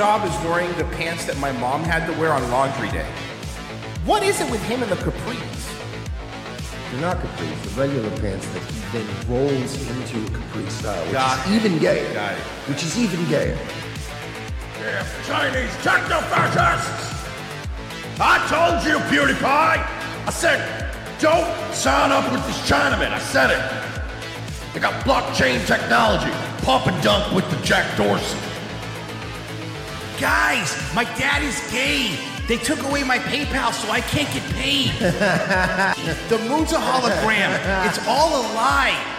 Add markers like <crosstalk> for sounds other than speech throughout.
Brendan Schaub is wearing the pants that my mom had to wear on laundry day. What is it with him and the capris? They're not capris. The regular pants that he then rolls into a capri style, which Got is even gayer. Got it. Which is even gayer. Chinese techno-fascists! I told you, PewDiePie! I said, don't sign up with this Chinaman. I said it. They got blockchain technology. Pump and dunk with the Jack Dorsey. Guys, my dad is gay. They took away my PayPal so I can't get paid. <laughs> the moon's a hologram. It's all a lie.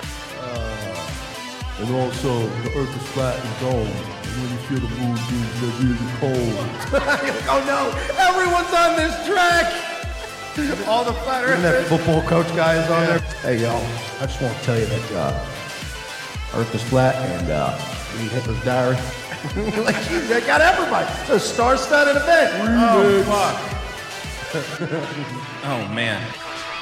And also, the earth is flat and domed. And when you feel the moon being really cold. <laughs> oh no! Everyone's on this track! All the flat Even that earthers. football coach guy is on there. Hey, y'all, I just want to tell you that uh, Earth is flat and uh, read Hitler's diary. <laughs> like, geez, they got everybody. It's a star-studded event. Oh, fuck. <laughs> oh, man.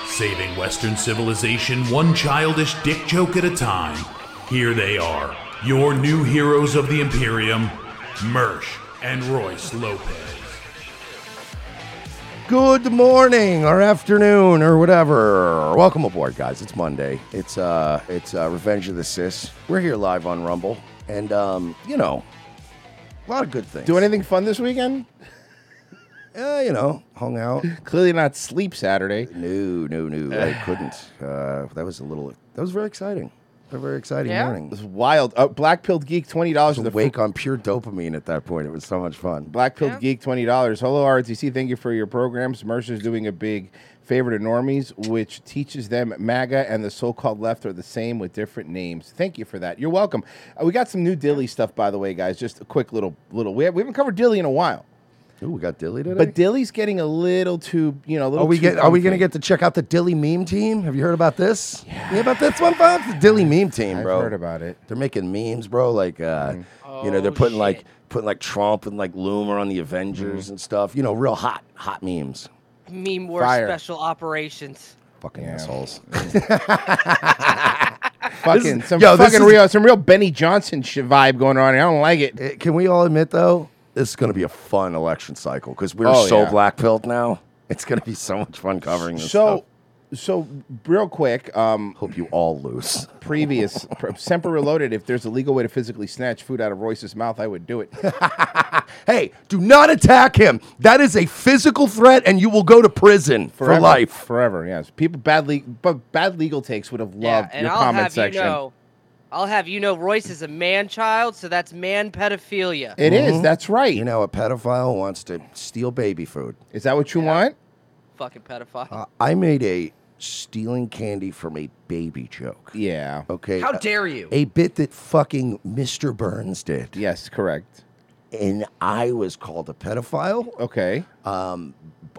Saving Western civilization one childish dick joke at a time. Here they are, your new heroes of the Imperium, Mersh and Royce Lopez. Good morning or afternoon or whatever. Welcome aboard, guys. It's Monday. It's uh, it's uh, Revenge of the Cis. We're here live on Rumble, and um, you know, a lot of good things. Do anything fun this weekend? <laughs> Uh, you know, hung out. <laughs> Clearly not sleep Saturday. No, no, no. I <sighs> couldn't. Uh, that was a little. That was very exciting. A very exciting Yeah? morning. It was wild. Uh, Black Pilled Geek, $20 for the wake on pure dopamine at that point. It was so much fun. Black Pilled Yeah. Geek, twenty dollars. Hello RTC, thank you for your programs. Mercer's doing a big favor to normies, which teaches them MAGA and the so-called left are the same with different names. Thank you for that. You're welcome. Uh, we got some new Dilly stuff, by the way, guys. Just a quick little little. We, have, we haven't covered Dilly in a while, Ooh, we got Dilly today. but Dilly's getting a little too, you know, a little. Are we too get? Are we going to get to check out the Dilly meme team? Have you heard about this? Yeah. You heard about this one, Bob? The Dilly meme team, I've bro. heard about it. They're making memes, bro. Like, uh, you know, they're Oh, putting like putting like Trump and like Loomer on the Avengers Mm-hmm. and stuff. You know, real hot, hot memes. Meme war Fire. special operations. Fucking Yeah. assholes. <laughs> Fucking some yo, this fucking is- real, some real Benny Johnson shit vibe going on. here. I don't like it. Eh, Can we all admit though, this is going to be a fun election cycle because we're Oh, so yeah. black pilled now. It's going to be so much fun covering this So, stuff. So real quick, um, Hope you all lose. <laughs> previous Semper Reloaded. If there's a legal way to physically snatch food out of Royce's mouth, I would do it. <laughs> Hey, do not attack him. That is a physical threat, and you will go to prison for life. forever. Yes, people bad le- but bad legal takes would have Yeah, loved and your I'll comment have section. you know, I'll have you know, Royce is a man child, so that's man pedophilia. It is. Mhm. That's right. You know, a pedophile wants to steal baby food. is that what you want? Fucking pedophile. Uh, I made a stealing candy from a baby joke. Yeah. Okay. How Uh, dare you? a bit that fucking Mr. Burns did. Yes. Correct. And I was called a pedophile. Okay. Um,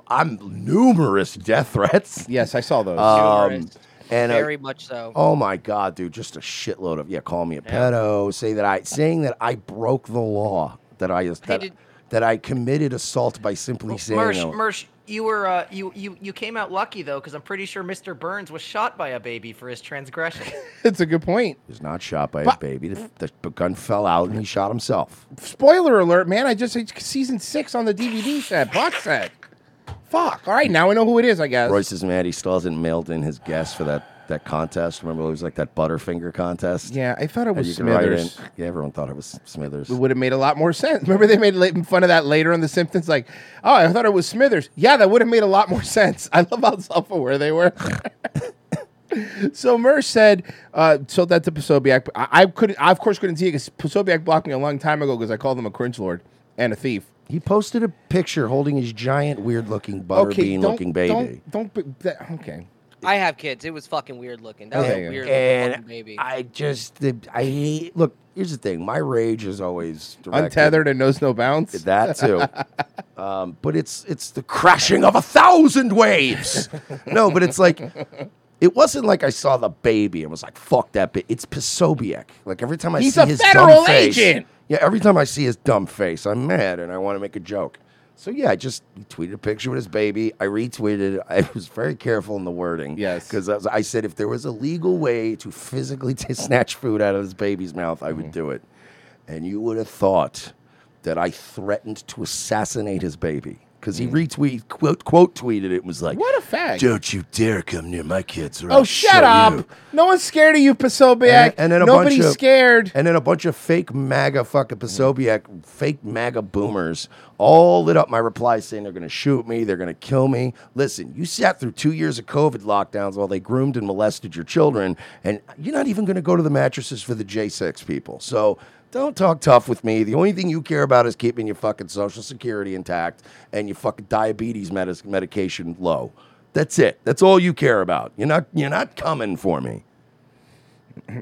I'm numerous death threats. Yes, I saw those. Um, Numerous. and Very much so. Oh my god, dude, just a shitload of yeah, call me a pedo, say that I saying that I broke the law, that I that, did- that I committed assault by simply saying Mersh, no. Mersh, you were uh, you you you came out lucky though, because I'm pretty sure Mr. Burns was shot by a baby for his transgression. <laughs> it's a good point. He was not shot by a But- baby. The, the gun fell out and he shot himself. Spoiler alert, man! I just it's season six on the DVD set, box set. Fuck. All right, now I know who it is. I guess. Royce is mad. He still hasn't mailed in his guess for that that contest. Remember, it was like that Butterfinger contest. Yeah, I thought it was Smithers. Yeah, everyone thought it was Smithers. It would have made a lot more sense. Remember they made fun of that later on The Simpsons? Like, oh, I thought it was Smithers. Yeah, that would have made a lot more <laughs> sense. I love how self-aware they were. <laughs> so Mersh said, uh, so that to Posobiec. I, I couldn't, I of course couldn't see it because Posobiec blocked me a long time ago because I called him a cringe lord and a thief. He posted a picture holding his giant, weird-looking butterbean-looking baby. Don't, don't, be- that, okay. I have kids. It was fucking weird looking. That was And- a weird looking and baby. I just, the- I hate. Look, here's the thing. My rage is always directed- Untethered and knows no bounds. That too. <laughs> um, but it's it's the crashing of a thousand waves. no, but it's like it wasn't like I saw the baby and was like, "Fuck that bitch." It's Posobiec. Like every time I He's see a his federal dumb face, yeah, every time I see his dumb face, I'm mad and I want to make a joke. So yeah, I just tweeted a picture with his baby. I retweeted. it. I was very careful in the wording. Yes. because I said if there was a legal way to physically <laughs> t- snatch food out of his baby's mouth, I would Mm-hmm. do it. And you would have thought that I threatened to assassinate his baby because he retweet quote quote tweeted it and was like, Mm. What a fag. Don't you dare come near my kids! Or Oh, I'll shut show up! you." No one's scared of you, Posobiec. And, and then a Nobody's bunch of, scared. And then a bunch of fake MAGA fucking Posobiec, fake MAGA boomers, all lit up my replies saying they're going to shoot me, they're going to kill me. Listen, you sat through two years of COVID lockdowns while they groomed and molested your children, and you're not even going to go to the mattresses for the J6 people. So don't talk tough with me. The only thing you care about is keeping your fucking social security intact and your fucking diabetes medis- medication low. That's it. That's all you care about. You're not. You're not coming for me.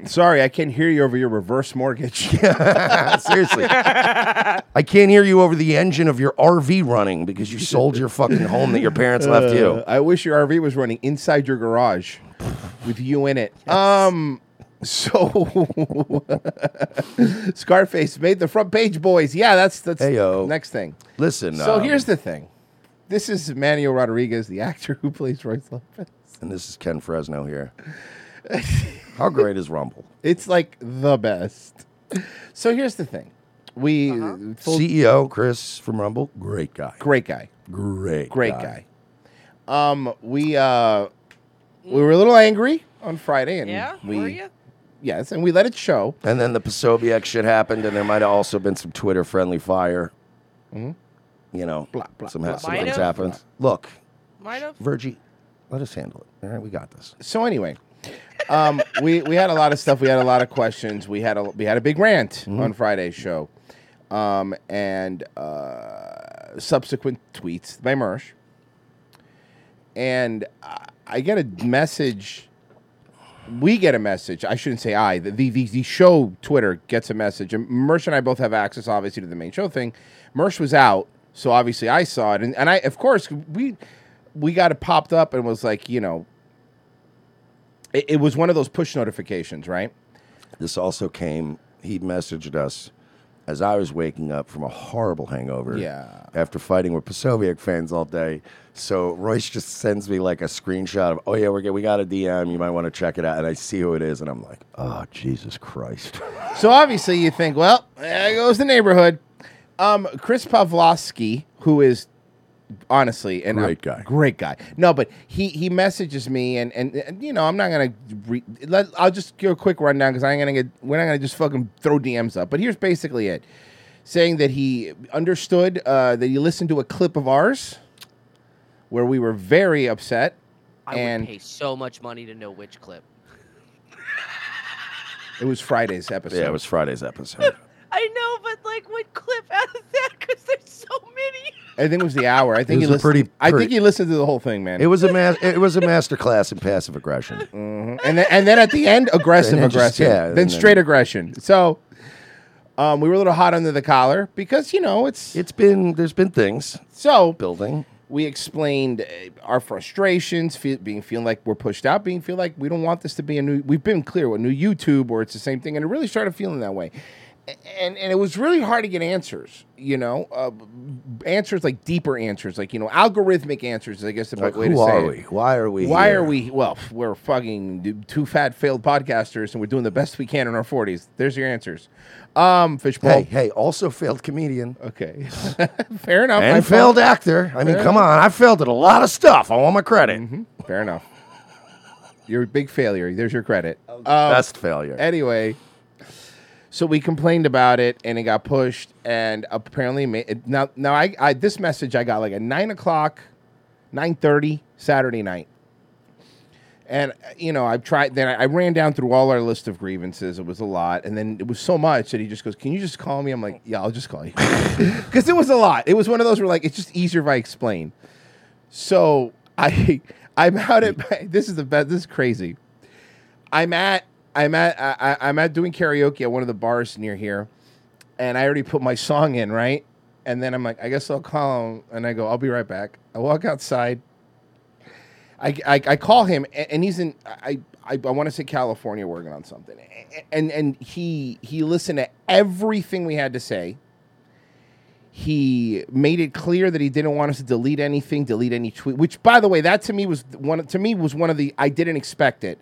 Sorry, I can't hear you over your reverse mortgage. <laughs> Seriously. I can't hear you over the engine of your RV running because you sold your fucking home that your parents left Uh, you. I wish your RV was running inside your garage with you in it. Um, so <laughs> Scarface made the front page, boys. Yeah, that's that's Heyo. next thing. Listen. So um, here's the thing. This is Manuel Rodriguez, the actor who plays Royce Lopez. And this is Ken Fresno here. How great is Rumble? It's like the best. So here's the thing. We full- CEO Chris from Rumble, great guy. great guy. Great, Great guy. Um, we uh, we were a little angry on Friday, and yeah, we were you? Yes, and we let it show. And then the Posobiec shit happened, and there might have also been some Twitter friendly fire. Hmm. You know, Blah, blah, some, blah, some Might things happened. Look, Might have. Virgie, let us handle it. All right, we got this. So anyway, um, <laughs> we we had a lot of stuff. We had a lot of questions. We had a we had a big rant on Friday's show, um, and uh, subsequent tweets by Mersh. And I- I get a message. We get a message. I shouldn't say I. The the, the, show Twitter gets a message. And Mersh and I both have access, obviously, to the main show thing. Mersh was out, so obviously I saw it, and, and I of course we we got it popped up and was like, you know, it, it was one of those push notifications, right? This also came, he messaged us as I was waking up from a horrible hangover. Yeah. After fighting with Posobiec fans all day. So Royce just sends me like a screenshot of, oh, yeah, we're, we got a DM. You might want to check it out. And I see who it is. And I'm like, oh, Jesus Christ. <laughs> So obviously you think, well, there goes the neighborhood. Um, Chris Pavlovski, who is honestly and Great guy. great guy. No, but he he messages me and and, and, you know I'm not gonna re- let I'll just give a quick rundown because i'm gonna get we're not gonna just fucking throw DMs up. But here's basically it, saying that he understood uh, that he listened to a clip of ours where we were very upset. I and would pay so much money to know which clip. it was Friday's episode. yeah, it was Friday's episode. <laughs> I know, but like, what clip out of that? Because there's so many. I think it was the hour. I think was he a listened. pretty- I think pretty- he listened to the whole thing, man. it was a it was a master class in passive aggression. <laughs> and then and then at the end, aggressive And then just- aggression. yeah, then and then- straight aggression. So um, we were a little hot under the collar because you know it's It's been, there's been things so building. we explained uh, our frustrations, feel, being feeling like we're pushed out, being feel like we don't want this to be a new. We've been clear with new YouTube where it's the same thing, and it really started feeling that way. And and it was really hard to get answers, you know, uh, answers like deeper answers, like you know, algorithmic answers. I guess the Like, way to say are it. we? Why are we Why here? are we? Well, we're fucking two fat failed podcasters, and we're doing the best we can in our forties. There's your answers. Um, fishbowl. Hey, hey, also failed comedian. Okay, <laughs> fair enough. And I failed actor. I mean, Fair come on. I failed at a lot of stuff. I want my credit. Fair enough. You're a big failure. There's your credit. Oh, Um, Best failure. Anyway, so we complained about it, and it got pushed, and apparently, it, now now I, I this message I got like at nine o'clock, nine thirty Saturday night, and you know I've tried. Then I, I ran down through all our list of grievances. It was a lot, and then it was so much that he just goes, "Can you just call me?" I'm like, "Yeah, I'll just call you," <laughs> because it was a lot. It was one of those where like it's just easier if I explain. So I <laughs> I'm out at. <laughs> This is the best. This is crazy. I'm at. I'm at. I, I'm at doing karaoke at one of the bars near here, and I already put my song in right. And then I'm like, I guess I'll call him, and I go, I'll be right back. I walk outside. I, I, I call him, a- and he's in. I I, I want to say California, working on something, and and he he listened to everything we had to say. He made it clear that he didn't want us to delete anything, delete any tweet. Which, by the way, that to me was one. To me was one of the. I didn't expect it,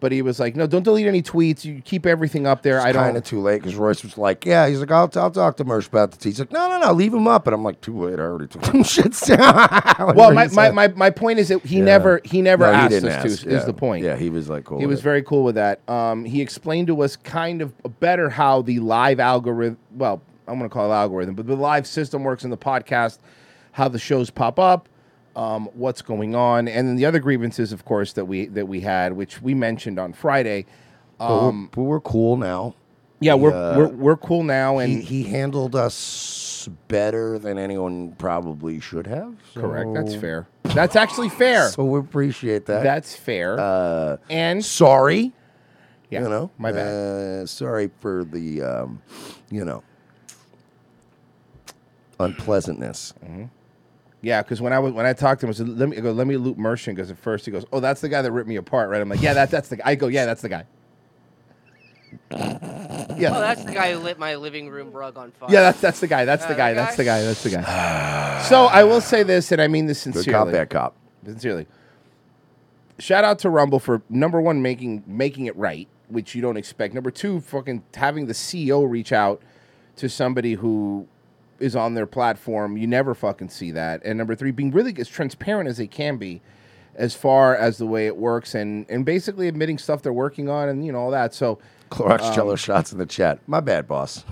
but he was like, "No, don't delete any tweets. You keep everything up there." I It's don't. kind of too late because Royce was like, "Yeah." He's like, "I'll, I'll talk to Mersh about the tea." He's like, "No, no, no, leave him up." And I'm like, "Too late. I already took some <laughs> shit down." <laughs> well, my, my, my, my point is that he Yeah. never he never No, he asked didn't us ask, to. Is the point? Yeah, he was like, cool He with was it. very cool with that. Um, he explained to us kind of better how the live algorithm. Well, I'm going to call it algorithm, but the live system works in the podcast, how the shows pop up, um, what's going on, and then the other grievances, of course, that we that we had, which we mentioned on Friday. But we're- Um, but we're cool now. yeah, we're, uh, we're we're cool now, and he, he handled us better than anyone probably should have. correct. That's fair. That's actually fair. So we appreciate that. That's fair. uh, and sorry. Yeah, you know, my bad. Uh, sorry for the, um, you know, unpleasantness. Yeah, because when I was when I talked to him, I said, "Let me I go. Let me loop Merchant." Because at first he goes, "Oh, that's the guy that ripped me apart, right?" I'm like, "Yeah, that, that's the guy." I go, "Yeah, that's the guy." Yeah, Oh, that's the guy who lit my living room rug on fire. yeah, that's that's the guy. That's the Uh, guy. that That's the guy. That's the guy. <sighs> so I will say this, and I mean this Good sincerely. cop, bad cop. Sincerely. Shout out to Rumble for number one making making it right, which you don't expect. Number two, fucking having the CEO reach out to somebody who is on their platform. You never fucking see that. And number three, being really as transparent as they can be as far as the way it works and and basically admitting stuff they're working on and you know all that. So Clorox um, Jello shots in the chat. My bad, boss.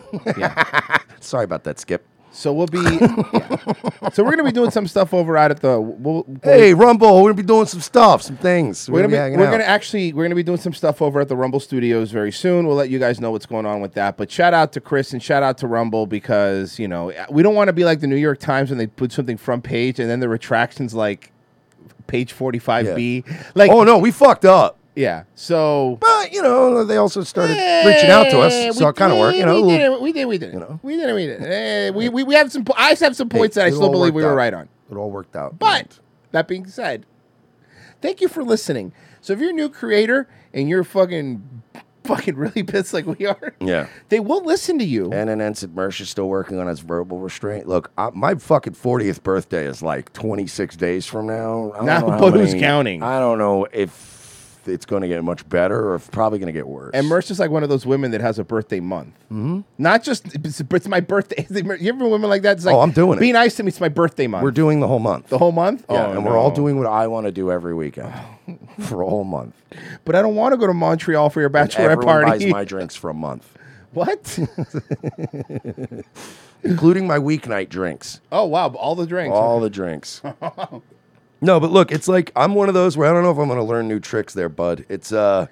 <laughs> Sorry about that, Skip. So we'll be. yeah. So we're gonna be doing some stuff over out at the. We'll, Hey, Rumble, we're gonna be doing some stuff, some things. We're gonna, be, hanging we're out. gonna actually we're gonna be doing some stuff over at the Rumble Studios very soon. We'll let you guys know what's going on with that. But shout out to Chris and shout out to Rumble because you know we don't want to be like the New York Times when they put something front page and then the retractions like page forty five B. Like oh no, we fucked up. Yeah. So But you know, they also started reaching out to Eh, us, so it kind of worked. You know, we did, it, we did, we did, you know, we did, it, we did. it. Eh, we, we we have some. po- I have some points that I still believe we were out. right on. It all worked out. But that being said, thank you for listening. So if you're a new creator and you're fucking fucking really <laughs> pissed like we are, Yeah. they will listen to you. And then Ensign Mersh is still working on his verbal restraint. Look, I, my fucking 40th birthday is like 26 days from now. I don't Now, know <laughs> but who's many- counting? I don't know if it's going to get much better or if probably going to get worse. And Mersh is like one of those women that has a birthday month. Mhm. Not just it's, it's my birthday. <laughs> You ever women like that? It's like, Oh, I'm doing it. Be nice to me. It's my birthday month. We're doing the whole month. the whole month. Yeah, Oh, and we're all doing what I want to do every weekend <laughs> for a whole month. But I don't want to go to Montreal for your bachelorette And everyone party. buys my <laughs> drinks for a month, what? including my weeknight drinks. oh wow! All the drinks. All the drinks. No, but look, it's like I'm one of those where I don't know if I'm going to learn new tricks there, bud. It's uh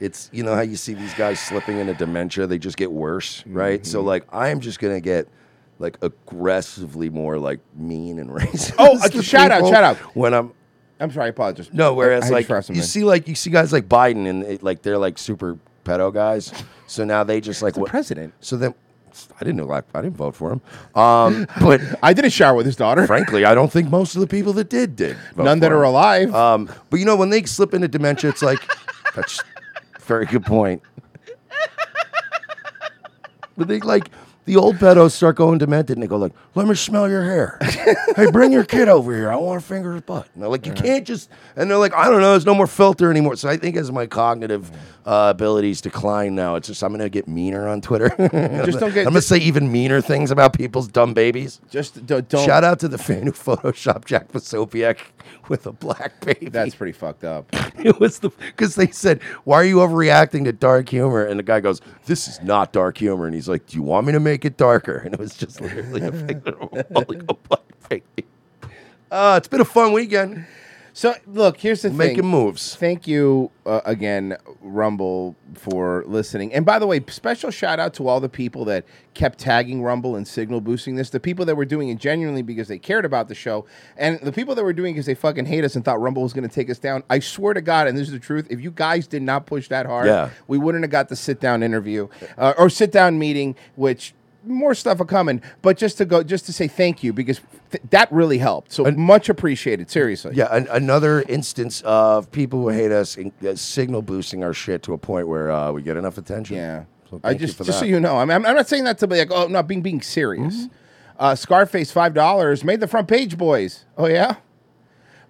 it's you know how you see these guys slipping into dementia, they just get worse, right? So Mm-hmm. like I am just going to get like aggressively more like mean and <laughs> racist. Oh, uh, to shout out, shout out. When I'm I'm sorry. I apologize. no, I- I whereas like you see like you see guys like Biden and it, like they're like super pedo guys. So now they just like the what president. So then I didn't know like I didn't vote for him. Um <laughs> but I didn't shower with his daughter. frankly, I don't think most of the people that did did. None that for are alive. Um, but you know, when they slip into dementia, it's like <laughs> that's a very good point. But they like the old pedos start going demented and they go like, "Let me smell your hair. <laughs> hey, bring your kid over here. I want to finger his butt." And they're like, "You can't just." And they're like, "I don't know. There's no more filter anymore." So I think as my cognitive uh, abilities decline now, it's just I'm gonna get meaner on Twitter. <laughs> Just don't get- I'm gonna say even meaner things about people's dumb babies. Just don't. don't Shout out to the fan who photoshopped Jack Posobiec with a black baby. That's pretty fucked up. <laughs> it was the because they said, "Why are you overreacting to dark humor?" And the guy goes, "This is not dark humor." And he's like, "Do you want me to make it darker?" And it was just literally a picture of holding a black baby. Uh, it's been a fun weekend. So look, here's the thing. Making moves. Thank you uh, again, Rumble, for listening. And by the way, special shout out to all the people that kept tagging Rumble and signal boosting this. The people that were doing it genuinely because they cared about the show, and the people that were doing it because they fucking hate us and thought Rumble was going to take us down. I swear to God, and this is the truth. If you guys did not push that hard, Yeah. we wouldn't have got the sit down interview uh, or sit down meeting, which. More stuff are coming, but just to go, just to say thank you because th- that really helped. So much appreciated, seriously. Yeah, an, another instance of people who hate us in, uh, signal boosting our shit to a point where uh, we get enough attention. Yeah. So I thank you just for just so you know, I mean, I'm, I'm not saying that to be like, oh, not being being serious. Uh, Scarface five dollars made the front page, boys. Oh yeah,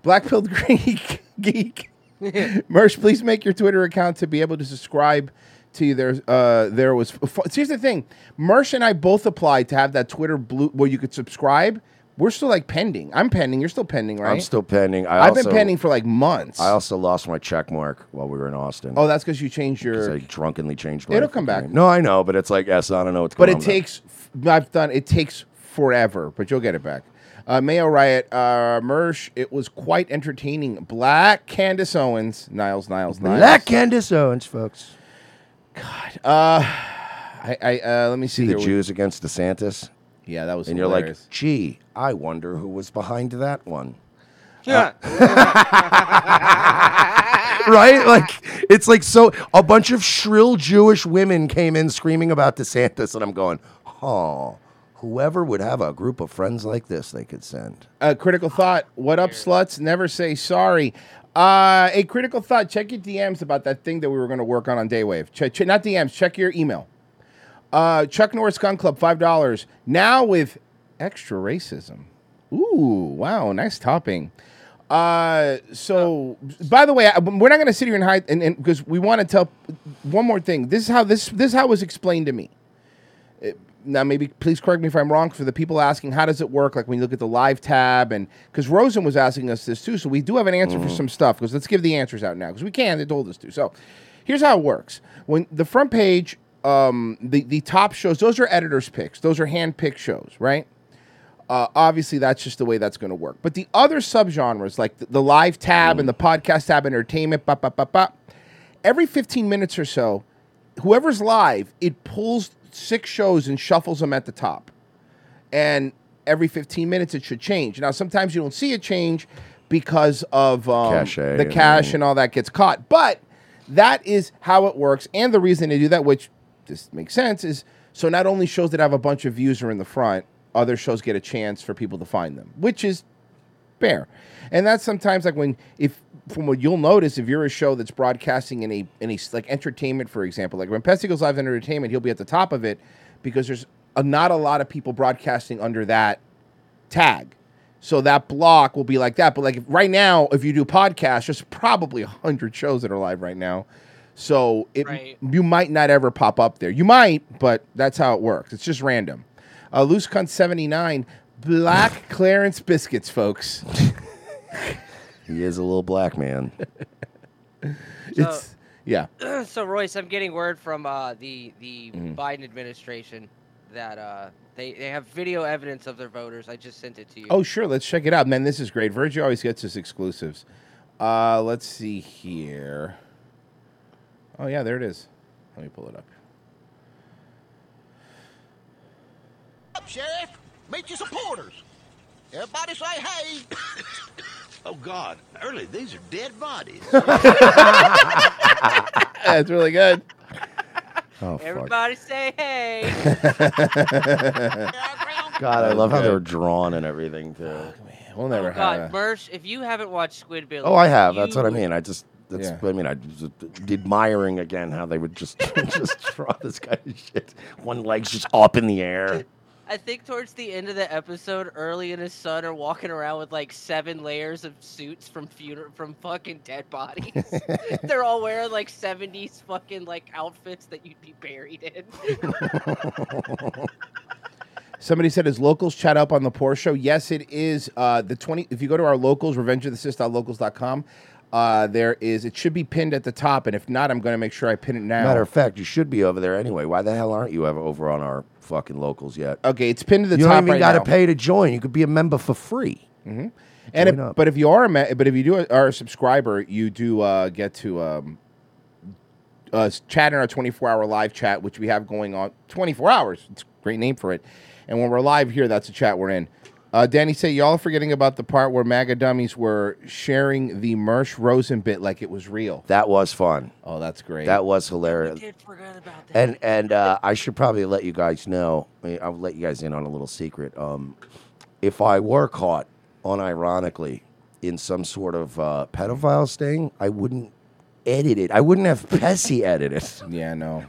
Black Pilled <laughs> Greek geek. <laughs> Mersh, please make your Twitter account to be able to subscribe to you. There, uh, there was. Here's the thing: Mersh and I both applied to have that Twitter blue where you could subscribe. We're still like pending. I'm pending. You're still pending, right? I'm still pending. I I've also, been pending for like months. I also lost my check mark while we were in Austin. oh, that's because you changed your. I drunkenly changed my It'll come back. No, I know, but it's like, yes, I don't know what's But going it on. takes. I've done. It takes forever, but you'll get it back. Uh, Mayo Riot, uh, Mersh. It was quite entertaining. Black Candace Owens, Niles, Niles, Niles. Black Candace Owens, folks. Uh, I, I uh, let me see. See the There was- Jews against DeSantis? Yeah, that was. And you're like, gee, I wonder who was behind that one. Yeah. <laughs> right? Like it's like so a bunch of shrill Jewish women came in screaming about DeSantis, and I'm going, oh, whoever would have a group of friends like this they could send. A critical thought. What up, sluts? Never say sorry. Uh, a critical thought. Check your DMs about that thing that we were going to work on on Daywave. Check, check, not DMs. Check your email. Uh, Chuck Norris Gun Club, five dollars. Now with extra racism. Ooh, wow, nice topping. Uh, so by the way, I, we're not going to sit here and hide, and because we want to tell one more thing. This is how this this is how it was explained to me now maybe please correct me if I'm wrong for the people asking how does it work like when you look at the live tab and because Rosen was asking us this too so we do have an answer for some stuff because let's give the answers out now because we can they told us to. So here's how it works. When the front page um, the the top shows those are editors picks. Those are hand picked shows right? Uh, obviously that's just the way that's going to work. But the other subgenres like the, the live tab and the podcast tab entertainment bop, bop, bop, bop, every 15 minutes or so whoever's live, it pulls six shows and shuffles them at the top. And every 15 minutes, it should change. Now, sometimes you don't see it change because of um, the and cache everything. and all that gets caught. But that is how it works. And the reason they do that, which just makes sense, is so not only shows that have a bunch of views are in the front, other shows get a chance for people to find them, which is fair. And that's sometimes like when if from what you'll notice if you're a show that's broadcasting in a in a like entertainment for example like when Pesty goes live in entertainment he'll be at the top of it because there's a, not a lot of people broadcasting under that tag. So that block will be like that. But like right now, if you do podcasts, there's probably a hundred shows that are live right now. So it Right. you might not ever pop up there. You might, but that's how it works. It's just random. Uh, Loose Cunt 79, Black Clarence Biscuits, folks. <laughs> He is a little black man. <laughs> It's yeah. <clears throat> so Royce, I'm getting word from uh, the the Mm-hmm. Biden administration that uh, they they have video evidence of their voters. I just sent it to you. Oh, sure. Let's check it out. Man, this is great. Virgil always gets us exclusives. Uh, let's see here. Oh, yeah, there it is. Let me pull it up. up, Sheriff. Meet your supporters. Everybody say hey. <coughs> <coughs> <coughs> Oh God, early these are dead bodies. <laughs> That's really good. <laughs> Oh, fuck. Everybody say hey. <laughs> God, I love how they're drawn and everything, too. We'll oh, never Oh, God, have. Mersh, if you haven't watched Squidbillies, Oh, I have. That's you what I mean. I just. That's, Yeah. I mean, I was admiring again how they would just just draw this kind of shit. One leg's just up in the air. I think towards the end of the episode, Early and his son are walking around with like seven layers of suits from funeral from fucking dead bodies. <laughs> They're all wearing like '70s fucking like outfits that you'd be buried in. <laughs> Somebody said, "Is locals chat up on the Poor Show?" Yes, it is. Uh, the twenty. If you go to our locals, revengeofthecis.locals.com, uh, there is. It should be pinned at the top, and if not, I'm going to make sure I pin it now. Matter of fact, you should be over there anyway. Why the hell aren't you ever over on our fucking locals yet? okay, it's pinned to the top. you top don't even right got to now. pay to join. You could be a member for free. And Join if, up. but if you are a ma- but if you do are a subscriber, you do uh, get to um, uh, chat in our 24 hour live chat, which we have going on 24 hours. It's a great name for it. And when we're live here, that's the chat we're in. Uh, Danny say y'all are forgetting about the part where MAGA dummies were sharing the Mersh Rosen bit like it was real. That was fun. Oh, that's great. That was hilarious. did forget about that. And and uh, I should probably let you guys know. I mean, I'll let you guys in on a little secret. Um, if I were caught unironically in some sort of uh, pedophile sting, I wouldn't edit it. I wouldn't have Pessy edit it. Yeah, no.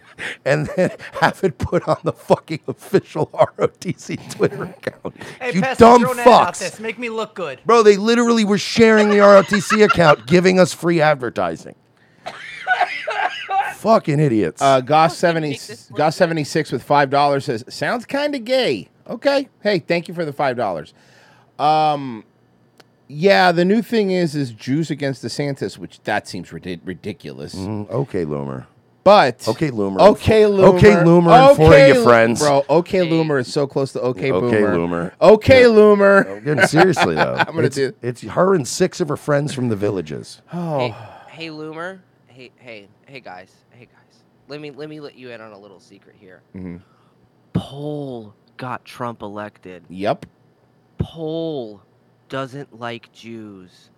And then have it put on the fucking official <laughs> ROTC Twitter account. Hey, you Pessy, dumb throw an ad out fucks. this. Make me look good. Bro, they literally were sharing the ROTC <laughs> account, giving us free advertising. Fucking idiots. Uh, Goss seventy Goss seventy six with five dollars says sounds kind of gay. Okay, hey, thank you for the five dollars. Um, yeah, the new thing is is Jews against DeSantis, which that seems ridi- ridiculous. Mhm. Okay, Loomer. But Okay, Loomer. okay, Loomer, Okay, Loomer, and four of Okay, your friends. bro. Okay, Loomer is so close to okay, Okay, Boomer. Loomer. Okay, Loomer. I'm getting seriously though. <laughs> I'm gonna it's, do. It's her and six of her friends from the villages. <sighs> Oh, Hey, hey, Loomer. Hey, hey, hey, guys. Hey, guys. Let me let me let you in on a little secret here. Mhm. Poll got Trump elected. Yep. Poll doesn't like Jews.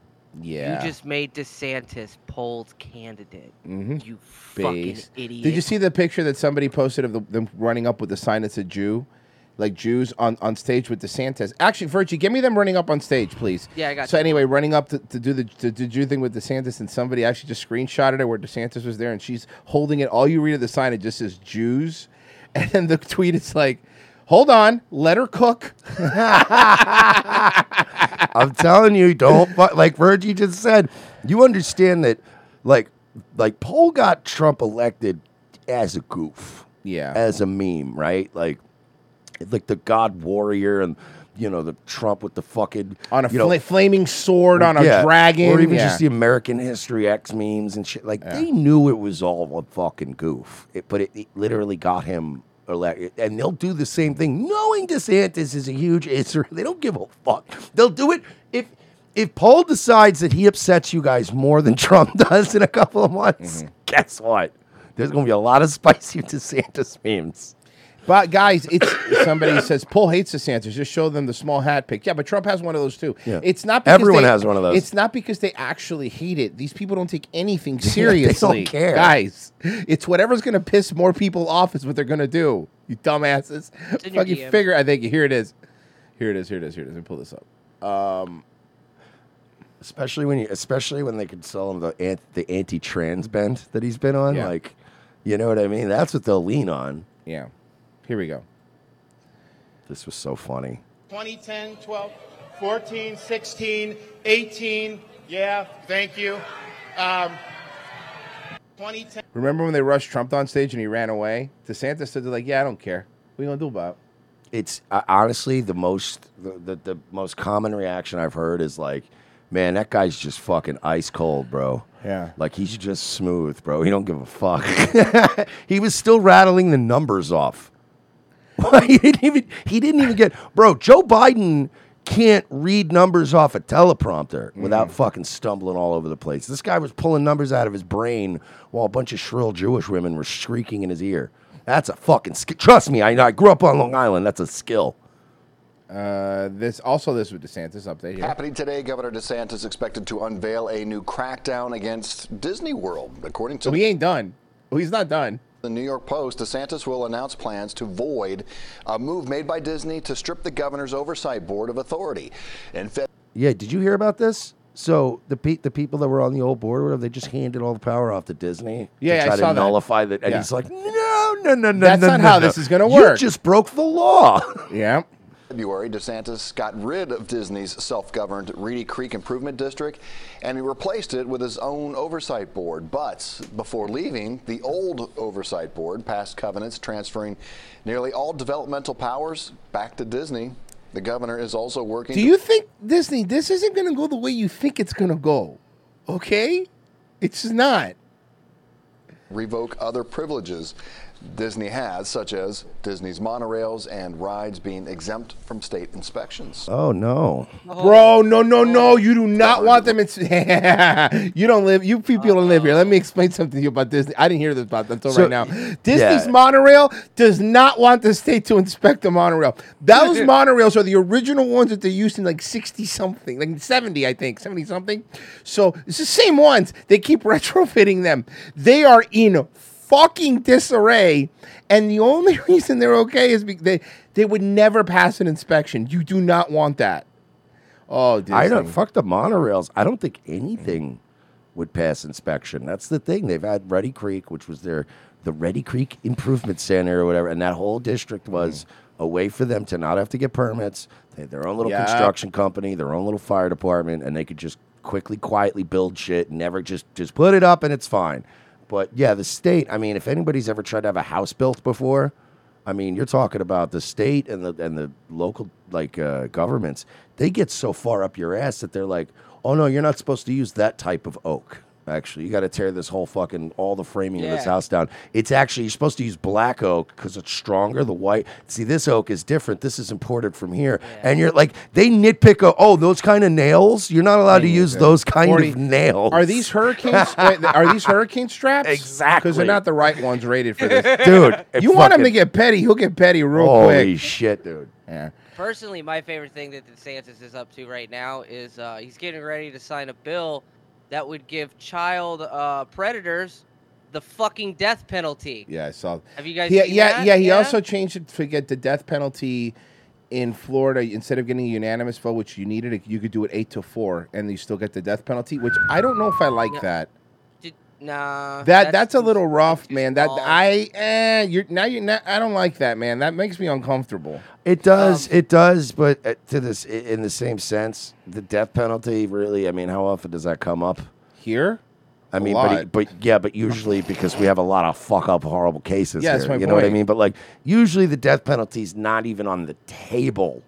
Yeah. You just made DeSantis Poll's candidate. Mhm. You fucking Base. idiot. Did you see the picture that somebody posted of the, them running up with the sign that said Jew? Like Jews on, on stage with DeSantis. Actually, Virgie, give me them running up on stage, please. Yeah, I got So you. anyway, running up to, to do the to, to do thing with DeSantis, and somebody actually just screenshotted it where DeSantis was there, and she's holding it. All you read of the sign, it just says Jews, <laughs> and then the tweet is like, "Hold on, let her cook." <laughs> I'm telling you, don't like Virgie just said. You understand that, like, like Paul got Trump elected as a goof, Yeah. as a meme, right? Like, like the God Warrior and you know the Trump with the fucking on a you know, flaming sword on a Yeah, dragon, or even yeah. just the American History X memes and shit. Like they knew it was all a fucking goof, it, but it, it literally got him elected. And they'll do the same thing, knowing DeSantis is a huge Israel. <laughs> They don't give a fuck. They'll do it if if Paul decides that he upsets you guys more than <laughs> Trump does in a couple of months. Mm-hmm. Guess what? There's gonna be a lot of spicy <laughs> DeSantis memes. But guys, it's <coughs> somebody says Paul hates DeSantis. Just show them the small hat pic. Yeah, but Trump has one of those too. Yeah. It's not because Everyone they- has one of those. It's not because they actually hate it. These people don't take anything <laughs> seriously. they don't seriously. care. guys. It's whatever's gonna piss more people off is what they're gonna do. You dumbasses. Fucking figure. I think here it is. Here it is. Here it is. Here it is. Let me pull this up. Um, Especially when you, especially when they could sell him the ant, the anti-trans bent that he's been on. Yeah. Like, you know what I mean? That's what they'll lean on. yeah. Here we go. This was so funny. 2010, 12, 14, 16, 18. Yeah, thank you. Um, 2010. Remember when they rushed Trump on stage and he ran away? DeSantis said, "Like, yeah, I don't care. What are you gonna do about?" it?" It's uh, honestly the most the, the the most common reaction I've heard is like, "Man, that guy's just fucking ice cold, bro." Yeah. Like he's just smooth, bro. He don't give a fuck. <laughs> he was still rattling the numbers off. <laughs> he didn't even he didn't even get bro. Joe Biden can't read numbers off a teleprompter without fucking stumbling all over the place. This guy was pulling numbers out of his brain while a bunch of shrill Jewish women were shrieking in his ear. That's a fucking skill. Trust me, I, I grew up on Long Island. That's a skill. Uh, this also this with DeSantis update here. Happening today, Governor DeSantis expected to unveil a new crackdown against Disney World. According to So he ain't done. Well, he's not done. The New York Post, DeSantis will announce plans to void a move made by Disney to strip the governor's oversight board of authority. In February, Yeah, did you hear about this? So the pe- the people that were on the old board, whatever, they just handed all the power off to Disney Yeah, to I try saw to that. nullify that. And Yeah. he's like, no, no, no, no, That's no, not no, how no. this is gonna work. You work." just broke the law. Yeah. February, DeSantis got rid of Disney's self governed Reedy Creek Improvement District and he replaced it with his own oversight board. But before leaving, the old oversight board passed covenants transferring nearly all developmental powers back to Disney. The governor is also working Do to you think Disney? This isn't gonna go the way you think it's gonna go. Okay, it's not. revoke other privileges Disney has, such as Disney's monorails and rides being exempt from state inspections. Oh no. Oh. Bro, no, no, no. You do not want them. It's <laughs> you don't live. You people don't live here. Let me explain something to you about Disney. I didn't hear this about until So, right now. Disney's yeah. monorail does not want the state to inspect the monorail. Those <laughs> monorails are the original ones that they used in like sixty something, like seventy, I think, seventy something. So it's the same ones. They keep retrofitting them. They are in fucking disarray, and the only <laughs> reason they're okay is because they they would never pass an inspection. You do not want that. Oh, Disney. I don't fuck the monorails. I don't think anything would pass inspection. That's the thing. They've had Reedy Creek, which was their the Reedy Creek Improvement Center or whatever, and that whole district mm-hmm. was a way for them to not have to get permits. They had their own little Yeah. construction company, their own little fire department, and they could just quickly, quietly build shit and never just just put it up and it's fine. But yeah, the state. I mean, if anybody's ever tried to have a house built before, I mean, you're talking about the state and the and the local like uh, governments. They get so far up your ass that they're like, "Oh no, you're not supposed to use that type of oak." Actually, you got to tear this whole fucking all the framing of this Yeah. house down. It's actually you're supposed to use black oak because it's stronger. The white, see, this oak is different. This is imported from here, and you're like, they nitpick. Oh, oh, those kind of nails. You're not allowed to use those kind 40 of nails. Are these hurricanes? wait, are these hurricane straps? Exactly. Because they're not the right ones rated for this, <laughs> Dude, <laughs> it You want him to fucking- get petty? He'll get petty real quick. Holy quick. shit, dude. Yeah. Personally, my favorite thing that DeSantis is up to right now is uh, he's getting ready to sign a bill that would give child uh, predators the fucking death penalty. Yeah, I saw. Have you guys Yeah, seen yeah, that? yeah. He Yeah? also changed it to get the death penalty in Florida. Instead of getting a unanimous vote, which you needed, you could do it eight to four, and you still get the death penalty. Which I don't know if I like No, that. Did, nah. That that's, a little rough, man. That small. I eh, you're now you're not. I don't like that, man. That makes me uncomfortable. It does, Um, it does, but uh, to this, in the same sense, the death penalty really. I mean, how often does that come up here? I A mean, but, lot. but yeah, but usually because we have a lot of fuck up horrible cases. Yeah, that's here, my you know what I mean? But like, usually the death penalty's not even on the table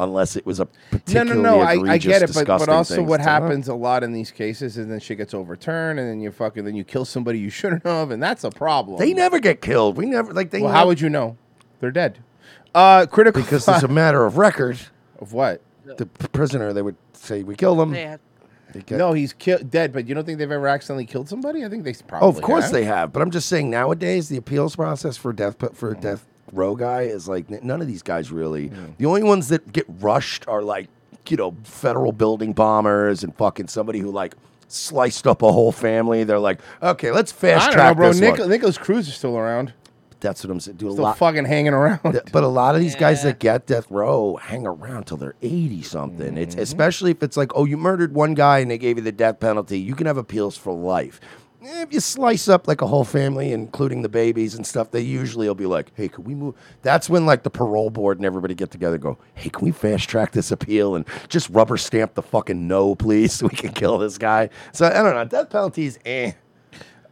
unless it was a No, particularly no, no. I, I get it, but, but also what So, happens a lot in these cases is then shit gets overturned, and then you fucking then you kill somebody you shouldn't have, and that's a problem. They never get killed. We never like they. well, never, how would you know? They're dead. Uh, critical Because it's a matter of record. of what? The prisoner, they would say we killed him. They have- They get- No, he's killed dead. But you don't think they've ever accidentally killed somebody? I think they probably. Oh, of course have. they have. But I'm just saying nowadays the appeals process for death put for a death row guy is like none of these guys really. The only ones that get rushed are like you know federal building bombers and fucking somebody who like sliced up a whole family. They're like, okay, let's I fast don't track know, bro. this Nic- one. Nikolas Cruz is still around. That's what I'm saying. Do a Still lot. fucking hanging around. Th- But a lot of these guys that get death row hang around till they're 80 something. It's Mm-hmm. especially if it's like, oh, you murdered one guy and they gave you the death penalty. You can have appeals for life. Eh, If you slice up like a whole family, including the babies and stuff, they usually will be like, "Hey, can we move?" That's when like the parole board and everybody get together, and go, "Hey, can we fast track this appeal and just rubber stamp the fucking no, please, <laughs> so we can kill this guy?" So I don't know. Death penalties, eh.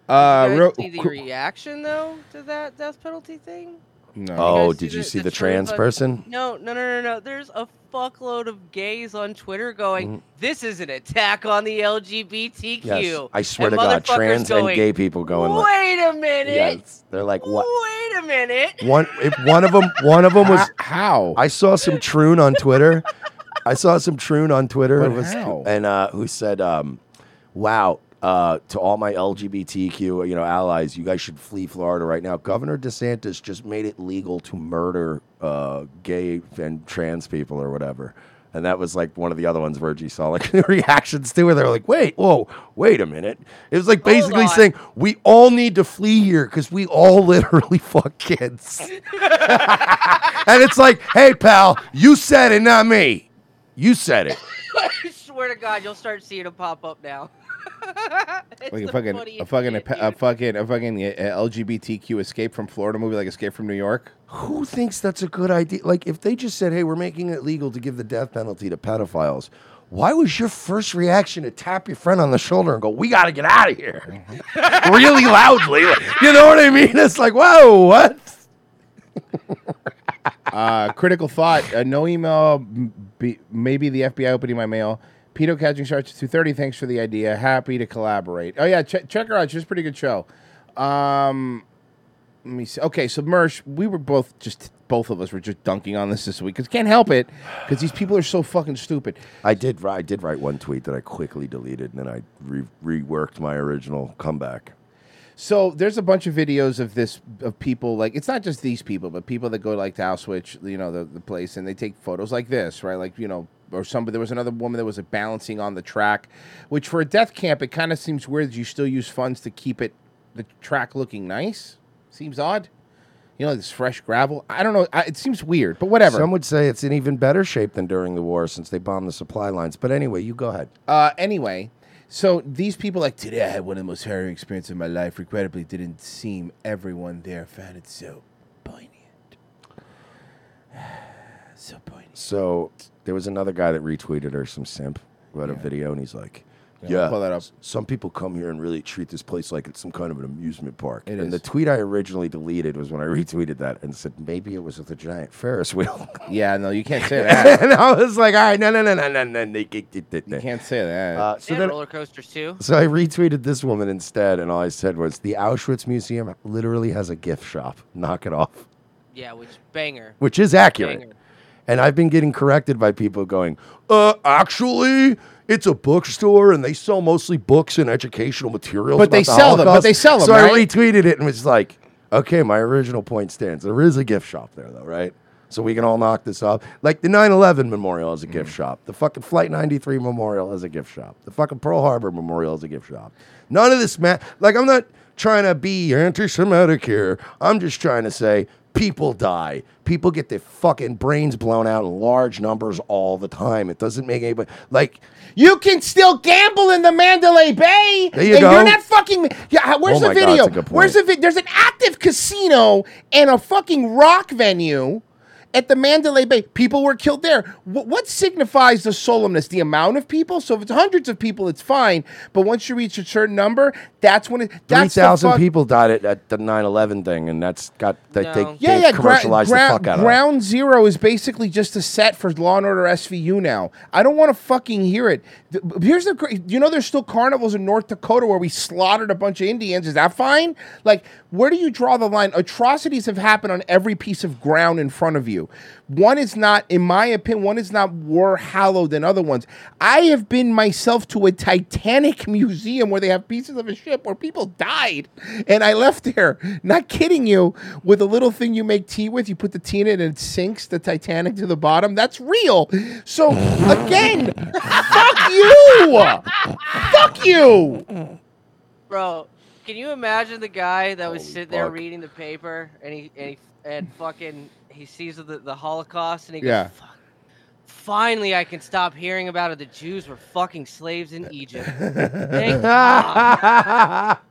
Uh, you guys real, see the qu- reaction though to that death penalty thing? No. Oh, guys did you the- see the the trans trans- person? No, no, no, no, no. There's a fuckload of gays on Twitter going, Mm-hmm. "This is an attack on the LGBTQ." Yes, I swear And to God, motherfuckers trans and gay people going Wait a minute. yes, they're like, what? Wait a minute. One, if one of them, one of them was <laughs> how? I saw some troon on Twitter. I saw some troon on Twitter But was- how? and uh, who said, um, "Wow, uh, to all my LGBTQ you know allies, you guys should flee Florida right now. Governor DeSantis just made it legal to murder uh, gay and trans people or whatever." And that was like one of the other ones G saw like <laughs> reactions to where they're like, wait, whoa, wait a minute. It was like basically saying we all need to flee here because we all <laughs> literally fuck kids. <laughs> and it's like, hey, pal, you said it, not me. You said it. I swear to God, you'll start seeing them pop up now. <laughs> It's like a fucking, a funniest fucking, a, shit, pe- a fucking, a fucking LGBTQ escape from Florida movie, like Escape from New York. Who thinks that's a good idea? Like, if they just said, hey, we're making it legal to give the death penalty to pedophiles, why was your first reaction to tap your friend on the shoulder and go, we got to get out of here? <laughs> really loudly. Like, you know what I mean? It's like, whoa, what? <laughs> Uh, critical thought. Uh, no email. Be, maybe the FBI opening my mail. Pedo catching starts at two thirty. Thanks for the idea. Happy to collaborate. Oh yeah, check check her out. She's a pretty good show. Um, Let me see. Okay, so Mersh, we were both just both of us were just dunking on this this week because can't help it because these people are so fucking stupid. I did. I did write one tweet that I quickly deleted, and then I re- reworked my original comeback. So there's a bunch of videos of this of people like it's not just these people, but people that go like to Auschwitz, you know, the, the place, and they take photos like this, right? Like you know, or somebody. There was another woman that was like, balancing on the track, which for a death camp, it kind of seems weird that you still use funds to keep it the track looking nice. Seems odd. You know, this fresh gravel. I don't know. I, it seems weird, but whatever. Some would say it's in even better shape than during the war since they bombed the supply lines. But anyway, you go ahead. Uh, anyway, so these people like today I had one of the most harrowing experiences of my life. Regrettably, didn't seem everyone there found it so so poignant. So there was another guy that retweeted her, some simp, who had a video, and he's like, Yeah, "Yeah, pull that up. some people come here and really treat this place like it's some kind of an amusement park." It and is. the tweet I originally deleted was when I <laughs> retweeted that and said maybe it was with a giant Ferris wheel. <laughs> Yeah, no, you can't say <laughs> that. and I was like, "All right, no, no, no, no, no, no, no." You can't say that. Uh, They so then, roller coasters too. so I retweeted this woman instead, and all I said was, "The Auschwitz Museum literally has a gift shop. Knock it off." Yeah, which banger. which is accurate. Banger. And I've been getting corrected by people going, uh, actually, it's a bookstore and they sell mostly books and educational materials. But they the sell them, but they sell them, So I retweeted it and was like, okay, my original point stands. There is a gift shop there, though, right? So we can all knock this off. Like the 9 11 memorial is a gift shop. The fucking Flight 93 memorial is a gift shop. The fucking Pearl Harbor memorial is a gift shop. None of this, man. Like, I'm not trying to be anti Semitic here. I'm just trying to say people die. People get their fucking brains blown out in large numbers all the time. It doesn't make anybody like You can still gamble in the Mandalay Bay. There you and go. You're not fucking. Yeah, where's Oh the God, video? good Where's the video? There's an active casino and a fucking rock venue at the Mandalay Bay. People were killed there. Wh- what signifies the solemnness? The amount of people. So if it's hundreds of people, it's fine. But once you reach a certain number, that's when it. Three That's the thousand fuck- people died at, at the 9/11 thing, and that's got they, they, Yeah, they yeah. gra- commercialized gra- the fuck out of it. Ground Zero is basically just a set for Law and Order SVU now. I don't want to fucking hear it. Th- Here's the cra- you know there's still carnivals in North Dakota where we slaughtered a bunch of Indians. Is that fine? Like, where do you draw the line? Atrocities have happened on every piece of ground in front of you. One is not, in my opinion, one is not more hallowed than other ones. I have been myself to a Titanic <laughs> museum where they have pieces of a ship where people died, and I left there. Not kidding you. With a little thing you make tea with, you put the tea in it and it sinks the Titanic to the bottom. That's real. So again, <laughs> fuck you. fuck you. Bro, can you imagine the guy that was Holy sitting there fuck. reading the paper and he and he and fucking he sees the, the Holocaust and he Yeah. goes, Fuck, finally I can stop hearing about it. The Jews were fucking slaves in Egypt. Thank God. <laughs>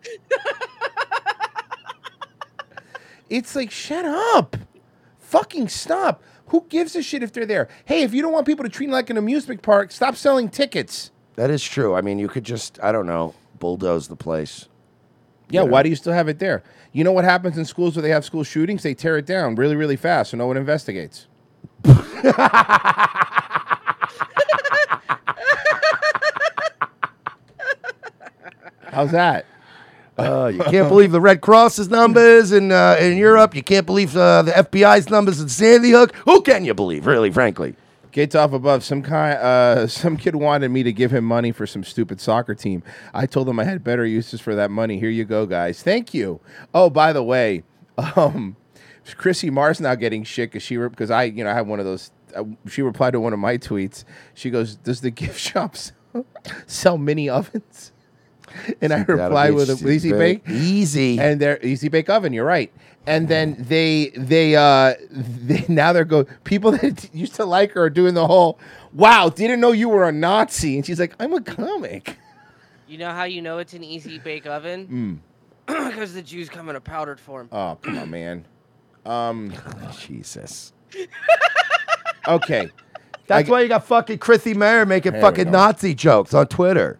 It's like, shut up. Fucking stop. Who gives a shit if they're there? Hey, if you don't want people to treat it like an amusement park, stop selling tickets. That is true. I mean, you could just I don't know bulldoze the place. Yeah, You know? why do you still have it there? You know what happens in schools where they have school shootings? They tear it down really, really fast so no one investigates. <laughs> How's that? Uh, you can't <laughs> believe the Red Cross's numbers in uh, in Europe. You can't believe uh, the FBI's numbers in Sandy Hook. Who can you believe, really, frankly? Gates off above. Some kind, uh, <laughs> some kid wanted me to give him money for some stupid soccer team. I told him I had better uses for that money. Here you go, guys. Thank you. Oh, by the way, <laughs> um, Chrissy Mars now getting shit because she because I you know I have one of those. Uh, she replied to one of my tweets. She goes, "Does the <laughs> gift shop sell, mini ovens?" And I reply with a easy bake, easy, and they're easy bake oven. You're right. And then they they uh <laughs> they, now they're go people <laughs> that used to like her are doing the whole wow didn't know you were a Nazi and she's like I'm a comic. You know how you know it's an easy bake oven? Mm. <clears throat> Because the Jews come in a powdered form. Oh come on man. Um <laughs> Jesus. Okay. That's I- why you got fucking Chrissie Mayr making fucking. Nazi jokes on Twitter.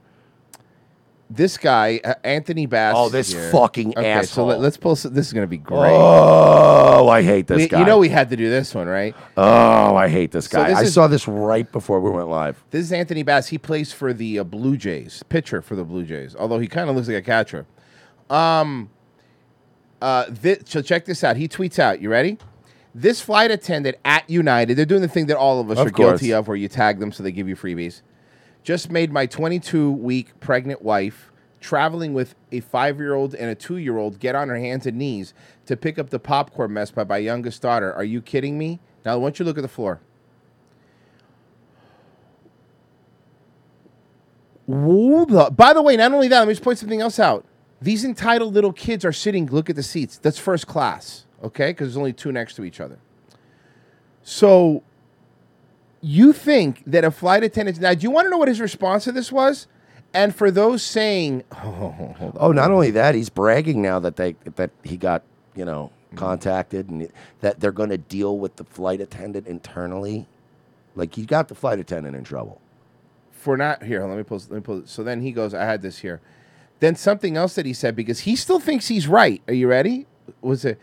This guy uh, Anthony Bass. Oh, this here. fucking okay, So let, us pull. This is gonna be great. Oh, I hate this We- guy. You know we had to do this one, right? Oh, I hate this So guy. this I is- saw this right before we went live. This is Anthony Bass. He plays for the uh, Blue Jays, pitcher for the Blue Jays. Although he kind of looks like a catcher. Um, Uh, thi- so check this out. He tweets out. You ready? This flight attendant at United, they're doing the thing that all of us Of are guilty of, where you tag them so they give you freebies. Just made my 22 week pregnant wife traveling with a five year old and a two year old get on her hands and knees to pick up the popcorn mess by my youngest daughter. Are you kidding me? Now, I want you look at the floor. By the way, not only that, let me just point something else out. These entitled little kids are sitting, look at the seats. That's first class, okay? Because there's only two next to each other. So you think that a flight attendant, now, do you want to know what his response to this was? And for those saying, <laughs> oh. Oh, not only that, he's bragging now that they that he got you know mm-hmm. contacted and that they're going to deal with the flight attendant internally. Like he got the flight attendant in trouble. for not here. Let me pull. Let me pull. So then he goes. I had this here. Then something else that he said because he still thinks he's right. Are you ready? Was it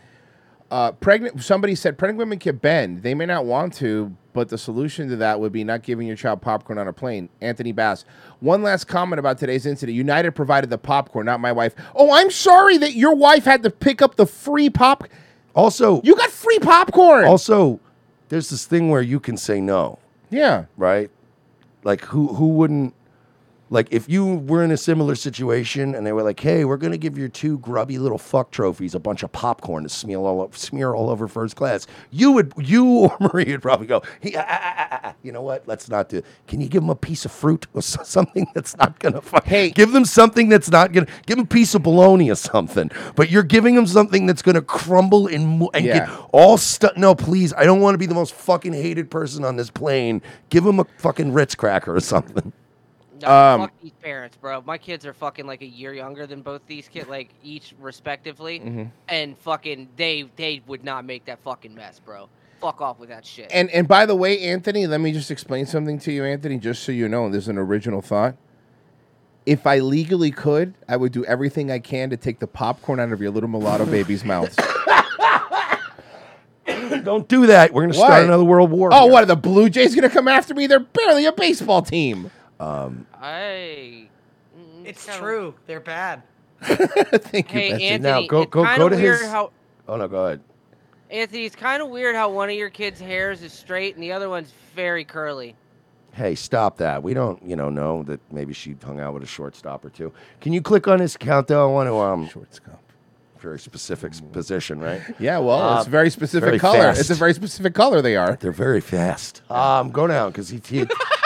uh, pregnant? Somebody said pregnant women can bend. They may not want to, but the solution to that would be not giving your child popcorn on a plane. Anthony Bass. One last comment about today's incident. United provided the popcorn, not my wife. Oh, I'm sorry that your wife had to pick up the free pop. Also, you got free popcorn. Also, there's this thing where you can say no. Yeah. Right? Like who who wouldn't like if you were in a similar situation and they were like, "Hey, we're going to give your two grubby little fuck trophies a bunch of popcorn to smear all over, smear all over first class." You would you or Marie would probably go, "Hey, ah, ah, ah, ah, ah, you know what? Let's not do. Can you give them a piece of fruit or so- something <laughs> that's not going to fuck? Hey, give them something that's not going to give them a piece of bologna or something. But you're giving them something that's going to crumble and mo- and Yeah. get all stuck. No, please. I don't want to be the most fucking hated person on this plane. Give them a fucking Ritz cracker or something. Nah, Um, fuck these parents, bro. My kids are fucking like a year younger than both these kids, like each respectively, Mhm. and fucking they they would not make that fucking mess, bro. Fuck off with that shit. And and by the way, Anthony, let me just explain something to you, Anthony, just so you know. There's an original thought. If I legally could, I would do everything I can to take the popcorn out of your little mulatto baby's <laughs> mouth. <coughs> Don't do that. We're going to Why? start another world war. Oh, here. what are the Blue Jays going to come after me? They're barely a baseball team. Um, I. It's true. They're bad. <laughs> Thank Hey, Betsy. Anthony, now go it's go kinda go to weird his. how- Oh no, go ahead. Anthony, it's kind of weird how one of your kids' hairs is straight and the other one's very curly. Hey, stop that. We don't, you know, know that maybe she hung out with a shortstop or two. Can you click on his account though? I want to um shortstop. Very specific s- position, right? <laughs> Yeah, well, Uh, it's a very specific very color. fast. It's a very specific color they are. They're very fast. Um, go down because he. he <laughs>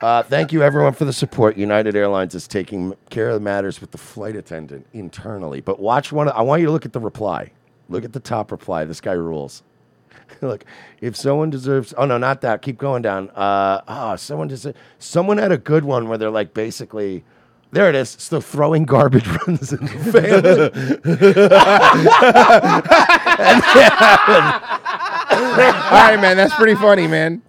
uh, thank you, everyone, for the support. United Airlines is taking care of the matters with the flight attendant internally. But watch one. I want you to look at the reply. Look at the top reply. This guy rules. <laughs> look, if someone deserves. Oh no, not that. Keep going down. Uh, oh, someone deserves. Someone had a good one where they're like basically. There it is. Still throwing garbage <laughs> runs in the. <laughs> All right, man. That's pretty funny, man.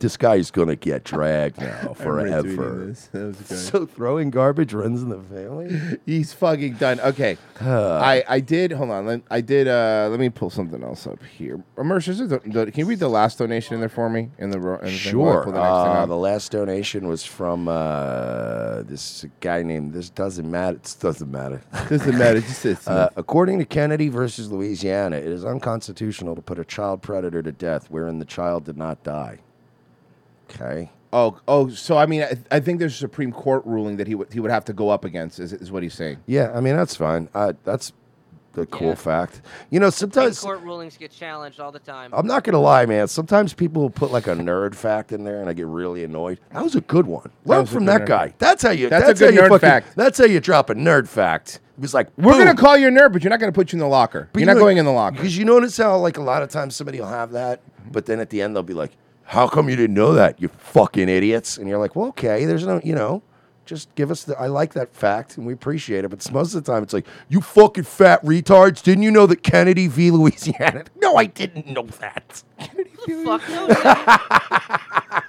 This guy's gonna get dragged now <laughs> forever. retweeting this. That was good. So throwing garbage runs in the family. He's fucking done. Okay, I I did. Hold on. I did. Uh, let me pull something else up here. Immerse, is it the, the- can you read the last donation in there for me? In the, in the thing while I Sure. the Uh, the last donation was from uh, this guy named. This doesn't matter. It doesn't matter. <laughs> Doesn't matter, just it's uh, according to Kennedy versus Louisiana, it is unconstitutional to put a child predator to death wherein the child did not die. Okay. Oh, oh. So I mean, I, I think there's a Supreme Court ruling that he would he would have to go up against. Is, is what he's saying? Yeah, I mean that's fine. Uh, that's the cool fact. You know, sometimes court rulings get challenged all the time. I'm not gonna lie, man. Sometimes people will put like a nerd fact in there, and I get really annoyed. That was a good one. Learn was a from good that nerd guy. fact. That's how you. That's a good how you nerd fucking- fact. That's how you drop a nerd fact. It was like We're gonna call you a nerd, but you're not gonna put you in the locker. But you're not you- going in the locker. because you notice how like a lot of times somebody will have that, but then at the end they'll be like, "How come you didn't know that? You fucking idiots!" And you're like, "Well, okay. There's no, you know." Just give us the. I like that fact, and we appreciate it. But most of the time, it's like, "You fucking fat retards! Didn't you know that Kennedy v. Louisiana?" <laughs> No, I didn't know that. Fuck knows <laughs> that?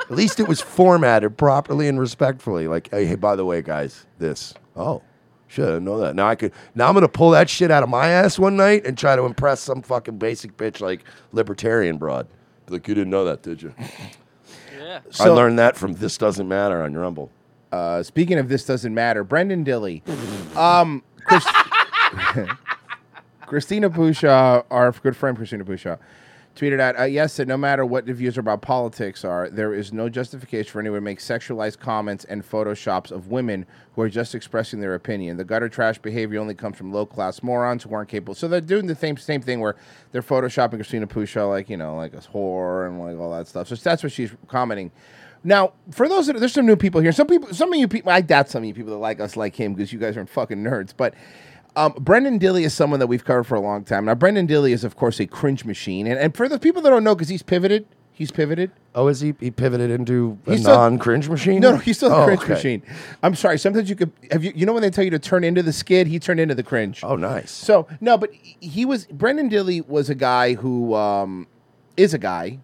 At least it was formatted properly and respectfully. Like, hey, hey, by the way, guys, this. Oh, shit, I didn't know that. Now I could. Now I'm gonna pull that shit out of my ass one night and try to impress some fucking basic bitch like libertarian broad. Be Like, you didn't know that, did you? <laughs> Yeah. I learned that from This Doesn't Matter on Rumble. Uh, speaking of this doesn't matter, Brenden Dilley. Um, Chris- <laughs> <laughs> Christina Pushaw, our good friend Christina Pushaw, tweeted out, uh, yes, that no matter what the views about politics are, there is no justification for anyone to make sexualized comments and photoshops of women who are just expressing their opinion. The gutter trash behavior only comes from low class morons who aren't capable. So they're doing the same same thing where they're photoshopping Christina Pushaw like you know like a whore and like all that stuff. So that's what she's commenting. Now, for those that there's some new people here. Some people, some of you people, I doubt some of you people that like us like him because you guys are fucking nerds. But um, Brenden Dilley is someone that we've covered for a long time. Now, Brenden Dilley is, of course, a cringe machine. And, and for the people that don't know, because he's pivoted, he's pivoted. Oh, is he? He pivoted into a He's still- non-cringe machine? No, no, he's still a Oh, cringe okay. machine. I'm sorry. Sometimes you could have you. You know when they tell you to turn into the skid, he turned into the cringe. Oh, nice. So no, but he was Brenden Dilley was a guy who um, is a guy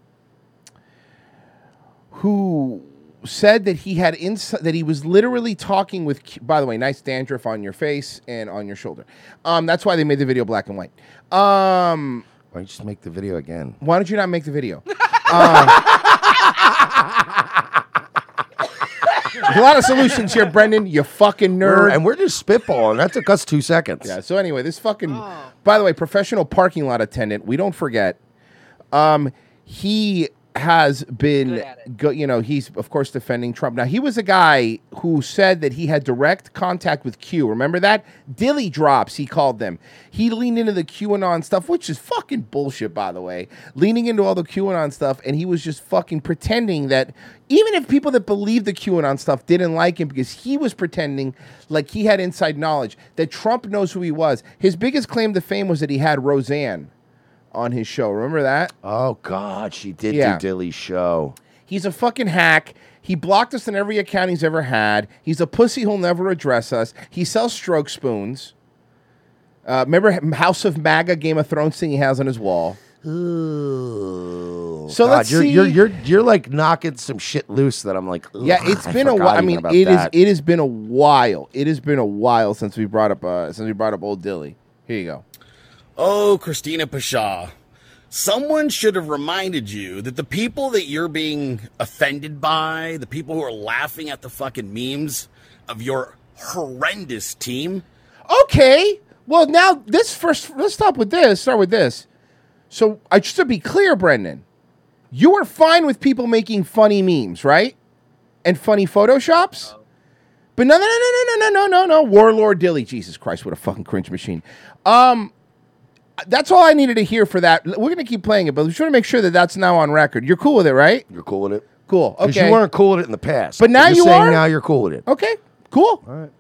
who said that he had ins- that he was literally talking with. Q- By the way, nice dandruff on your face and on your shoulder. Um, that's why they made the video black and white. Um, why don't you just make the video again? Why don't you not make the video? Uh, there's <laughs> a lot of solutions here, Brenden. You fucking nerd. We're- and we're just spitballing. That took us two seconds. Yeah. So anyway, this fucking. By the way, professional parking lot attendant. We don't forget. Um, he has been, go, you know, he's of course defending Trump. Now he was a guy who said that he had direct contact with Q. Remember that dilly drops? He called them. He leaned into the QAnon stuff, which is fucking bullshit, by the way. Leaning into all the QAnon stuff, and he was just fucking pretending that even if people that believe the QAnon stuff didn't like him because he was pretending like he had inside knowledge that Trump knows who he was. His biggest claim to fame was that he had Roseanne on his show. Remember that? Oh God, she did Yeah. do Dilley's show. He's a fucking hack. He blocked us in every account he's ever had. He's a pussy who'll never address us. He sells stroke spoons. Uh, remember House of MAGA Game of Thrones thing he has on his wall. Ooh. So God, let's you're, see. You're you're you're like knocking some shit loose that I'm like. Yeah, ugh, it's I been a forgot while. I even mean, about it is. that. It has been a while. It has been a while since we brought up. Uh, since we brought up old Dilley. Here you go. Oh, Christina Pushaw. Someone should have reminded you that the people that you're being offended by, the people who are laughing at the fucking memes of your horrendous team, Okay. Well, now this first. Let's stop with this. Start with this. So, I just to be clear, Brenden, you are fine with people making funny memes, right? And funny photoshops. But no, no, no, no, no, no, no, no, no. Warlord Dilley. Jesus Christ, what a fucking cringe machine. Um, that's all I needed to hear for that. We're gonna keep playing it, but we just want to make sure that that's now on record. You're cool with it, right? You're cool with it. Cool. 'Cause Okay. you weren't cool with it in the past, But now You're you saying are? Now you're cool with it. Okay. Cool. All right.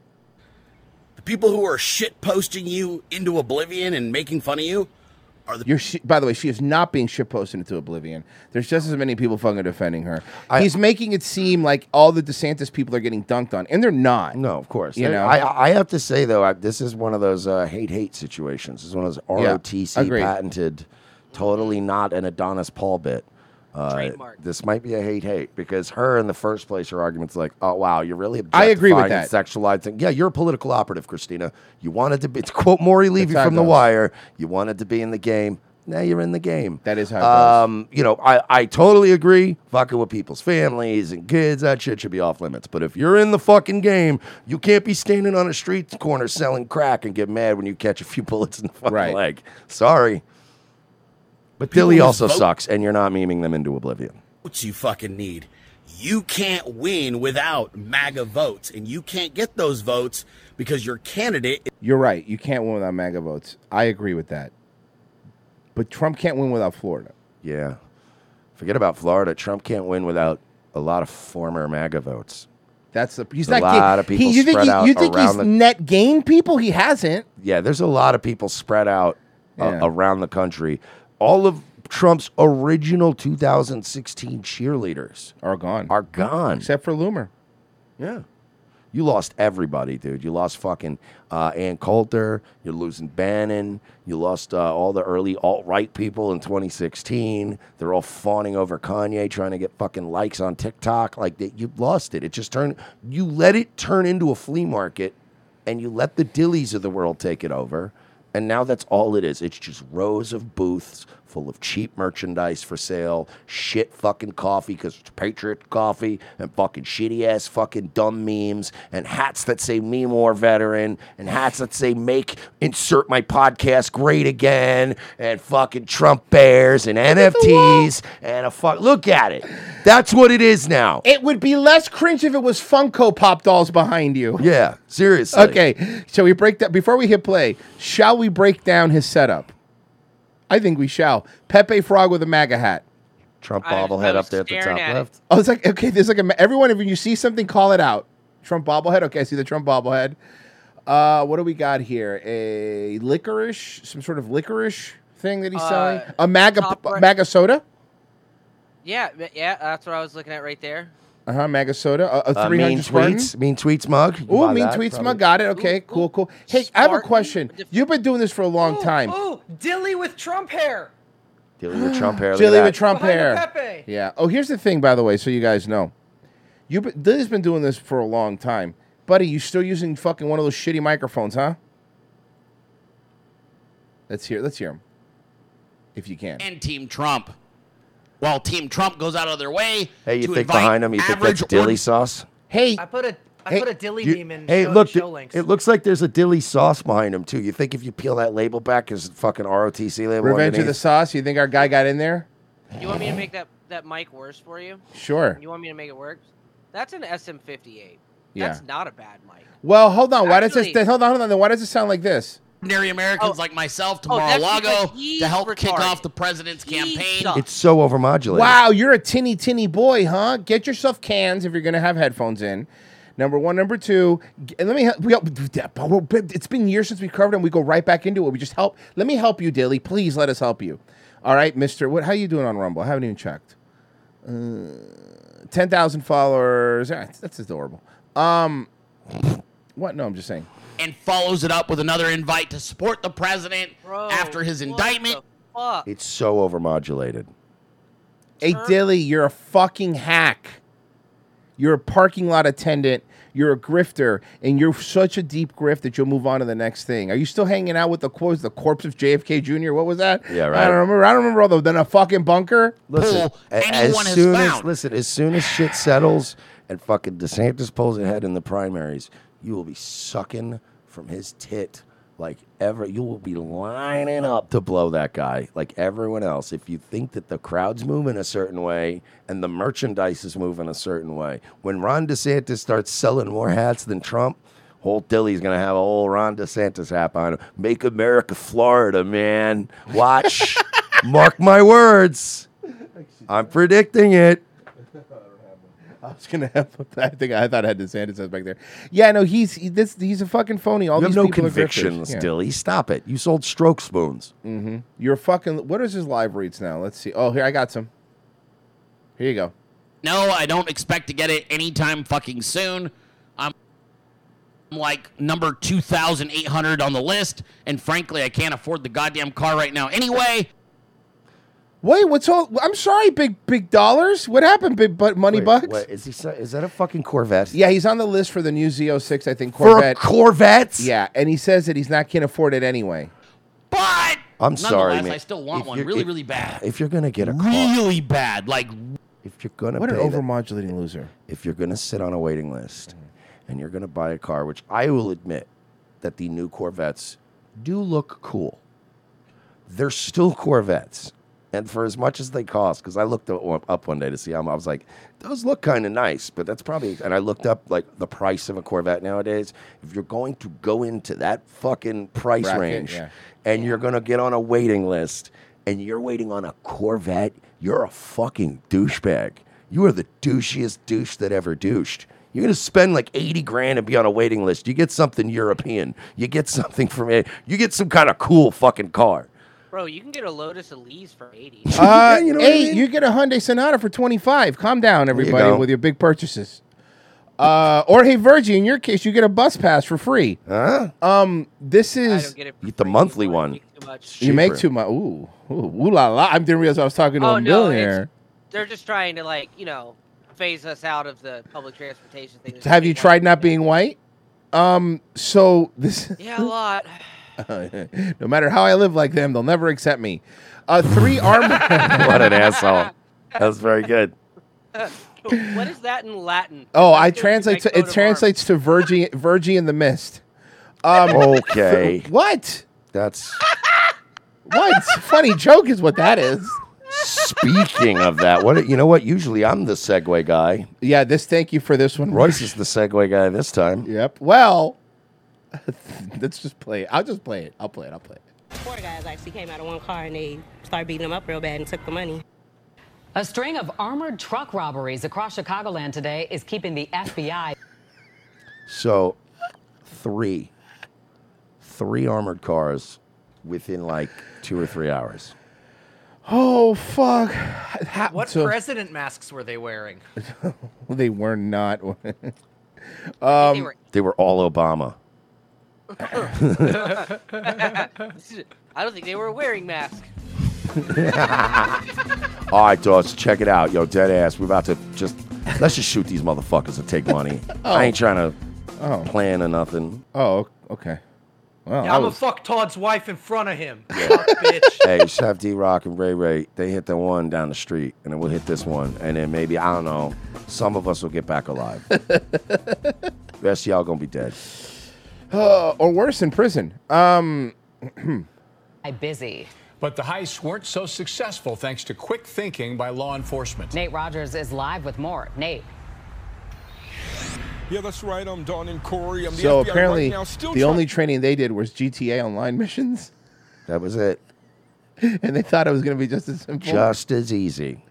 the people who are shit posting you into oblivion and making fun of you, You're shi by the way, she is not being shitposted into oblivion. There's just as many people fucking defending her. He's making it seem like all the DeSantis people are getting dunked on, and they're not. No, of course. You know, I, I have to say though, I, this is one of those uh, hate hate situations. This is one of those Yeah, ROTC agreed. patented, totally not an Adonis Paul bit. Uh, this might be a hate hate because her in the first place, her argument's like, oh wow, you're really I agree with that. and sexualizing. Yeah, you're a political operative, Christina. You wanted to be to quote Maury Levy That's how it from The. Wire. You wanted to be in the game. Now you're in the game. That is how it goes. Um, you know, I, I totally agree. Fucking with people's families and kids, that shit should be off limits. But if you're in the fucking game, you can't be standing on a street corner selling crack and get mad when you catch a few <laughs> bullets in the fucking Right. leg. Sorry. But People Dilley also vote- sucks, and you're not memeing them into oblivion. votes you fucking need. You can't win without MAGA votes, and you can't get those votes because your candidate Is- You're right. You can't win without MAGA votes. I agree with that. But Trump can't win without Florida. Yeah. Forget about Florida. Trump can't win without a lot of former MAGA votes. That's the he's A not lot ga- of people he, you think spread he- out you think he's the- net gain people? He hasn't. Yeah, there's a lot of people spread out uh, Yeah. around the country. All of Trump's original 2016 cheerleaders are gone. Are gone. Except for Loomer. Yeah. You lost everybody, dude. You lost fucking uh, Ann Coulter. You're losing Bannon. You lost uh, all the early alt right people in 2016. They're all fawning over Kanye, trying to get fucking likes on TikTok. Like they, you lost it. It just turned. You let it turn into a flea market, and you let the dillies of the world take it over. And now that's all it is. It's just rows of booths full of cheap merchandise for sale, shit fucking coffee because it's Patriot coffee, and fucking shitty ass fucking dumb memes, and hats that say me more veteran, and hats that say make insert my podcast great again, and fucking Trump bears and NFTs, and a fuck. Look at it. That's what it is now. It would be less cringe if it was Funko Pop dolls behind you. Yeah, seriously. Okay, so we break that before we hit play? Shall we break down his setup? I think we shall. Pepe Frog with a MAGA hat. Trump I- I bobblehead was up there at the top at it. left. Oh, it's like okay. There's like a everyone. If you see something, call it out. Trump bobblehead. Okay, I see the Trump bobblehead. Uh, what do we got here? A licorice, some sort of licorice thing that he's Uh, selling. A MAGA, top right- MAGA soda. Yeah, ma- yeah, that's what I was looking at right there. Uh huh. MAGA soda. A, a Uh, 300 mean Spartan. tweets, mean tweets mug. You Ooh, buy mean that, tweets, probably. mug. Got it. Okay, cool, cool. Hey, I have a Spartan? question. You've been doing this for a long time. Ooh, Dilley with Trump hair. Dilley with Trump hair. look at Jilly that. with Trump Behind the hair. Pepe. Yeah. Oh, here's the thing, by the way, so you guys know. You Dilley's been doing this for a long time, buddy. You still using fucking one of those shitty microphones, huh? Let's hear. Let's hear him, if you can. and Team Trump. While Team Trump goes out of their way Hey, you to think invite behind him? You think average that's dilly ord- sauce? Hey, I put a I Hey, put a Dilly You- meme in hey, show, look, show th- links. it looks like there's a dilly sauce behind him too. You think if you peel that label back, is fucking ROTC label Revenge of the? Sauce. You think our guy got in there? You want me to make that that mic worse for you? Sure. You want me to make it worse? That's an SM58. Yeah. That's not a bad mic. Well, hold on. Why does this? Hold on, hold on. Then why does it sound like this? Ordinary Americans like myself to oh, Mar-a-Lago to help kick off the president's campaign. It's so overmodulated. Wow, you're a tinny tinny boy, huh? Get yourself cans if you're gonna have headphones in. Number one, number two. let me. help- We, it's been years since we covered, it and we go right back into it. We just help. Let me help you, Dilley. Please let us help you. All right, Mister. What? How you doing on Rumble? I haven't even checked. Uh, Ten thousand followers. That's adorable. Um, what? No, I'm just saying. And follows it up with another invite to support the president after his indictment. It's so overmodulated. Hey, Dilley, you're a fucking hack. You're a parking lot attendant. You're a grifter, and you're such a deep grift that you'll move on to the next thing. Are you still hanging out with the quotes, the corpse of JFK Jr.? What was that? Yeah, I right. don't remember. I don't remember all the. Then a fucking bunker. Listen, a- as anyone has soon as listen, as soon as shit settles and fucking DeSantis pulls ahead in the primaries, you will be sucking from his tit like ever. You will be lining up to blow that guy like everyone else. If you think that the crowd's moving a certain way and the merchandise is moving a certain way, when Ron DeSantis starts selling more hats than Trump. Whole Dilley's gonna have a whole Ron DeSantis hat on him. Make America Florida, man. Watch. <laughs> Mark my words. I'm predicting it. I was gonna have. <laughs> I think I thought I had DeSantis back there. Yeah, no, he's he, this. He's a fucking phony. All you have these no people are grifters. convictions, Yeah. Dilley. Stop it. You sold stroke spoons. Mm-hmm. You're fucking. What is his live reads now? Let's see. Oh, here I got some. Here you go. No, I don't expect to get it anytime fucking soon. I'm like number 2,800 on the list, and frankly, I can't afford the goddamn car right now anyway. Wait, what's all? I'm sorry, big big dollars. What happened, big butt money Wait, bucks? wait, is he? sa- Is that a fucking Corvette? Yeah, he's on the list for the new Z06, I think. For a Corvette. Corvette? Yeah, and he says that he's not can't afford it anyway. But I'm sorry, nonetheless, man. I still want If one you're- really, if- really bad. If you're gonna get a car, Really bad. Like, if you're gonna What an pay the- overmodulating loser. if you're gonna sit on a waiting list and you're gonna buy a car, which I will admit that the new Corvettes do look cool. They're still Corvettes. And for as much as they cost, because I looked up one day to see how I was like, those look kind of nice, but that's probably. And I looked up like the price of a Corvette nowadays. If you're going to go into that fucking price Bracket, range, yeah. and you're gonna get on a waiting list, and you're waiting on a Corvette, you're a fucking douchebag. You are the douchiest douche that ever douched. You're gonna spend like eighty grand and be on a waiting list. You get something European. You get something from it. You get some kind of cool fucking car. Bro, you can get a Lotus Elise for 80. <laughs> Uh, you know what I hey, mean? you get a Hyundai Sonata for 25. Calm down, everybody, go. with your big purchases. Uh, or hey, Virgie, in your case, you get a bus pass for free. Huh? Um, this I is don't get it. Get the monthly one. Too you make cheaper. too much. Ooh, ooh, ooh la la! I didn't realize I was talking to Oh, a no, millionaire. They're just trying to like, you know, phase us out of the public transportation thing. Have you tried not being white? Um, so this. Yeah, a lot. <laughs> <laughs> no matter how I live like them, they'll never accept me. Uh, three <laughs> armed. what an asshole. That was very good. <laughs> what is that in Latin? Oh, I That's gonna be translate to it translates to Virgie Virgie in the mist. Um, Okay. What? That's What? Funny joke is what that is. speaking of that. What you know? What usually I'm the segue guy. Yeah, this. Thank you for this one. Royce is the segue guy this time. Yep. Well, <laughs> let's just play it. I'll just play it. I'll play it. I'll play it. Four guys actually came out of one car and they started beating them up real bad and took the money. A string of armored truck robberies across Chicagoland today is keeping the FBI. So, three, three armored cars within like two or three hours. Oh fuck! Ha- What so- president masks were they wearing? <laughs> they were not. <laughs> um, They were all Obama. I don't think they were wearing masks. <laughs> All right, dogs, check it out. Yo, dead ass. We're about to just let's just shoot these motherfuckers and take money. <laughs> Oh. I ain't trying to Oh. plan or nothing. Oh, okay. Well, yeah, I I'm was- gonna fuck Todd's wife in front of him. <laughs> Fuck, bitch. hey, Chef D Rock and Ray Ray, they hit the one down the street, and then we'll hit this one, and then maybe I don't know, some of us will get back alive. Rest of y'all gonna be dead. Uh, or worse, in prison. Um, <clears throat> I'm busy. But the heists weren't so successful thanks to quick thinking by law enforcement. Nate Rogers is live with more. Nate. Yeah, that's right. I'm Don and Corey. I'm the so FBI apparently, right now, still the trying- only training they did was GTA Online <laughs> missions, That was it. and they thought it was going to be just as simple. Just as easy.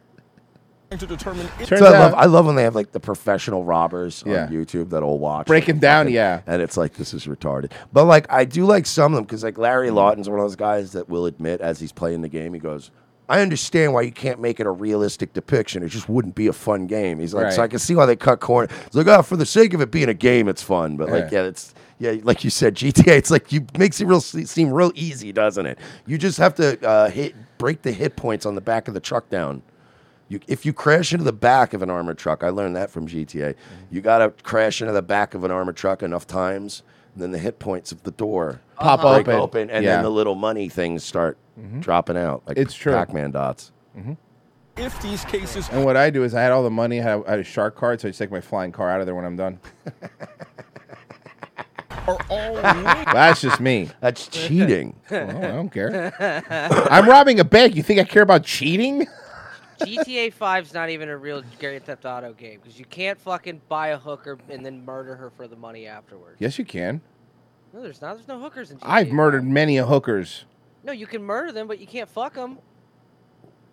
To determine. If Turns So I love, I love when they have like the professional robbers Yeah. on YouTube that'll watch Break like, down, fucking- yeah. and it's like this is retarded. But like I do like some of them because like Larry Lawton's one of those guys that will admit as he's playing the game, he goes, "I understand why you can't make it a realistic depiction. It just wouldn't be a fun game." He's like, "So I can see why they cut corner." It's like, "Oh, for the sake of it being a game, it's fun." But like, Yeah. yeah, it's yeah, like you said, GTA. It's like you makes it real seem real easy, doesn't it? You just have to uh, hit break the hit points on the back of the truck down. You, if you crash into the back of an armored truck, I learned that from GTA. Mm-hmm. You got to crash into the back of an armored truck enough times, and then the hit points of the door Pop break open. and Yeah. then the little money things start mm-hmm. dropping out, like It's true. Pac-Man dots. Mm-hmm. if these cases And what I do is I had all the money, I had, I had a shark card, so I just take my flying car out of there when I'm done. <laughs> are <laughs> That's just me. That's cheating. Well, I don't care. <laughs> I'm robbing a bank. You think I care about cheating? GTA 5's not even a real Grand Theft Auto game because you can't fucking buy a hooker and then murder her for the money afterwards. Yes, you can. No, there's not. There's no hookers in GTA. I've murdered many a hookers. No, you can murder them, but you can't fuck them.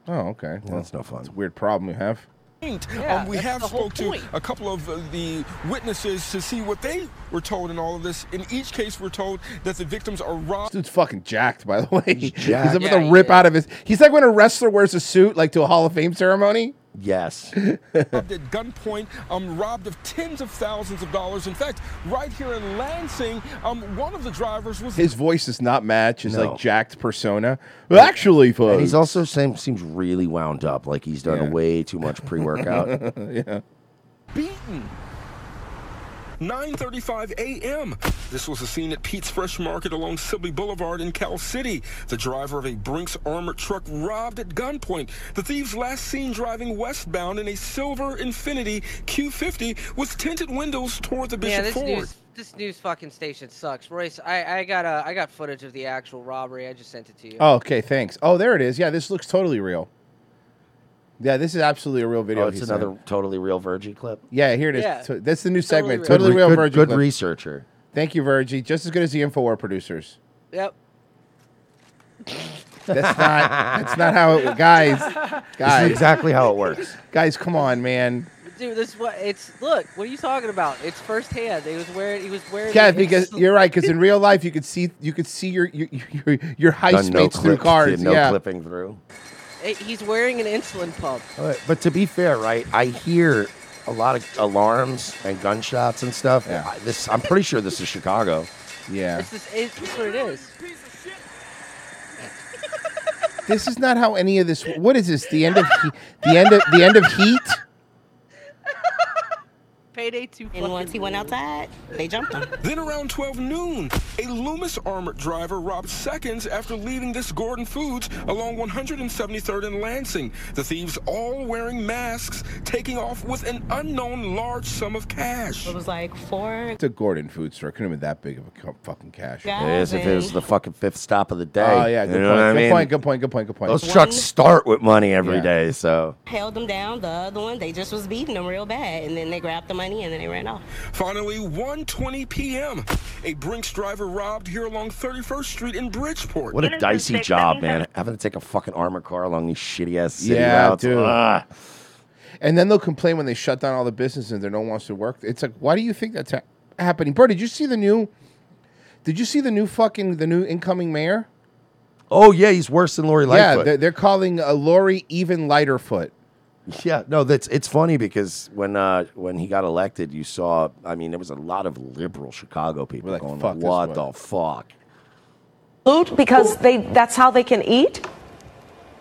Oh, okay. Well, that's no fun. It's a weird problem you have. Yeah, um, we have the whole spoke to a couple of uh, the witnesses to see what they were told in all of this. In each case, we're told that the victims are robbed. This dude's fucking jacked, by the way. He's, <laughs> jacked. about Yeah, to he rip out of his. He's like when a wrestler wears a suit, like to a Hall of Fame ceremony. Yes. <laughs> robbed at gunpoint, um, robbed of tens of thousands of dollars. In fact, right here in Lansing, um, one of the drivers was His voice does not match his No. like jacked persona. Well, actually, And folks. he's also seems seems really wound up, like he's done Yeah. way too much pre-workout. <laughs> yeah. beaten. 9:35 a.m. This was a scene at Pete's Fresh Market along Sibley Boulevard in Cal City. The driver of a Brinks armored truck robbed at gunpoint. The thieves last seen driving westbound in a silver Infiniti Q50 with tinted windows toward the Man, Bishop this Ford. news this news fucking station sucks. Royce, I I got a, I got footage of the actual robbery. I just sent it to you. Oh, okay, thanks. Oh, there it is. Yeah, this looks totally real. Yeah, this is absolutely a real video. oh, it's he sent. another totally real Virgie clip. Yeah, here it is. Yeah. So that's the new segment. Totally Totally, Good real good- Virgin good clip. researcher. Thank you, Virgie. Just as good as the Infowar producers. Yep. That's not. that's not how it. Guys, guys. <laughs> This is exactly how it works. Guys, come on, man. Dude, this what it's look. What are you talking about? It's firsthand. He was wearing. He was wearing. Yeah, because it's- you're right. Because in real life, you could see you could see your your your, your heist Done no mates through clip- cars. no yeah. clipping through. Eh, he's wearing an insulin pump. But, but to be fair, right? I hear a lot of alarms and gunshots and stuff. I, this, I'm pretty sure this is Chicago. Yeah. It's just it's, it's what it is. This is not how any of this. What is this? The end of he, the end of the end of Heat. Payday too And once he went outside, they jumped him. <laughs> Then around 12 noon, a Loomis armored driver robbed seconds after leaving this Gordon Foods along 173rd and Lansing. The thieves all wearing masks, taking off with an unknown large sum of cash. It was like four It's a Gordon food store. Couldn't have been that big of a fucking cash. It is if it was the fucking fifth stop of the day. Oh yeah, good You know point. what I good mean? point. Good point. Good point. Good point. Those trucks start with money every Yeah. day, so held them down. The other one, they just was beating them real bad, and then they grabbed the money and then they ran off. Finally, 1:20 p.m. A Brinks driver robbed here along 31st Street in Bridgeport. what a dicey job, man. Having to take a fucking armored car along these shitty ass city yeah, routes. dude. Ah. And then they'll complain when they shut down all the businesses and there no one wants to work. It's like, why do you think that's ha- happening, bro? Did you see the new? Did you see the new fucking the new incoming mayor? Oh yeah, he's worse than Lori Yeah, Lightfoot. they're, they're calling uh, Lori even lighter foot. Yeah, no, that's it's funny because when uh, when he got elected, you saw. I mean, there was a lot of liberal Chicago people going, "Fuck "What one." the fuck?" food because they that's how they can eat?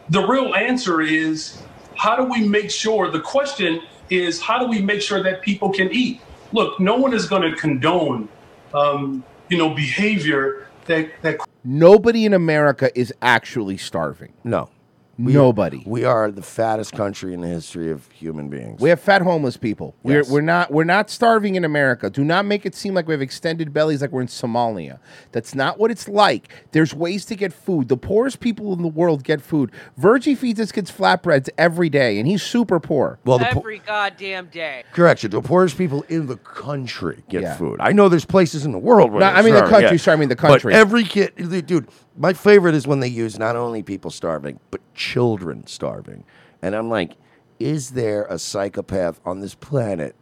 the real answer is how do we make sure the question is how do we make sure that people can eat look no one is going to condone um, you know behavior that that Nobody in America is actually starving. No, nobody. We are the fattest country in the history of human beings. We have fat homeless people. Yes. We're, we're not we're not starving in America. Do not make it seem like we have extended bellies like we're in Somalia. That's not what it's like. There's ways to get food. The poorest people in the world get food. Virgie feeds his kids flatbreads every day, and he's super poor. Well, the po- Every goddamn day. correction, the poorest people in the country get Yeah. food. I know there's places in the world where No, I mean the country, yeah. sorry, I mean the But country. every kid, dude. My favorite is when they use not only people starving but children starving, and I'm like, is there a psychopath on this planet?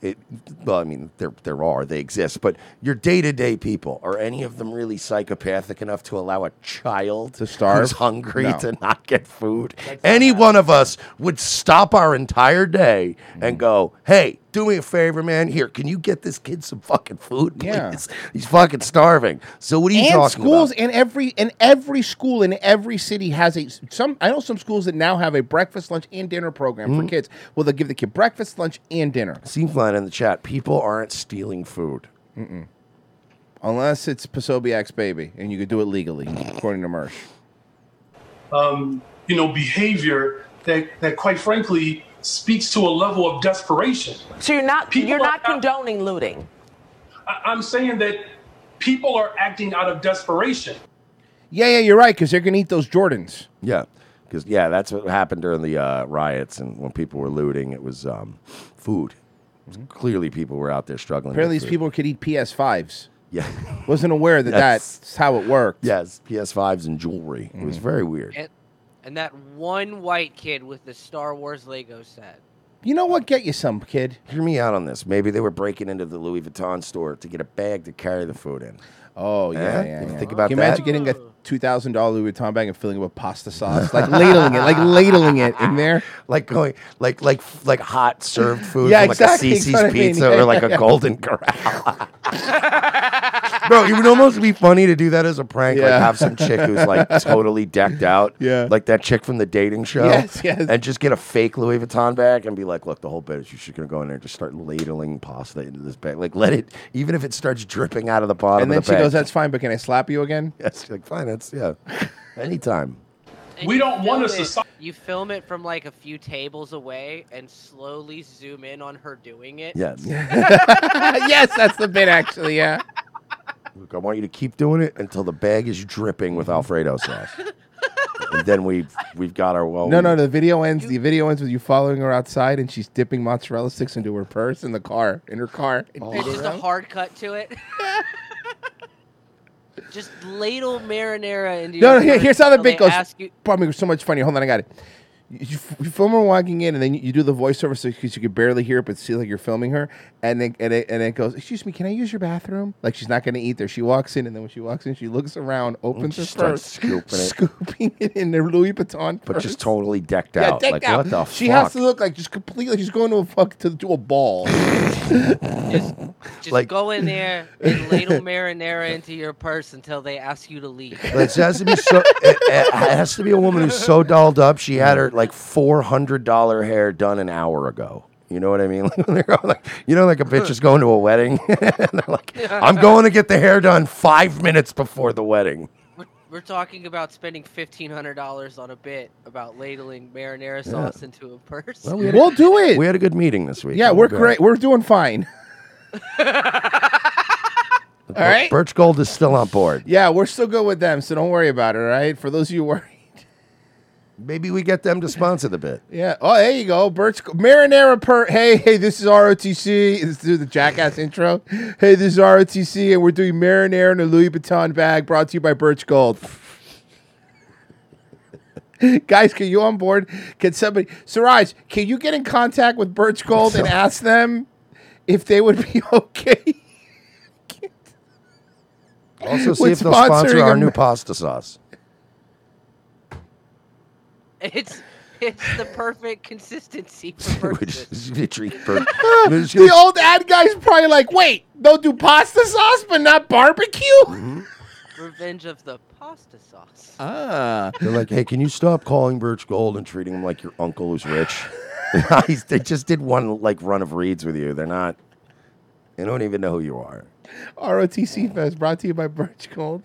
It, well, I mean, there there are, they exist, but your day to day people are any of them really psychopathic enough to allow a child to starve? who's hungry No. to not get food? Any one of us would stop our entire day Mm-hmm. and go, "Hey, do me a favor, man. Here, can you get this kid some fucking food, please? <laughs> Yeah. He's fucking starving." So what are you and talking schools about? in every in every school in every city has a some I know some schools that now have a breakfast, lunch, and dinner program Mhm. for kids. Well, they'll give the kid breakfast, lunch, and dinner. Scene flying in the chat. People aren't stealing food. Mm-mm. Unless it's Posobiec's baby, and you could do it legally, according to Mersh. um, you know behavior that that quite frankly speaks to a level of desperation So you're not People you're are not condoning looting. I, i'm saying that people are acting out of desperation Yeah, yeah, you're right, because they're gonna eat those Jordans. Yeah, because yeah, that's what happened during the uh, riots and when people were looting. It was um, food. It was clearly, people were out there struggling. Apparently, these food. people could eat PS5s. Yeah, <laughs> wasn't aware that Yes. that's how it worked. Yes, PS5s and jewelry. It was Mm. very weird. And, and that one white kid with the Star Wars Lego set. You know what? Get you some, kid. Hear me out on this. Maybe they were breaking into the Louis Vuitton store to get a bag to carry the food in. Oh yeah, Eh? yeah. You yeah. Think about Can you that. imagine getting a two thousand dollar Louis Vuitton bag and filling it with pasta sauce, like ladling it, like ladling it in there, <laughs> like going, like like like hot served food Yeah, from like exactly, a that's <laughs> Cicis what I mean. pizza Yeah, or like yeah, a yeah. Golden Corral. <laughs> <laughs> Bro, it would almost be funny to do that as a prank. Like Yeah. have some chick who's like <laughs> totally decked out. Yeah. Like that chick from the dating show. Yes, yes. And just get a fake Louis Vuitton bag and be like, look, the whole bit is you're just gonna go in there and just start ladling pasta into this bag. Like let it even if it starts dripping out of the bottom and then of the she bag. goes, "That's fine, but can I slap you again?" <laughs> Yes, you're like fine. That's yeah, anytime. And We don't want a film it- soci- You film it from like a few tables away and slowly zoom in on her doing it. Yes. yes, that's the bit actually. Yeah. Look, I want you to keep doing it until the bag is dripping with Alfredo sauce. <laughs> and then we've we've got our well. No, no, the video ends. The video ends with you following her outside, and she's dipping mozzarella sticks into her purse in the car, in her car. and There's just a hard cut to it. <laughs> just ladle marinara into No, your no. Here, here's how the until bit goes. ask you- Pardon me, it was so much funny. Hold on, I got it. You, you, you film her walking in, and then you, you do the voiceover so because you could barely hear it, but see like you're filming her, and then and it, and it goes, "Excuse me, can I use your bathroom?" Like she's not going to eat there. She walks in, and then when she walks in, she looks around, opens her purse, scooping it. scooping it in their Louis Vuitton purse. but just totally decked Yeah, out. decked like out. what the She fuck? has to look like just completely. She's going to a fuck to, to a ball. <laughs> Just Like- go in there and ladle <laughs> marinara into your purse until they ask you to leave. It has to be so. It, it has to be a woman who's so dolled up. She had her like four hundred dollar hair done an hour ago. You know what I mean? <laughs> Like, they're like, you know, like a bitch is going to a wedding, and <laughs> they're like, "I'm <laughs> going to get the hair done five minutes before the wedding." We're talking about spending fifteen hundred dollars on a bit about ladling marinara sauce into a purse. Well, we had We'll do it. We had a good meeting this week. Yeah, and we're good. great. We're doing fine. All right. Birch Gold is still on board. Yeah, we're still good with them, so don't worry about it. All right. For those of you worried. Maybe we get them to sponsor the bit. Yeah. Oh, there you go. Birch Marinara per. Hey, hey, this is ROTC. Let's do the jackass intro. Hey, this is ROTC, and we're doing marinara in a Louis Vuitton bag brought to you by Birch Gold. <laughs> Guys, can you on board? Can somebody, Siraj, can you get in contact with Birch Gold and ask them if they would be <laughs> okay? Also, see with if they'll sponsor our a new pasta sauce. It's it's the perfect consistency for <laughs> Which purchase. is literally per- <laughs> <laughs> the old ad guy's probably like, wait, they'll do pasta sauce but not barbecue? Mm-hmm. Revenge of the pasta sauce. Ah. They're like, hey, can you stop calling Birch Gold and treating him like your uncle who's rich? They just did one like run of reads with you. They're not. They don't even know who you are. ROTC Fest brought to you by Birch Gold.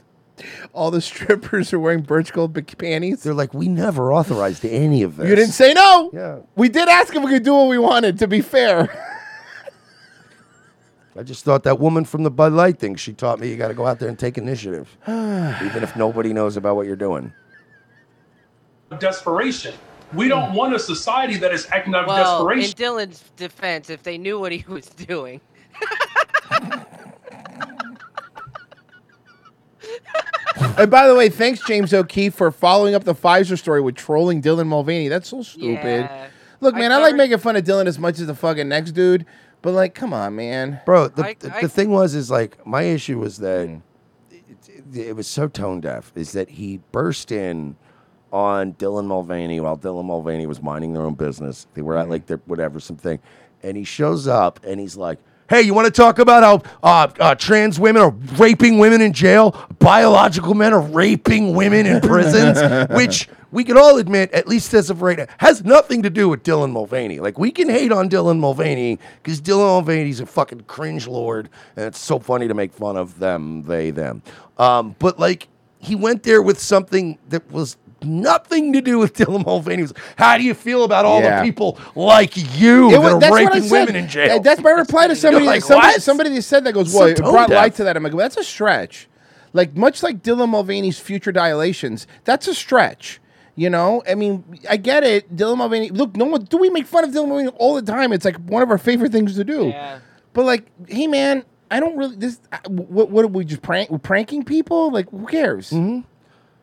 All the <laughs> strippers are wearing Birch Gold bik- panties. They're like, we never authorized any of this. You didn't say no. Yeah. We did ask if we could do what we wanted, to be fair. <laughs> I just thought that woman from the Bud Light thing. She taught me you got to go out there and take initiative, <sighs> even if nobody knows about what you're doing. desperation. We don't hmm. want a society that is acting out of Well, in desperation. Dylan's defense, if they knew what he was doing, <laughs> <laughs> and by the way, thanks James O'Keefe for following up the Pfizer story with trolling Dylan Mulvaney. That's so stupid. Yeah. Look, man, I, like making fun of Dylan as much as the fucking next dude, but like, come on, man, Bro, the, I- the, I- the thing was, is like, my issue was that it, it, it was so tone deaf, is that he burst in on Dylan Mulvaney while Dylan Mulvaney was minding their own business. They were at mm-hmm. like their whatever, something. And he shows up and he's like, Hey, you want to talk about how uh, uh, trans women are raping women in jail? Biological men are raping women in prisons, <laughs> which we can all admit, at least as of right now, has nothing to do with Dylan Mulvaney. Like, we can hate on Dylan Mulvaney because Dylan Mulvaney's a fucking cringe lord, and it's so funny to make fun of them, they, them. Um, but, like, he went there with something that was nothing to do with Dylan Mulvaney. He was, How do you feel about all Yeah. the people like you It that was- are that's what I raping said. women in jail? That's my reply to <laughs> somebody. like, somebody, what? somebody that said that goes, So "Well, it tone brought light to that." I'm like, well, "That's a stretch." Like much like Dylan Mulvaney's future dilations, that's a stretch. You know, I mean, I get it. Dylan Mulvaney. Look, no one do we make fun of Dylan Mulvaney all the time. It's like one of our favorite things to do. Yeah. But like, hey man, I don't really. This uh, what? What are we just prank? We're pranking people? Like, who cares? Mm-hmm.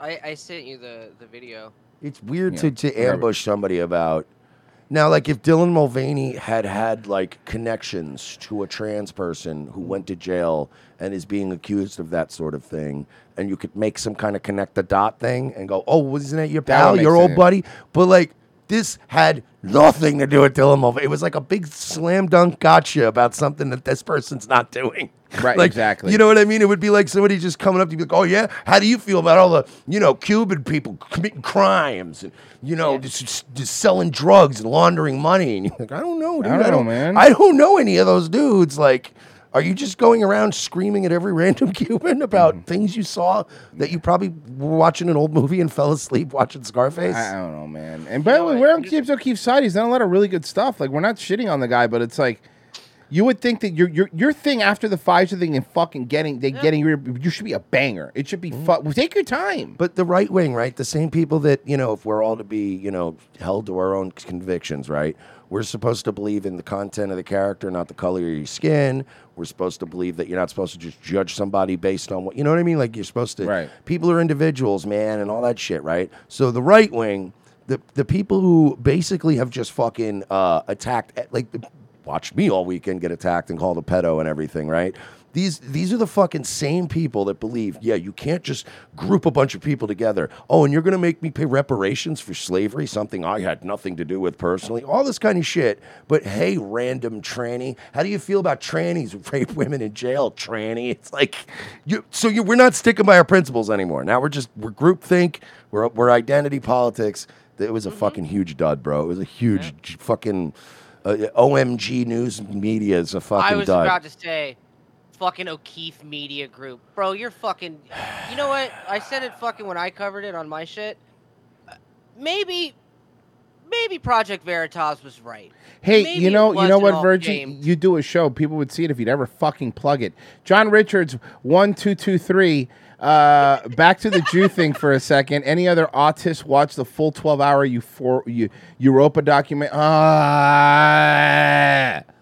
I, I sent you the, the video. It's weird Yeah, to, to whatever. ambush somebody about. Now, like if Dylan Mulvaney had had like connections to a trans person who went to jail and is being accused of that sort of thing, and you could make some kind of connect the dot thing and go, "Oh, wasn't that your That pal, would make your old sense. buddy?" But like this had nothing to do with Mulvaney. It was like a big slam dunk gotcha about something that this person's not doing. <laughs> Right, like, exactly. You know what I mean? It would be like somebody just coming up to you like, "Oh yeah, how do you feel about all the you know Cuban people committing crimes and you know just, just, just selling drugs and laundering money?" And you're like, "I don't know, dude. I don't know, man. I don't know any of those dudes. Like, are you just going around screaming at every <laughs> random Cuban about Mm. things you saw that you probably were watching an old movie and fell asleep watching Scarface?" I, I don't know, man. And by the way, we're on Keeps O'Keefe's side. He's done a lot of really good stuff. Like we're not shitting on the guy, but it's like you would think that your your your thing after the Pfizer thing and fucking getting they getting rid you should be a banger. It should be fu- Take your time. But the right wing, right? The same people that, you know, if we're all to be, you know, held to our own convictions, right? We're supposed to believe in the content of the character, not the color of your skin. We're supposed to believe that you're not supposed to just judge somebody based on what, you know what I mean? Like you're supposed to, Right. people are individuals, man, and all that shit, right? So the right wing, the, the people who basically have just fucking uh, attacked, like, watched me all weekend get attacked and called a pedo and everything, right? These these are the fucking same people that believe, yeah, you can't just group a bunch of people together. Oh, and you're gonna make me pay reparations for slavery, something I had nothing to do with personally. All this kind of shit. But hey, random tranny, how do you feel about trannies who rape women in jail? Tranny, it's like you. So you, we're not sticking by our principles anymore. Now we're just we're groupthink. We're we're identity politics. It was a fucking huge dud, bro. It was a huge j- fucking uh, OMG News Media is a fucking I was dud. about to say, fucking O'Keefe Media Group, bro. You're fucking. You know what? I said it fucking when I covered it on my shit. Uh, Maybe, maybe Project Veritas was right. Hey, Maybe you know, you know what, Virgin? You do a show, people would see it if you'd ever fucking plug it. John Richards, one two two three. Uh, <laughs> back to the Jew thing for a second. Any other autists watch the full twelve hour Eufor- Eu- Europa document? Ah,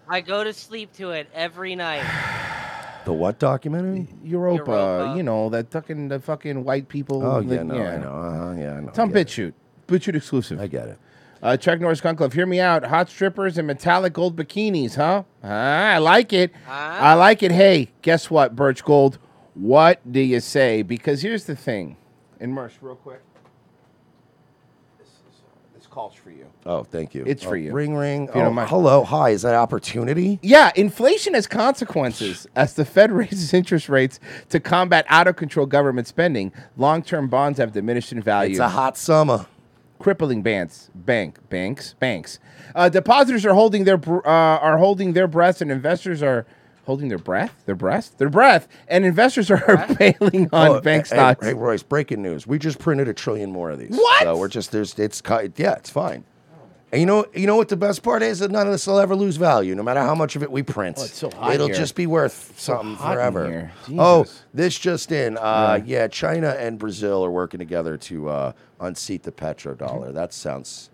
I go to sleep to it every night. <sighs> <sighs> <sighs> The what documentary? Europa, Europa. You know that fucking the fucking white people. Oh that- yeah, no, I know. Uh-huh, yeah, I know. It's on BitChute. BitChute exclusive. I get it. Uh, Chuck Norris Gun Club, hear me out. Hot strippers and metallic gold bikinis, huh? Ah, I like it. I like it. Hey, guess what, Birch Gold? What do you say? Because here's the thing. And Mersh, real quick. This, is, uh, this calls for you. Oh, thank you. It's for Oh, you. Ring, ring. You Oh, mind. hello, hi. Is that opportunity? Yeah, inflation has consequences. As the Fed <laughs> raises interest rates to combat out of control government spending, long term bonds have diminished in value. It's a hot summer. crippling banks, bank, banks, banks. Uh, depositors are holding their br- uh, are holding their breaths, and investors are holding their breath, their breath, their breath, and investors are <laughs> bailing on Oh, bank hey, stocks. Hey, Royce, breaking news. We just printed a trillion more of these. What? So we're just there's it's. Yeah, it's fine. And you know, you know what the best part is that none of this will ever lose value, no matter how much of it we print. Oh, it's so It'll here. just be worth So something in forever. Oh, this just in. Uh, yeah. China and Brazil are working together to uh, unseat the petrodollar. That sounds.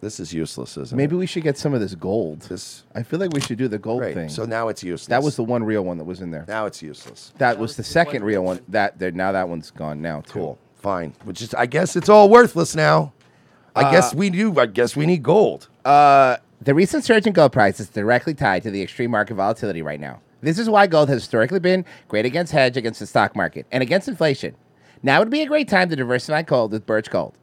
This is useless, isn't Maybe it? we should get some of this gold. This, I feel like we should do the gold Great. thing. So now it's useless. that was the one real one that was in there. Now it's useless. That was the second real one. That there now that one's gone now too. Cool. Fine. Which is, I guess it's all worthless now. I Uh, guess we do. I guess we need gold. Uh, the recent surge in gold price is directly tied to the extreme market volatility right now. This is why gold has historically been great against hedge against the stock market and against inflation. Now would be a great time to diversify gold with Birch Gold.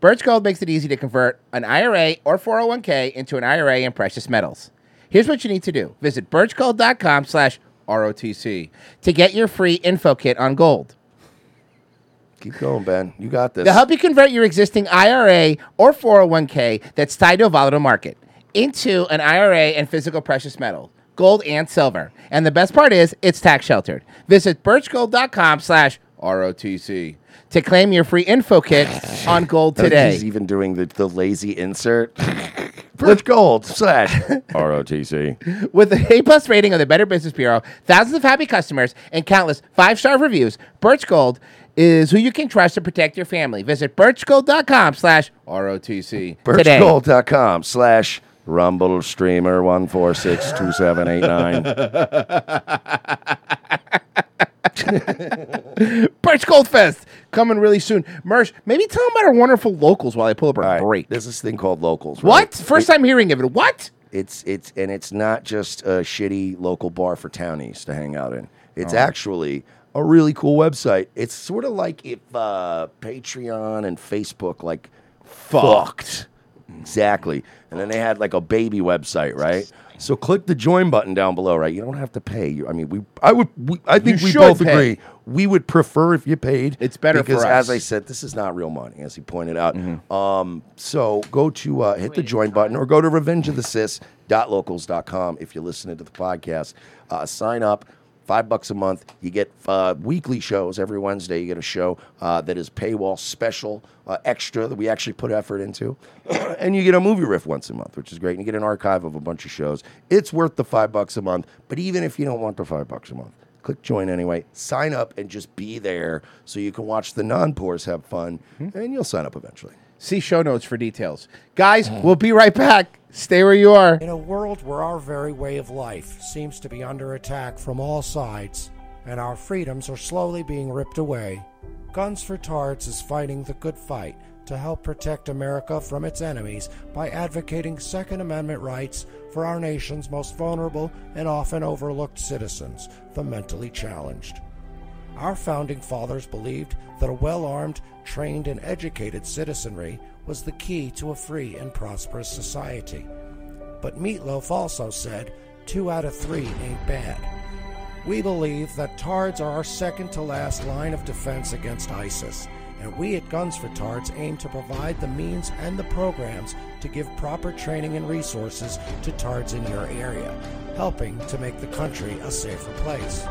Birch Gold makes it easy to convert an IRA or 401k into an IRA in precious metals. Here's what you need to do. Visit birchgold.com slash ROTC to get your free info kit on gold. Keep going, Ben. You got this. They'll help you convert your existing IRA or 401k that's tied to a volatile market into an IRA and physical precious metal, gold and silver. And the best part is it's tax sheltered. Visit birchgold.com slash ROTC to claim your free info kit <sighs> on gold today. He's even doing the, the lazy insert. <laughs> Birch Gold slash <laughs> ROTC. With the A plus rating of the Better Business Bureau, thousands of happy customers, and countless five star reviews, Birch Gold is who you can trust to protect your family. Visit birchgold.com slash ROTC today. Birchgold.com slash Rumble Streamer one four six two seven eight nine. <laughs> Birch Gold Fest coming really soon. Mersh, maybe tell them about our wonderful locals while I pull up our break. There's this thing called locals. What? First It- time hearing of it. What? It's it's and it's not just a shitty local bar for townies to hang out in. It's Oh. actually a really cool website. It's sort of like if uh, Patreon and Facebook like fucked. Exactly. And then they had like a baby website, right? So click the join button down below, right? You don't have to pay. You- I mean, we I would we, I think You we both pay. agree. We would prefer if you paid. It's better for because, us. as I said, this is not real money, as he pointed out. Mm-hmm. Um, so go to uh, hit the join button or go to revengeofthecis.locals.com if you're listening to the podcast. Uh, sign up. Five bucks a month. You get uh, weekly shows every Wednesday. You get a show uh, that is paywall special, uh, extra that we actually put effort into, <clears throat> and you get a movie riff once a month, which is great. And you get an archive of a bunch of shows. It's worth the five bucks a month. But even if you don't want the five bucks a month, click join anyway. Sign up and just be there so you can watch the non-poors have fun, hmm. and you'll sign up eventually. See show notes for details. Guys, <sighs> we'll be right back. Stay where you are. In a world where our very way of life seems to be under attack from all sides and our freedoms are slowly being ripped away, Guns for Tards is fighting the good fight to help protect America from its enemies by advocating Second Amendment rights for our nation's most vulnerable and often overlooked citizens, the mentally challenged. Our founding fathers believed that a well armed, trained, and educated citizenry was the key to a free and prosperous society. But Meatloaf also said two out of three ain't bad. We believe that TARDs are our second to last line of defense against ISIS, and we at Guns for Tards aim to provide the means and the programs to give proper training and resources to tards in your area, helping to make the country a safer place.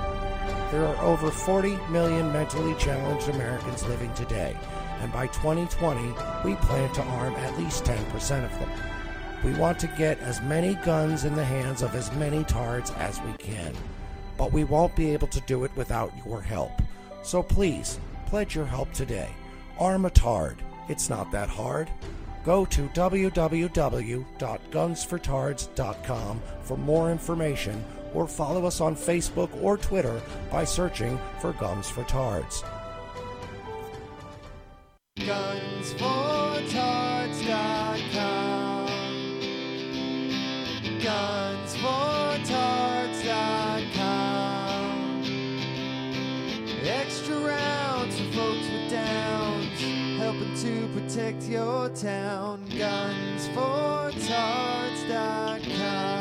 There are over 40 million mentally challenged Americans living today, and by 2020, we plan to arm at least 10% of them. We want to get as many guns in the hands of as many tards as we can, but we won't be able to do it without your help. So please, pledge your help today. Arm a tard. It's not that hard. Go to www.gunsfortards.com for more information or follow us on Facebook or Twitter by searching for Guns for Tards. GunsForTards.com. GunsForTards.com. protect your town. GunsForTards.com.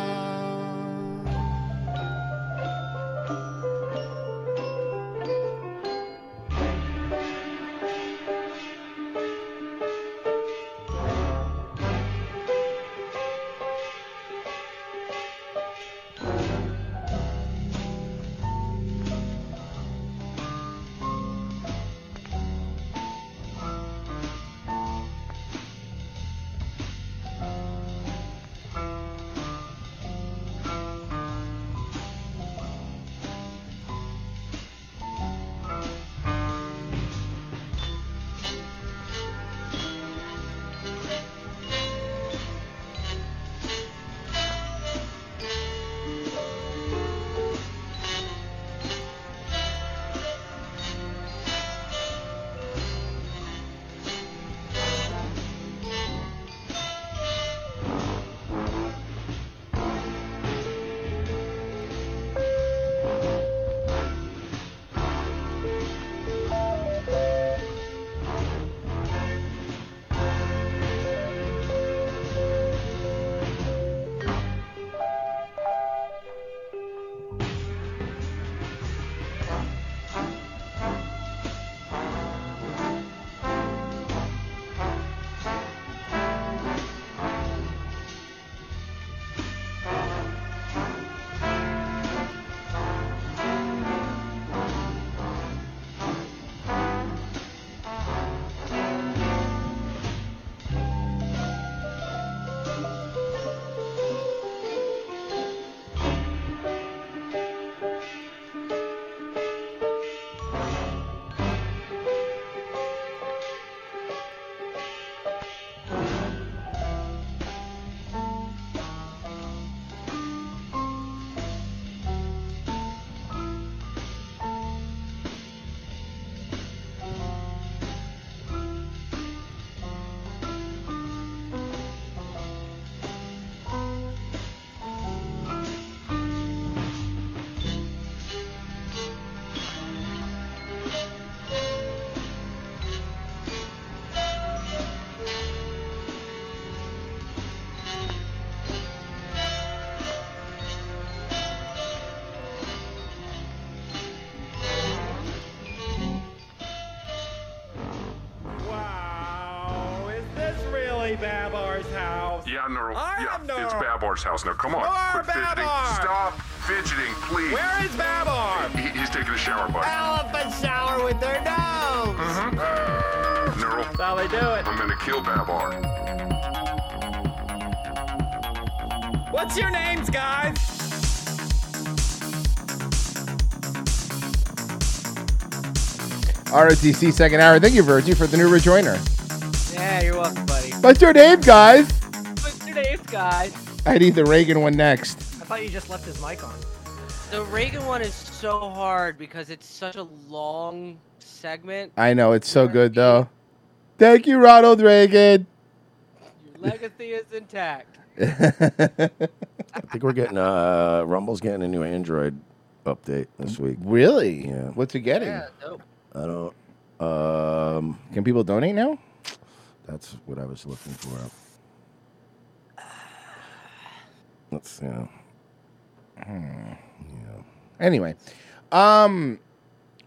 Yeah, Neural. Yeah, am it's Babar's house now. Come on. More Quit fidgeting. Stop fidgeting, please. Where is Babar? He, he's taking a shower, buddy. Elephant shower with their nose. Mm-hmm. Neural. That's how they do it. I'm gonna kill Babar. What's your names, guys? ROTC second hour. Thank you, Virgie, for the new rejoiner. Yeah, you're welcome, buddy. What's your name, guys? I need the Reagan one next. I thought you just left his mic on. The Reagan one is so hard because it's such a long segment. I know it's so good though. Thank you, Ronald Reagan. Your legacy is intact. <laughs> I think we're getting uh Rumble's getting a new Android update this week. Really? Yeah. What's it getting? Yeah, dope. I don't. Um, Can people donate now? That's what I was looking for. Let's yeah. Hmm. Anyway, um,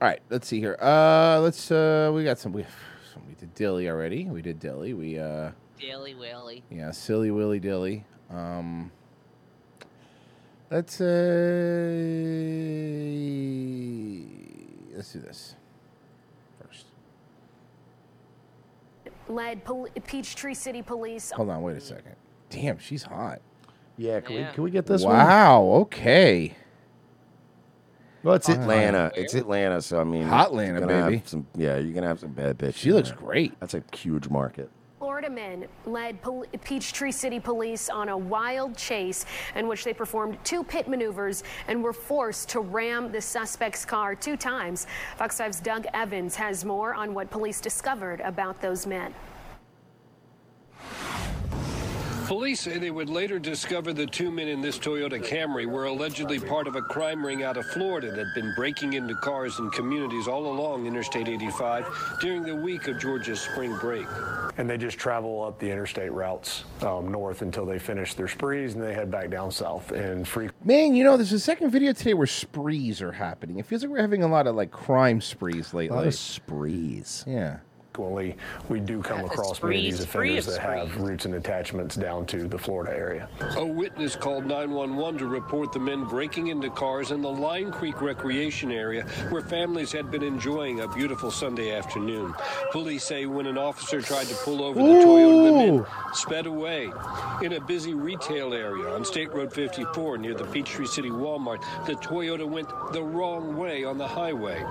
all right. Let's see here. Uh, let's uh, we got some we have one? We did Dilley already. We did Dilley. We uh Dilly Willy. yeah, silly Willy Dilly. Um let's uh let's do this first. led Pol- Peachtree City Police. Hold on, wait a second. Damn, she's hot. Yeah, can we can we get this one? Wow, okay. Well, it's Uh, Atlanta. It's Atlanta, so I mean, Hotlanta, you're gonna have baby. Some, yeah, you're gonna have some bad bitches. She in looks great. That's a huge market. Florida men led Pol- Peachtree City Police on a wild chase in which they performed two pit maneuvers and were forced to ram the suspect's car two times. Fox 5's Doug Evans has more on what police discovered about those men. Police say they would later discover the two men in this Toyota Camry were allegedly part of a crime ring out of Florida that had been breaking into cars in communities all along Interstate 85 during the week of Georgia's spring break. and they just travel up the interstate routes um, north until they finish their sprees and they head back down south and free Man, you know, there's a second video today where sprees are happening. It feels like we're having a lot of like crime sprees lately. lot of sprees. Yeah. Frequently we do come Yeah, across spree, many of these offenders of that have roots and attachments down to the Florida area. A witness called 911 to report the men breaking into cars in the Line Creek recreation area where families had been enjoying a beautiful Sunday afternoon. Police say when an officer tried to pull over the Toyota, the men sped away. In a busy retail area on State Road 54 near the Peachtree City Walmart, the Toyota went the wrong way on the highway.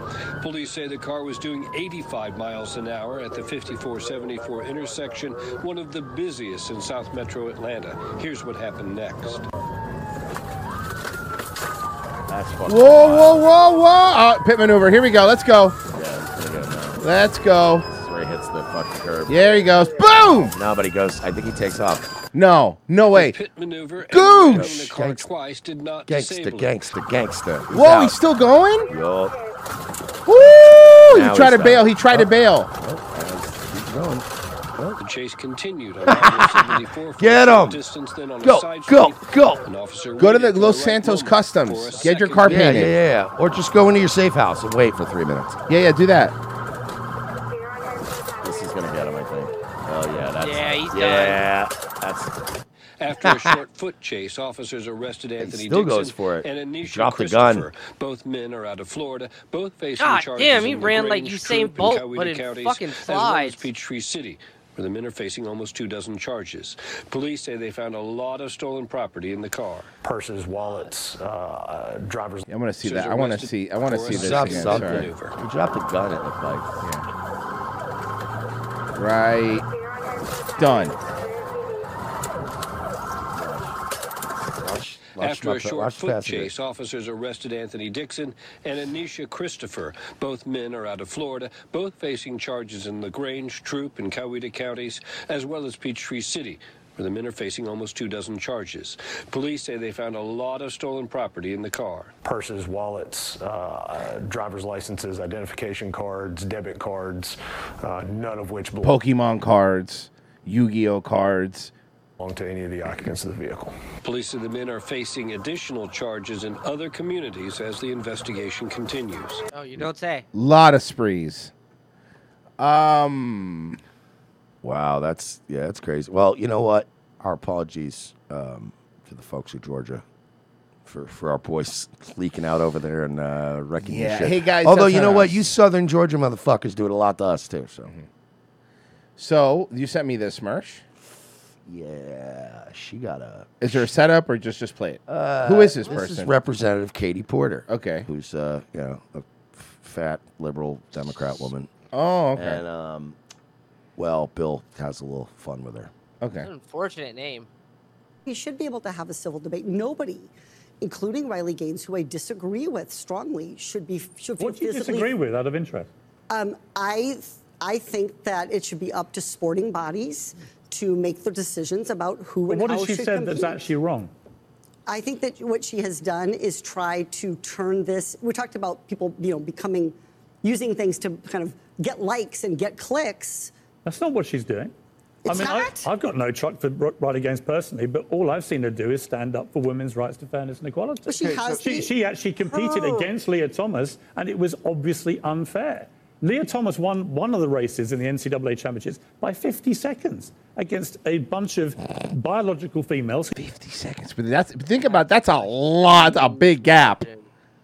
Police say the car was doing 85 miles an hour at the 5474 intersection, one of the busiest in South Metro Atlanta. Here's what happened next. That's fucking Whoa, whoa, whoa, whoa! Uh, oh, pit maneuver. Here we go. Let's go. Yeah, it's go. Let's go. This is where he hits the fucking curb. There he goes. Boom! No, but he goes. I think he takes off. No, no way. Pit maneuver and Goosh! the car Gangsta- twice did not Gangster, disable it. gangster, gangster. Whoa, out. he's still going? Yup. Woo! Now he tried to oh. bail. He tried to bail. Keep going. The chase continued <laughs> on Highway 74 Get a him. distance, then on Go, side go, street, go. Go to the Los right Santos Customs. Get your car Yeah, painted. yeah, yeah, yeah. Or just go into your safe house and wait for three minutes. Yeah, yeah, do that. This is gonna get him, I think. Oh yeah, that's Yeah, he's done. yeah, that's After a short <laughs> foot chase, officers arrested Anthony still Dixon goes for it. and He Anisha dropped the gun. Christopher. Both men are out of Florida, both facing God charges damn, he in ran like LaGrange, Usain Troop, and Bolt, Coweta but in counties, fucking as well as slides. Peachtree City. Where the men are facing almost two dozen charges. Police say they found a lot of stolen property in the car. Purses, wallets, uh, driver's. I'm gonna see that. I want to see. I want to see a this drop again. something. Sorry. maneuver. He dropped a gun at the bike. Right. Done. Watch, watch After a short foot chase, officers arrested Anthony Dixon and Anisha Christopher. Both men are out of Florida, both facing charges in LaGrange, Troop, and Coweta counties, as well as Peachtree City, where the men are facing almost two dozen charges. Police say they found a lot of stolen property in the car. Purses, wallets, uh, driver's licenses, identification cards, debit cards, uh, none of which belong Pokemon cards, Yu-Gi-Oh cards. To any of the occupants of the vehicle. Police say the men are facing additional charges in other communities as the investigation continues. Oh, you don't say. Lot of sprees. Um. Wow, that's yeah, that's crazy. Well, you know what? Our apologies um, to the folks of Georgia for for our boys <laughs> leaking out over there and uh, wrecking your Yeah, shit. hey, guys, Although you on know what, you Southern Georgia motherfuckers do it a lot to us too. So So you sent me this, Mersh. Yeah, she got a. Is there a setup or just just play it? Uh, Who is this This person? is Representative Katie Porter. Okay. Who's uh, you know a f- fat liberal Democrat woman. Oh, okay. And um, well, Bill has a little fun with her. Okay. An unfortunate name. We should be able to have a civil debate. Nobody, including Riley Gaines, who I disagree with strongly, should be should What do you disagree with out of interest? Um, I I think that it should be up to sporting bodies to make the decisions about who But and what how has she should said compete. that's actually wrong? I think that what she has done is try to turn this. We talked about people, you know, becoming, using things to kind of get likes and get clicks. That's not what she's doing. It's I mean, not? I, I've got no truck for R- Riley Gaines personally, but all I've seen her do is stand up for women's rights to fairness and equality. Well, she has she, she actually competed Oh. against Lia Thomas, and it was obviously unfair. Lia Thomas won one of the races in the NCAA championships by 50 seconds against a bunch of biological females. 50 seconds. But that's think about that's a lot, a big gap.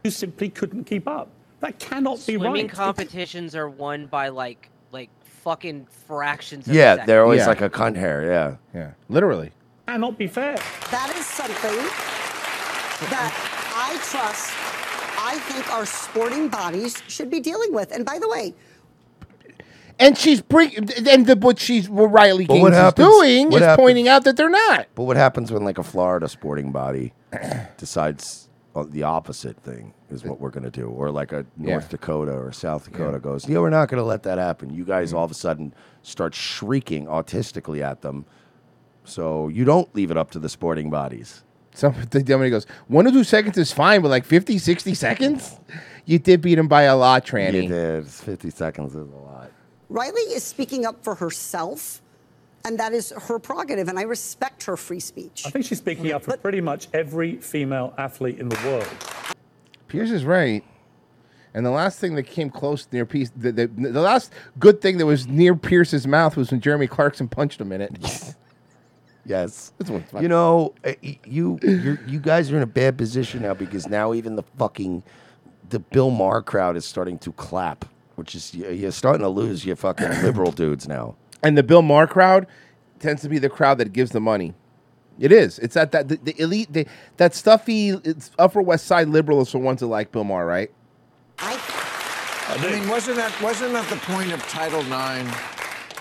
Who simply couldn't keep up. That cannot be right. Swimming right. competitions are won by like like fucking fractions. Of a Yeah, second. they're always like a cunt hair. Yeah. Yeah. Literally. cannot be fair. That is something that I trust, I think our sporting bodies should be dealing with. And by the way, And she's bring and the, what she's what Riley Gaines what is happens- doing what is happens- pointing out that they're not. But what happens when like a Florida sporting body <clears throat> decides uh, the opposite thing is what we're going to do, or like a North Yeah. Dakota or South Dakota goes, yeah, we're not going to let that happen. You guys all of a sudden start shrieking autistically at them, so you don't leave it up to the sporting bodies. Some <laughs> somebody goes one or two seconds is fine, but like 50, 60 seconds, you did beat him by a lot, Tranny. You did. Fifty seconds is a lot. Riley is speaking up for herself, and that is her prerogative, and I respect her free speech. I think she's speaking up for pretty much every female athlete in the world. Pierce is right. And the last thing that came close near Pierce, the, the, the last good thing that was near Pierce's mouth was when Jeremy Clarkson punched him in it. <laughs> Yes. You know, uh, you you're, you guys are in a bad position now because now even the fucking the Bill Maher crowd is starting to clap, which is you- you're starting to lose your fucking <clears throat> liberal dudes now. And the Bill Maher crowd tends to be the crowd that gives the money. It is. It's that that the, the elite, the, that stuffy it's Upper West Side liberals are the ones that like Bill Maher, right? I mean, wasn't that wasn't that the point of Title IX?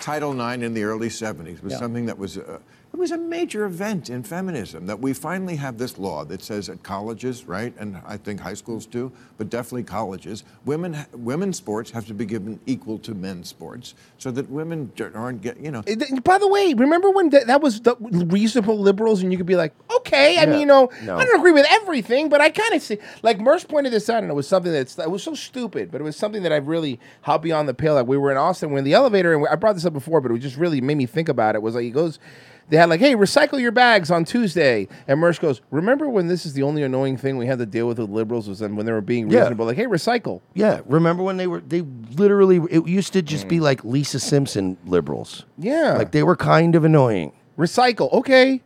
Title IX in the early '70s was Yeah. something that was a, it was a major event in feminism that we finally have this law that says at colleges, right, and I think high schools too, but definitely colleges, women ha- women's sports have to be given equal to men's sports, so that women j- aren't get you know. By the way, remember when that, that was the reasonable liberals, and you could be like, okay, I Yeah. mean, you know, No. I don't agree with everything, but I kind of see. Like Mersh pointed this out, and it was something that's it was so stupid, but it was something that I really how beyond the pale. Like we were in Austin, we're in the elevator, and I brought this up before, but it just really made me think about it. Was like he goes. They had like, hey, recycle your bags on Tuesday. And Mersh goes, remember when this is the only annoying thing we had to deal with with liberals was when they were being Yeah. reasonable. Like, hey, recycle. Yeah, remember when they were they literally it used to just be mm. like Lisa Simpson liberals. Yeah. Like they were kind of annoying. Recycle, okay.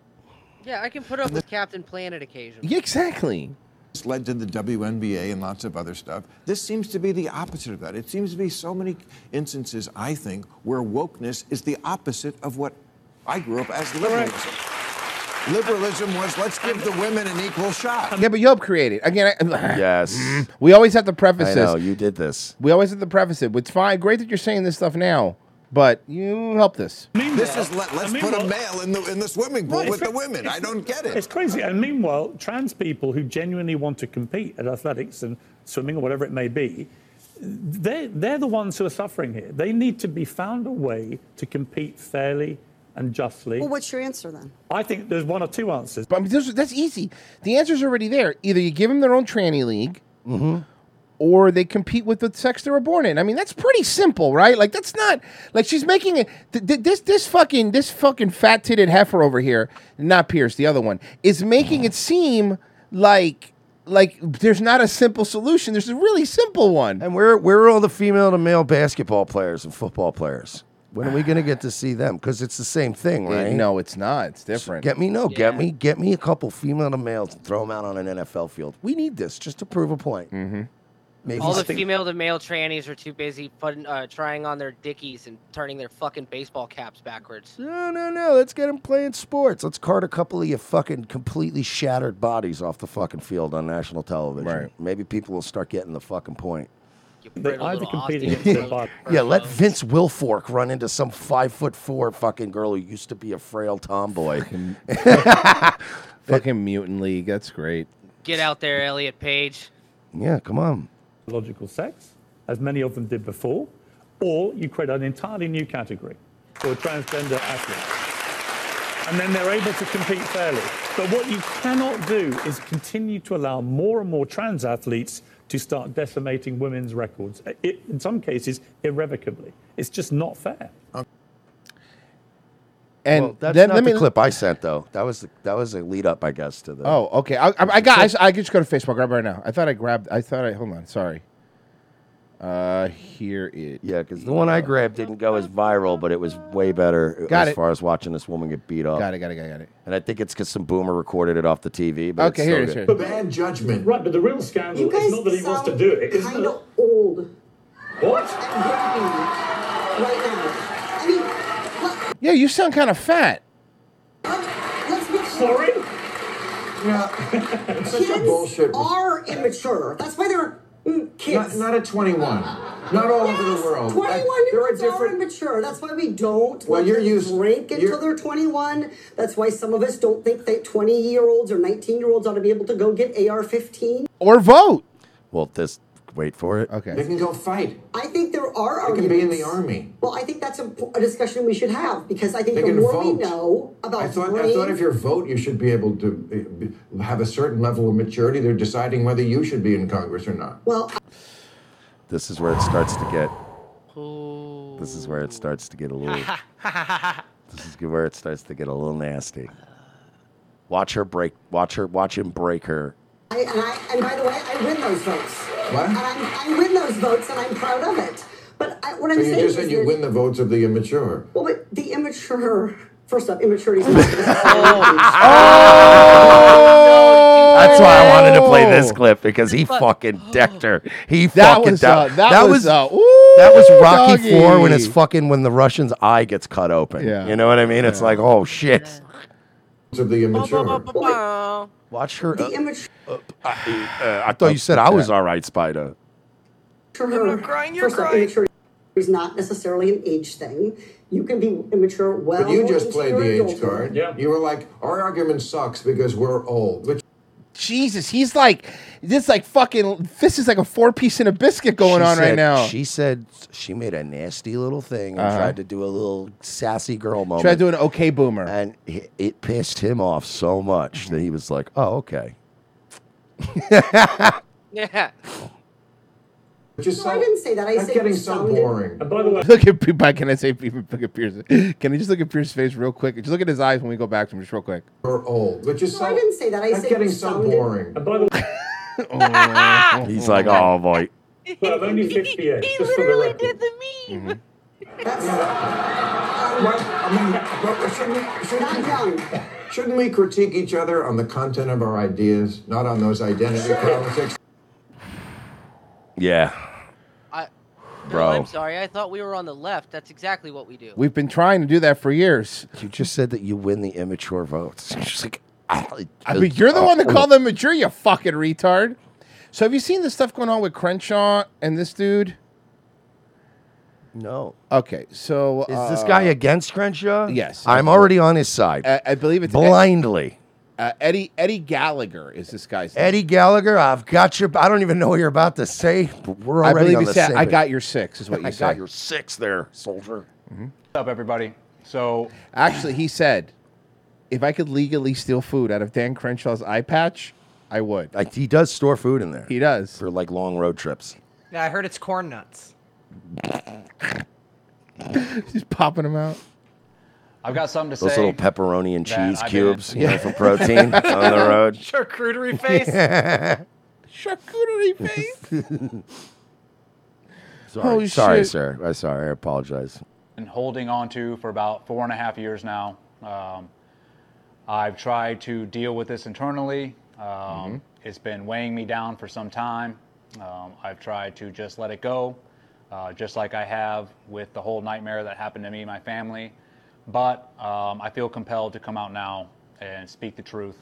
Yeah, I can put up with Captain Planet occasionally. Yeah, exactly. This led to the WNBA and lots of other stuff. This seems to be the opposite of that. It seems to be so many instances, I think, where wokeness is the opposite of what I grew up as liberalism. Liberalism was let's give the women an equal shot. Yeah, but you helped create it. Again, I, <laughs> Yes. <laughs> we always have to preface I this. know you did this. We always have to preface it. It's fine. Great that you're saying this stuff now, but you helped us. This is let, let's put a male in the in the swimming pool Right, with the women. I don't get it. It's crazy. And meanwhile, trans people who genuinely want to compete at athletics and swimming or whatever it may be, they're, they're the ones who are suffering here. They need to be found a way to compete fairly and justly. Well, what's your answer then? I think there's one or two answers. But I mean, this, that's easy. The answer's already there. Either you give them their own tranny league, Mm-hmm. or they compete with the sex they were born in. I mean, that's pretty simple, right? Like that's not like she's making it. Th- th- this this fucking this fucking fat titted heifer over here, not Pierce, the other one, is making it seem like like there's not a simple solution. There's a really simple one. And where where are all the female to male basketball players and football players? When are we going to get to see them? Because it's the same thing, right? no, it's not. It's different. Get me no, get me, get me a couple female to males and throw them out on an NFL field. We need this just to prove a point. Mm-hmm. Maybe All the stick- female to male trannies are too busy putting, uh, trying on their dickies and turning their fucking baseball caps backwards. No, no, no. Let's get them playing sports. Let's cart a couple of your fucking completely shattered bodies off the fucking field on national television. Right. Maybe people will start getting the fucking point. They either compete against their body. Yeah, let Vince Wilfork run into some five foot four fucking girl who used to be a frail tomboy. <laughs> <laughs> Fucking mutant league. That's great. Get out there, Elliot Page. yeah, come on. Logical sex, as many of them did before, or you create an entirely new category for transgender athletes. And then they're able to compete fairly. But what you cannot do is continue to allow more and more trans athletes to start decimating women's records, it, in some cases, irrevocably. It's just not fair. And well, that's then not let the me clip I sent though. That was the, that was a lead up, I guess, to the. Oh, okay. I, I, I got. I, I just go to Facebook. Grab right now. I thought I grabbed. I thought I. Hold on. Sorry. Uh, here it. Yeah, because the one I grabbed didn't go as viral, but it was way better Got as it. far as watching this woman get beat up. Got it, got it, got it, got it. And I think it's because some boomer recorded it off the TV. But Okay, it's here it is, good. here. Bad judgment. Right, but the real scandal You guys is not that he wants to do it. It's kind that- of old What? and grumpy right now. I mean, Yeah, you sound kind of fat. let's be Sorry? Yeah, <laughs> it's such a Kids bullshit. are immature. That's why they're mm, Not, kids. not at 21. Not all over the world. 21 there year are olds are different. immature. That's why we don't Well, you're them used- drink until you're- they're 21. That's why some of us don't think that 20 year olds or 19 year olds ought to be able to go get AR 15. Or vote. Well, this. Wait for it. Okay. They can go fight. I think there are They can arguments. be in the army. Well, I think that's a, a discussion we should have because I think They the can more we vote. know about I thought, I thought if you vote, you should be able to uh, have a certain level of maturity. They're deciding whether you should be in Congress or not. well, This is where it starts to get. This is where it starts to get a little. this is where it starts to get a little nasty. Watch her break. Watch her. Watch him break her. I, and, I, and by the way, I win those votes. What? And I'm, I win those votes, and I'm proud of it. But I, what I'm So you saying just is said you win the votes of the immature. Well, but the immature. First up, immaturity is <laughs> not. That's why I wanted to play this clip because he fucking decked her. He That fucking was, down- uh, that was, uh, that was ooh, Rocky Four when doggy. it's fucking when the Russian's eye gets cut open. Yeah. You know what I mean? It's like oh shit. Of the immature. Watch her. The uh, immature. Uh, uh, I thought you said I was all right, Spider. You're crying, you're First crying. immaturity is not necessarily an age thing. You can be immature well. But you just played the age card. Yeah. You were like, our argument sucks because we're old. Which Jesus, he's like this, like fucking. This is like a four piece in a biscuit going She on right said- now. She said she made a nasty little thing and Uh-huh. tried to do a little sassy girl moment. Try to do an okay boomer. and he- it pissed him off so much that he was like, "Oh, okay." Yeah. <laughs> which is No, I didn't say that. I said getting so sounded- boring. And by the way, Look at P- Can I say look at Pierce? Can I just look at Pierce's face real quick? Just look at his eyes when we go back to him, just real quick. We're old. Which is No, so. I didn't say that. I said getting so sounded- boring. and by the way, <laughs> oh. <laughs> He's like, "Oh boy." but I'm only 58. He just for the literally did the meme. Mm-hmm. That's What? I mean, but shouldn't, not shouldn't, young. Shouldn't we critique each other on the content of our ideas, not on those identity politics? Yeah, I, Bro. No, I'm sorry. I thought we were on the left. That's exactly what we do. We've been trying to do that for years. you just said that you win the immature votes. <laughs> She's like, I, I mean, you're the uh, one that oh, called them mature, you fucking retard. So have you seen the stuff going on with Crenshaw and this dude? No. Okay, so Is this uh, guy against Crenshaw? yes. I'm already on his side. I, I believe it's Ed- blindly. uh, Eddie Eddie Gallagher is this guy's name. Eddie Gallagher, I've got your. I don't even know what you're about to say, but we're already. I already believe on he the said, same "I page." got your six, is what <laughs> you I said. got your six there, soldier. What's up, everybody? So, Actually, he said, if I could legally steal food out of Dan Crenshaw's eye patch, I would. Like, he does store food in there He does. for like long road trips. Yeah, I heard it's corn nuts. <laughs> He's popping them out. I've got something to Those say. little pepperoni and that cheese I've cubes, you know, for protein <laughs> on the road. Charcuterie face. <laughs> Charcuterie face. Sorry, Holy sorry, shit. sir. I'm sorry. I apologize. been holding on to for about four and a half years now. Um, I've tried to deal with this internally. Um, It's been weighing me down for some time. Um, I've tried to just let it go, uh, just like I have with the whole nightmare that happened to me and my family. But um, I feel compelled to come out now and speak the truth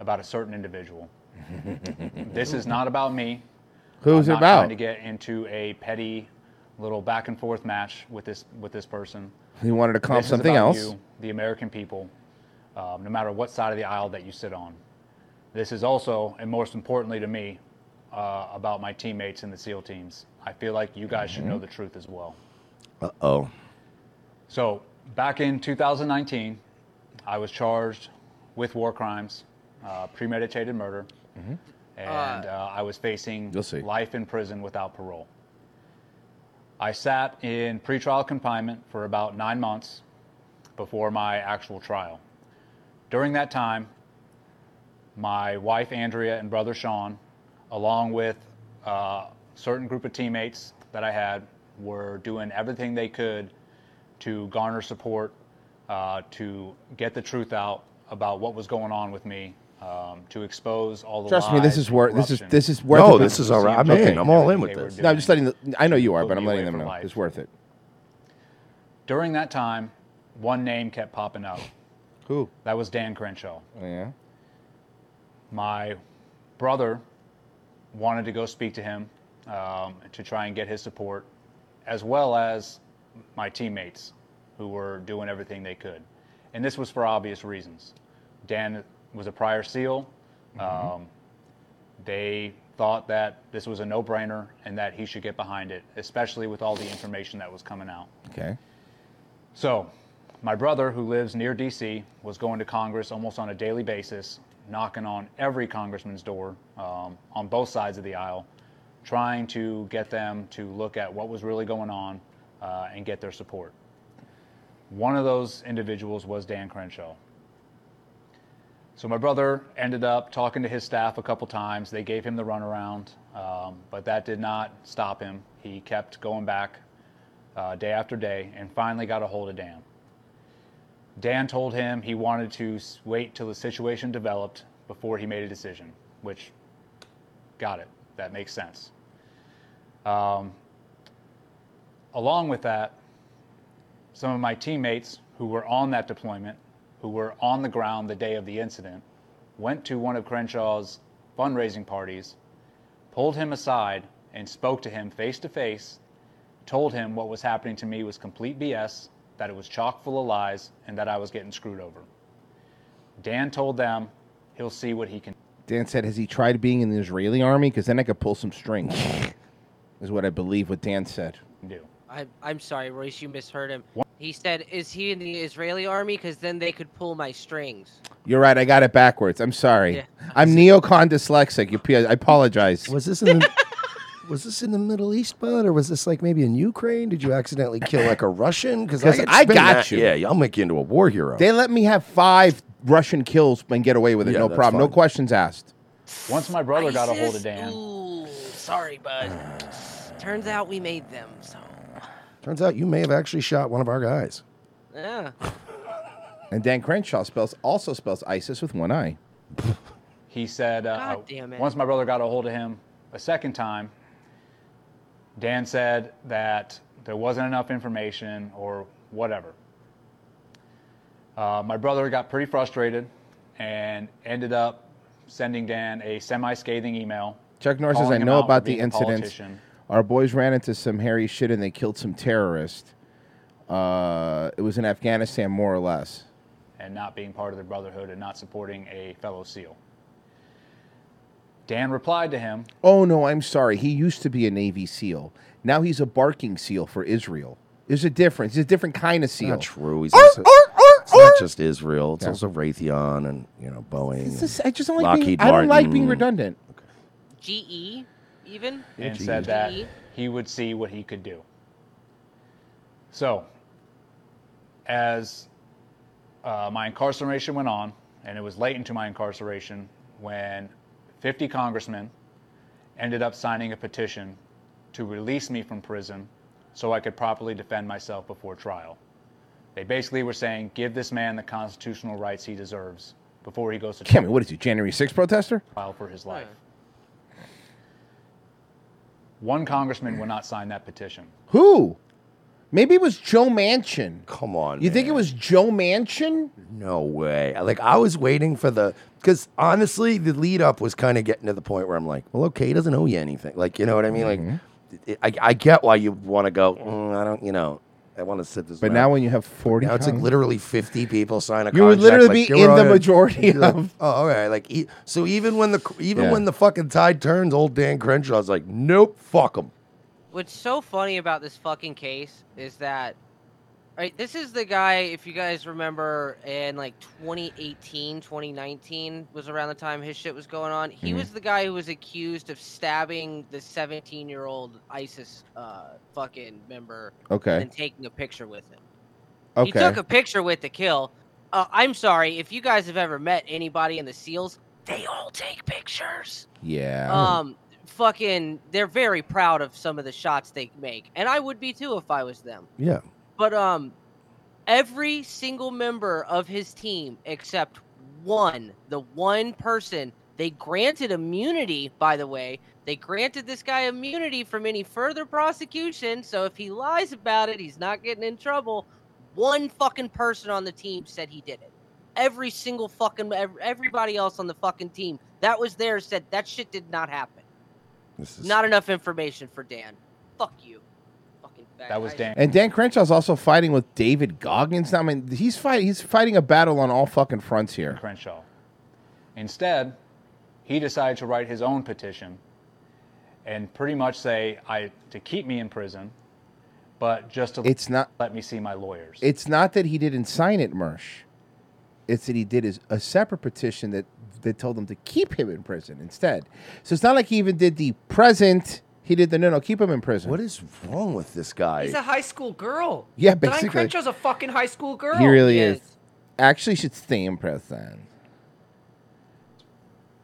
about a certain individual. <laughs> this is not about me. Who's it about I'm not about? trying to get into a petty little back and forth match with this with this person. He wanted to comp This is something about else. You, the American people, um, no matter what side of the aisle that you sit on. This is also, and most importantly to me, uh, about my teammates in the SEAL teams. I feel like you guys should know Mm-hmm. the truth as well. Uh oh. So, back in 2019, I was charged with war crimes, uh, premeditated murder, and uh, I was facing You'll see. life in prison without parole. I sat in pretrial confinement for about nine months before my actual trial. During that time, my wife Andrea and brother Sean, along with a certain group of teammates that I had were doing everything they could to garner support, uh, to get the truth out about what was going on with me, um, to expose all the Trust me, this is and worth. This is corruption. this is worth. No, it. this is all right. I'm in. I'm all in with this. No, I'm just letting. The, I know you are, but I'm letting them know life. it's worth it. During that time, one name kept popping up. Who? That was Dan Crenshaw. Oh, yeah. My brother wanted to go speak to him um, to try and get his support, as well as my teammates who were doing everything they could. And this was for obvious reasons. Dan was a prior SEAL. Um, they thought that this was a no brainer and that he should get behind it, especially with all the information that was coming out. Okay. So, my brother, who lives near DC, was going to Congress almost on a daily basis, knocking on every congressman's door um, on both sides of the aisle, trying to get them to look at what was really going on uh, and get their support. One of those individuals was Dan Crenshaw. So my brother ended up talking to his staff a couple times. They gave him the runaround, um, but that did not stop him. He kept going back uh, day after day and finally got a hold of Dan. Dan told him he wanted to wait till the situation developed before he made a decision, which got it. That makes sense. Um, along with that, some of my teammates who were on that deployment, who were on the ground the day of the incident, went to one of Crenshaw's fundraising parties, pulled him aside, and spoke to him face to face, told him what was happening to me was complete BS, that it was chock full of lies, and that I was getting screwed over. Dan told them he'll see what he can Dan said, "Has he tried being in the Israeli army? Because then I could pull some strings." <laughs> is what I believe what Dan said. do. I, I'm sorry, Royce, you misheard him. He said, "Is he in the Israeli army? Because then they could pull my strings." You're right. I got it backwards. I'm sorry. Yeah. I'm neocon dyslexic. You, p- I apologize. Was this in the <laughs> was this in the Middle East, bud, or was this like maybe in Ukraine? Did you accidentally kill like a Russian? Because I spin got that- you. Yeah, I'll make you into a war hero. They let me have five Russian kills and get away with it. Yeah, no that's problem. No fine. questions asked. Once my brother got a hold of Dan, Ooh, sorry, bud. Turns out we made them. So Turns out you may have actually shot one of our guys. yeah. And Dan Crenshaw spells also spells ISIS with one eye. he said, uh, God damn it. once my brother got a hold of him a second time, Dan said that there wasn't enough information or whatever. Uh, my brother got pretty frustrated and ended up sending Dan a semi scathing email. Chuck Norris says, I know about the incident. Our boys ran into some hairy shit and they killed some terrorists. Uh, it was in Afghanistan, more or less. and not being part of the Brotherhood and not supporting a fellow SEAL. Dan replied to him, Oh, no, I'm sorry. He used to be a Navy SEAL. Now he's a barking SEAL for Israel. There's a difference. He's a different kind of SEAL. Not true. He's also, it's not just Israel. It's also Raytheon and you know Boeing. It's and just- I just don't like being, Lockheed I don't like being Martin. redundant. GE, E, even. and GE. said that GE. he would see what he could do. So, as uh, my incarceration went on, and it was late into my incarceration when 50 congressmen ended up signing a petition to release me from prison so I could properly defend myself before trial. They basically were saying, give this man the constitutional rights he deserves before he goes to Cammy, what is he, January 6th protester? trial for his life. One congressman would not sign that petition. Who? Maybe it was Joe Manchin. Come on. You think it was Joe Manchin? No way. Like I was waiting for the because honestly, the lead up was kind of getting to the point where I'm like, well, okay, he doesn't owe you anything. Like you know what I mean? Mm-hmm. Like I, I get why you want to go. "Mm, I don't, you know. I want to sit this. But one now when you have 40 now it's like literally 50 people sign a card. You would contract, literally like, be in the on it. majority You're like, of- oh, okay. Like e- so, even when the even Yeah. when the fucking tide turns, old Dan Crenshaw's like, nope, fuck him. What's so funny about this fucking case is that, right? This is the guy. If you guys remember, in like 2018, 2019 was around the time his shit was going on. He Mhm. was the guy who was accused of stabbing the 17 year old ISIS uh, fucking member. Okay. And taking a picture with him. He Okay. took a picture with the kill. Uh, I'm sorry if you guys have ever met anybody in the SEALs. They all take pictures. Yeah. Um, fucking they're very proud of some of the shots they make, and I would be too if I was them. Yeah. But um, every single member of his team except one, the one person they granted immunity. By the way, they granted this guy immunity from any further prosecution. So if he lies about it, he's not getting in trouble. One fucking person on the team said he did it. Every single fucking everybody else on the fucking team that was there said that shit did not happen. This is Not enough information for Dan. Fuck you. Fucking fag. That was Dan. And Dan Crenshaw's also fighting with David Goggins. Now, I mean, he's fighting. He's fighting a battle on all fucking fronts here. Crenshaw. Instead, he decided to write his own petition and pretty much say I to keep me in prison, but just to It's not- let me see my lawyers. It's not that he didn't sign it, Mersh. It's that he did his, a separate petition that that told him to keep him in prison instead. So it's not like he even did the present. He did the no, no, keep him in prison. What is wrong with this guy? He's a high school girl. Yeah, Diane basically. Crenshaw's a fucking high school girl. He really is. Actually, should stay in prison.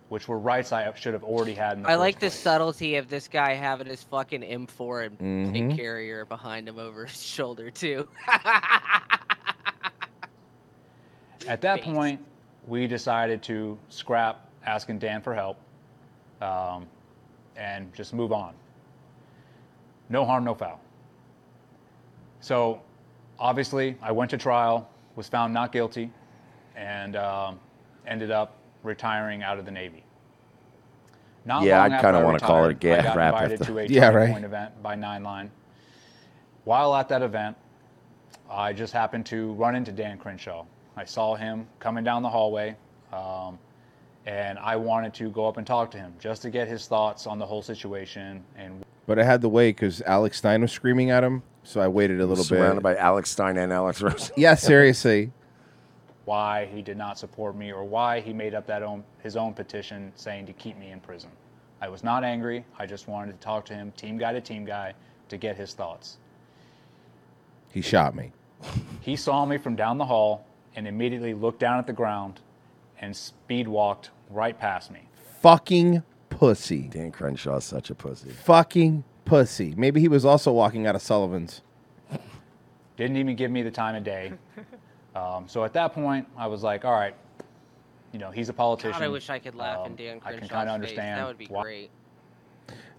which were rights I should have already had in the I first like the subtlety of this guy having his fucking M4 and Mhm. tank carrier behind him over <laughs> his shoulder too. <laughs> At that point, we decided to scrap asking Dan for help um, and just move on. No harm, no foul. So, obviously, I went to trial, was found not guilty, and um, ended up retiring out of the Navy. Not Yeah, I'd kinda wanna call it a gap I got wrap invited after- to a <laughs> Yeah, right. Point event by Nine Line. While at that event, I just happened to run into Dan Crenshaw. I saw him coming down the hallway, um, and I wanted to go up and talk to him just to get his thoughts on the whole situation and But I had to wait because Alex Stein was screaming at him, so I waited a little Surrounded bit. by Alex Stein and Alex <laughs> Rose. yeah, seriously. why he did not support me or why he made up that own his own petition saying to keep me in prison. I was not angry. I just wanted to talk to him, team guy to team guy, to get his thoughts. He shot me. He saw me from down the hall and immediately looked down at the ground and speed walked right past me. Fucking pussy. Dan Crenshaw's such a pussy. Fucking pussy. Maybe he was also walking out of Sullivan's. Didn't even give me the time of day. Um, so at that point, I was like, all right, you know, he's a politician. God, I wish I could laugh in Um, Dan I can kind of understand. That would be why- great.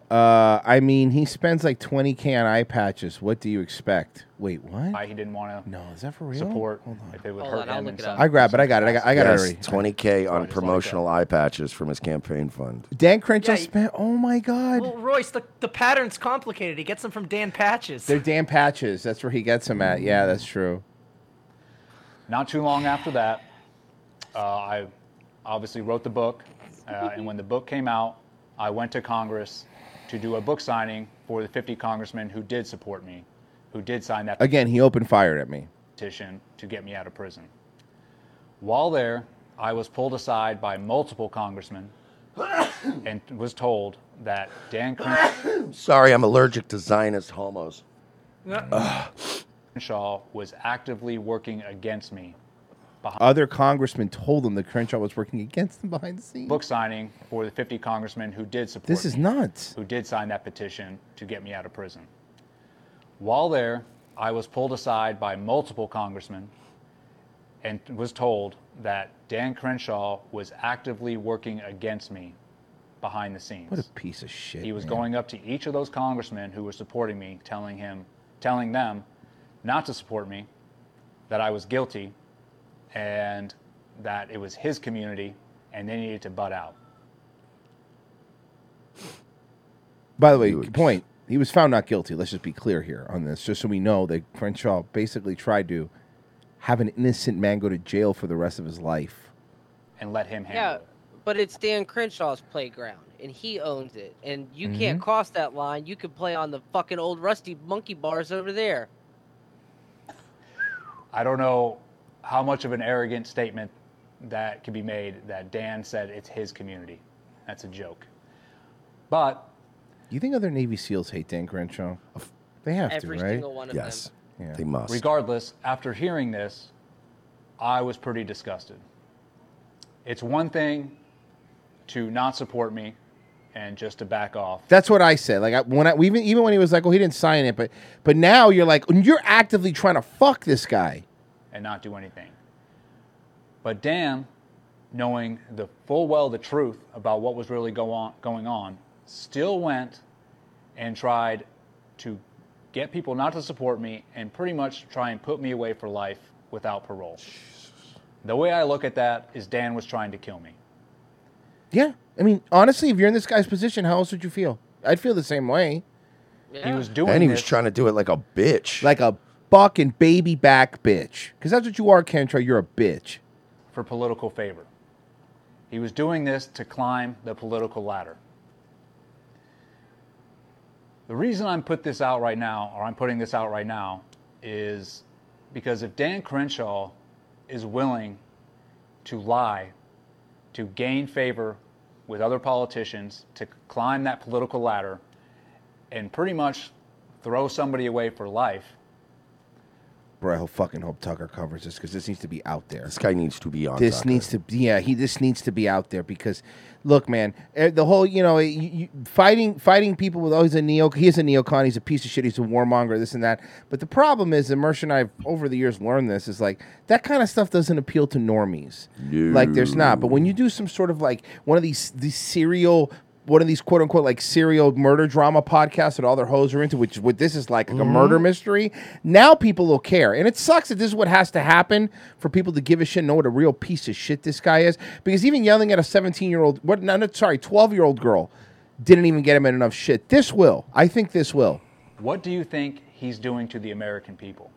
Uh, I mean, he spends like 20k on eye patches. What do you expect? Wait, what? Why he didn't want to no, is that for real? support if it would Hold hurt on, I'll him look in it some up. I grabbed it. I got it. I got, I got yes, it already. 20K on promotional eye patches from his campaign fund. Dan Crenshaw Yeah, spent. Oh my God. Well, Royce, the, the pattern's complicated. He gets them from Dan Patches. They're Dan patches. That's where he gets them at. Yeah, that's true. Not too long after that, uh, I obviously wrote the book, uh, and when the book came out, I went to Congress to do a book signing for the 50 congressmen who did support me, who did sign that Again, he opened fire at me. petition to get me out of prison. While there, I was pulled aside by multiple congressmen <coughs> and was told that Dan Crenshaw <coughs> Sorry, I'm allergic to Zionist homos. Crenshaw was actively working against me. Other congressmen told them that Crenshaw was working against them behind the scenes. Book signing for the 50 congressmen who did support This is me, nuts. who did sign that petition to get me out of prison. While there, I was pulled aside by multiple congressmen and was told that Dan Crenshaw was actively working against me behind the scenes. What a piece of shit. He was man. going up to each of those congressmen who were supporting me, telling him, telling them not to support me, that I was guilty, and that it was his community, and they needed to butt out. By the way, point. He was found not guilty. Let's just be clear here on this, just so we know that Crenshaw basically tried to have an innocent man go to jail for the rest of his life. And let him handle Yeah, it. but it's Dan Crenshaw's playground, and he owns it. And you can't Mhm. cross that line. You could play on the fucking old rusty monkey bars over there. I don't know how much of an arrogant statement that can be made that Dan said it's his community. That's a joke. But You think other Navy SEALs hate Dan Crenshaw? They have Every to, right? single one of Yes, Yeah. they must. Regardless, after hearing this, I was pretty disgusted. It's one thing to not support me and just to back off. That's what I said. Like I, when I even even when he was like, "Oh, he didn't sign it," but but now you're like, you're actively trying to fuck this guy. And not do anything. But Dan, knowing the full well the truth about what was really go on, going on, still went and tried to get people not to support me and pretty much try and put me away for life without parole. The way I look at that is Dan was trying to kill me. Yeah, I mean, honestly, if you're in this guy's position, how else would you feel? I'd feel the same way. He was doing and he was this- trying to do it like a bitch. Like a fucking baby back bitch. Because that's what you are, Kentra. You're a bitch. for political favor. He was doing this to climb the political ladder. The reason I'm put this out right now, or I'm putting this out right now, is because if Dan Crenshaw is willing to lie to gain favor with other politicians, to climb that political ladder, and pretty much throw somebody away for life, Bro, I hope fucking hope Tucker covers this because this needs to be out there. This guy needs to be on. This Tucker. needs to be yeah. He this needs to be out there because, look, man, eh, the whole you know you, you, fighting fighting people with oh he's a neo he is a neocon he's a piece of shit he's a warmonger this and that. But the problem is, and Mersh and I have over the years learned this is like that kind of stuff doesn't appeal to normies. Like there's not. But when you do some sort of like one of these these serial one of these quote unquote like serial murder drama podcasts that all their hoes are into, which what this is like, like a mm-hmm. murder mystery. Now people will care, and it sucks that this is what has to happen for people to give a shit, and know what a real piece of shit this guy is. Because even yelling at a seventeen year old, what? No, no, sorry, twelve year old girl didn't even get him in enough shit. This will, I think, this will. what do you think he's doing to the American people?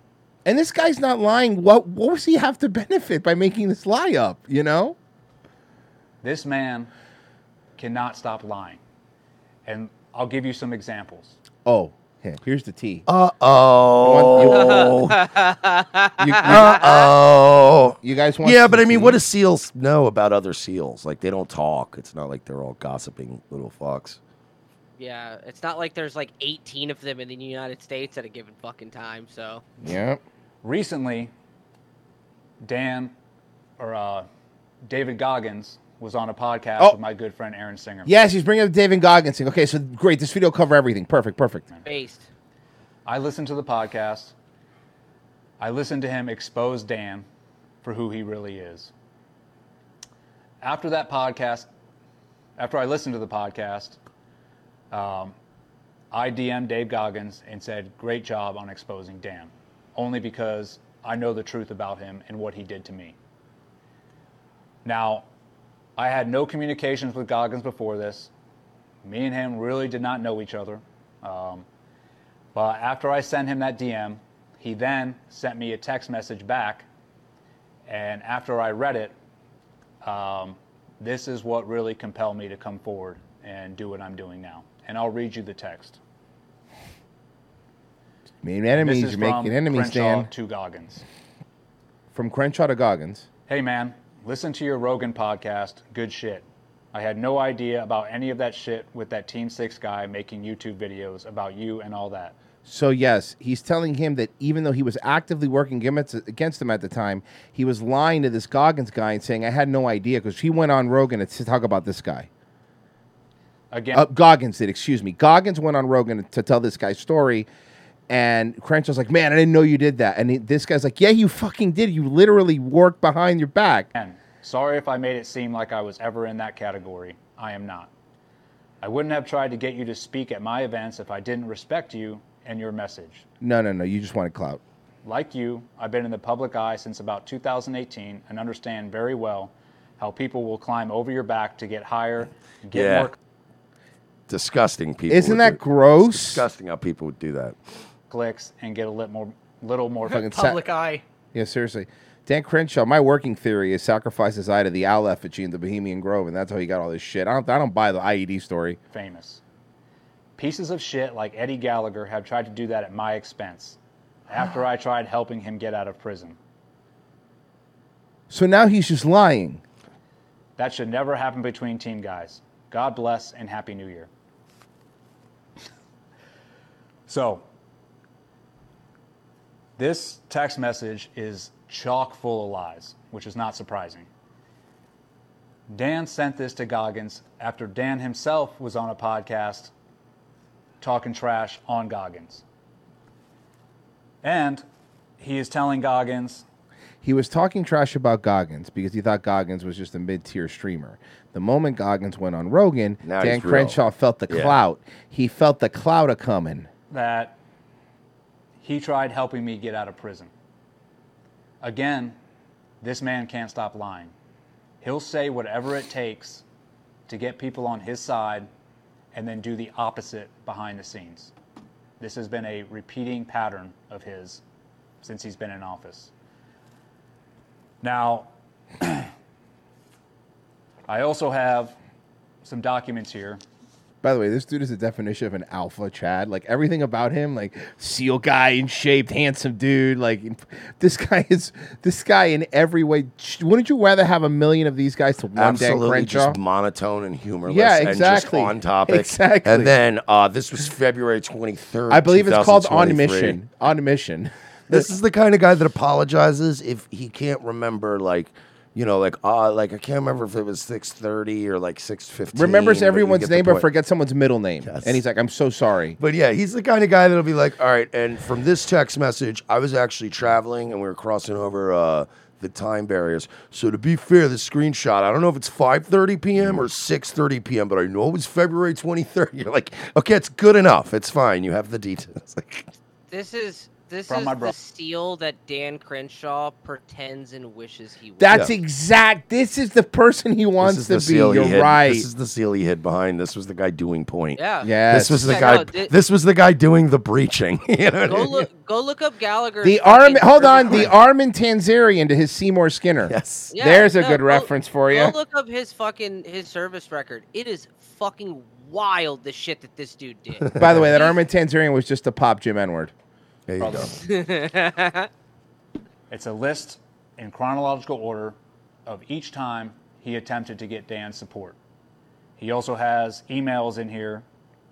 And this guy's not lying. What what does he have to benefit by making this lie up? You know? This man cannot stop lying. And I'll give you some examples. Oh, here, here's the tea. Uh oh. <laughs> You- you- Uh oh. You guys want Yeah, but I mean, tea? what do seals know about other seals? Like they don't talk. It's not like they're all gossiping little fucks. Yeah, it's not like there's like 18 of them in the United States at a given fucking time. So Yeah. Recently, Dan or uh, David Goggins was on a podcast Oh. with my good friend Aaron Singer. Yes, he's bringing up David Goggins. thing. Okay, so great. This video will cover everything. Perfect, perfect. based. I listened to the podcast. I listened to him expose Dan for who he really is. After that podcast, after I listened to the podcast, um, I DM'd Dave Goggins and said, Great job on exposing Dan, only because I know the truth about him and what he did to me. Now, I had no communications with Goggins before this. Me and him really did not know each other. Um, but after I sent him that DM, he then sent me a text message back. And after I read it, um, this is what really compelled me to come forward and do what I'm doing now. And I'll read you the text. This enemies, you're making enemies, Crenshaw Dan. to Goggins. From Crenshaw to Goggins. Hey man, listen to your Rogan podcast. Good shit. I had no idea about any of that shit with that Team Six guy making YouTube videos about you and all that. So yes, he's telling him that even though he was actively working against against him at the time, he was lying to this Goggins guy and saying, "I had no idea," because he went on Rogan to talk about this guy. Again, Uh, Goggins did, excuse me. Goggins went on Rogan to tell this guy's story, and Crenshaw's like, "Man, I didn't know you did that." And he, this guy's like, "Yeah, you fucking did. You literally worked behind your back." Again, sorry if I made it seem like I was ever in that category. I am not. I wouldn't have tried to get you to speak at my events if I didn't respect you and your message. No, no, no. You just wanted clout. Like you, I've been in the public eye since about 2018 and understand very well how people will climb over your back to get higher, get Yeah. more Disgusting people. Isn't that do- gross? It's disgusting how people would do that. Clicks and get a little more, little more Fucking sa- Public eye. Yeah, seriously. Dan Crenshaw, my working theory is sacrifice his eye to the owl effigy in the Bohemian Grove, and that's how he got all this shit. I don't, I don't buy the IED story. famous. Pieces of shit like Eddie Gallagher have tried to do that at my expense after I <sighs> tried helping him get out of prison. So now he's just lying. That should never happen between team guys. God bless and Happy New Year. so, this text message is chock full of lies, which is not surprising. Dan sent this to Goggins after Dan himself was on a podcast talking trash on Goggins. And he is telling Goggins He was talking trash about Goggins because he thought Goggins was just a mid-tier streamer. The moment Goggins went on Rogan, Now Dan he's real. Crenshaw felt the Yeah. clout. He felt the clout a coming. that he tried helping me get out of prison. Again, this man can't stop lying. He'll say whatever it takes to get people on his side and then do the opposite behind the scenes. This has been a repeating pattern of his since he's been in office. Now, <clears throat> I also have some documents here By the way, this dude is the definition of an alpha Chad. Like everything about him, like seal guy in shaped, handsome dude. Like this guy is this guy in every way. Wouldn't you rather have a million of these guys to one Dan Absolutely, Crenshaw? just monotone and humorless. Yeah, And just exactly. on topic. Exactly. And then uh, this was February twenty third. I believe it's called On Mission. On Mission. This is the kind of guy that apologizes if he can't remember, like, you know, like, uh, like I can't remember if it was six thirty or like six fifteen. Remembers everyone's name but forgets someone's middle name. And he's like, I'm so sorry. But yeah, he's the kind of guy that'll be like, all right. And from this text message, I was actually traveling and we were crossing over uh, the time barriers. So to be fair, the screenshot, I don't know if it's 5:30 p.m. or 6:30 p.m., but I know it was February 23rd. <laughs> You're like, okay, it's good enough. It's fine. You have the details. <laughs> This is this From is my bro- the seal that Dan Crenshaw pretends and wishes he was. That's exact. This is the person he wants to be. You're hid. right. This is the seal he hid behind. This was the guy doing point. Yeah. Yes. This was the Yeah, guy. no, thi- this was the guy doing the breaching. <laughs> you know what I Go mean? look go look up Gallagher. The Arm, hold on, the Armin Tamzarian to his Seymour Skinner. Yes, Yeah, there's a no, good go- reference for you. Go look up his fucking his service record. It is fucking wild the shit that this dude did. By the way, that Armin Tamzarian was just a pop Jim N-word. There you go. <laughs> It's a list in chronological order of each time he attempted to get Dan's support. He also has emails in here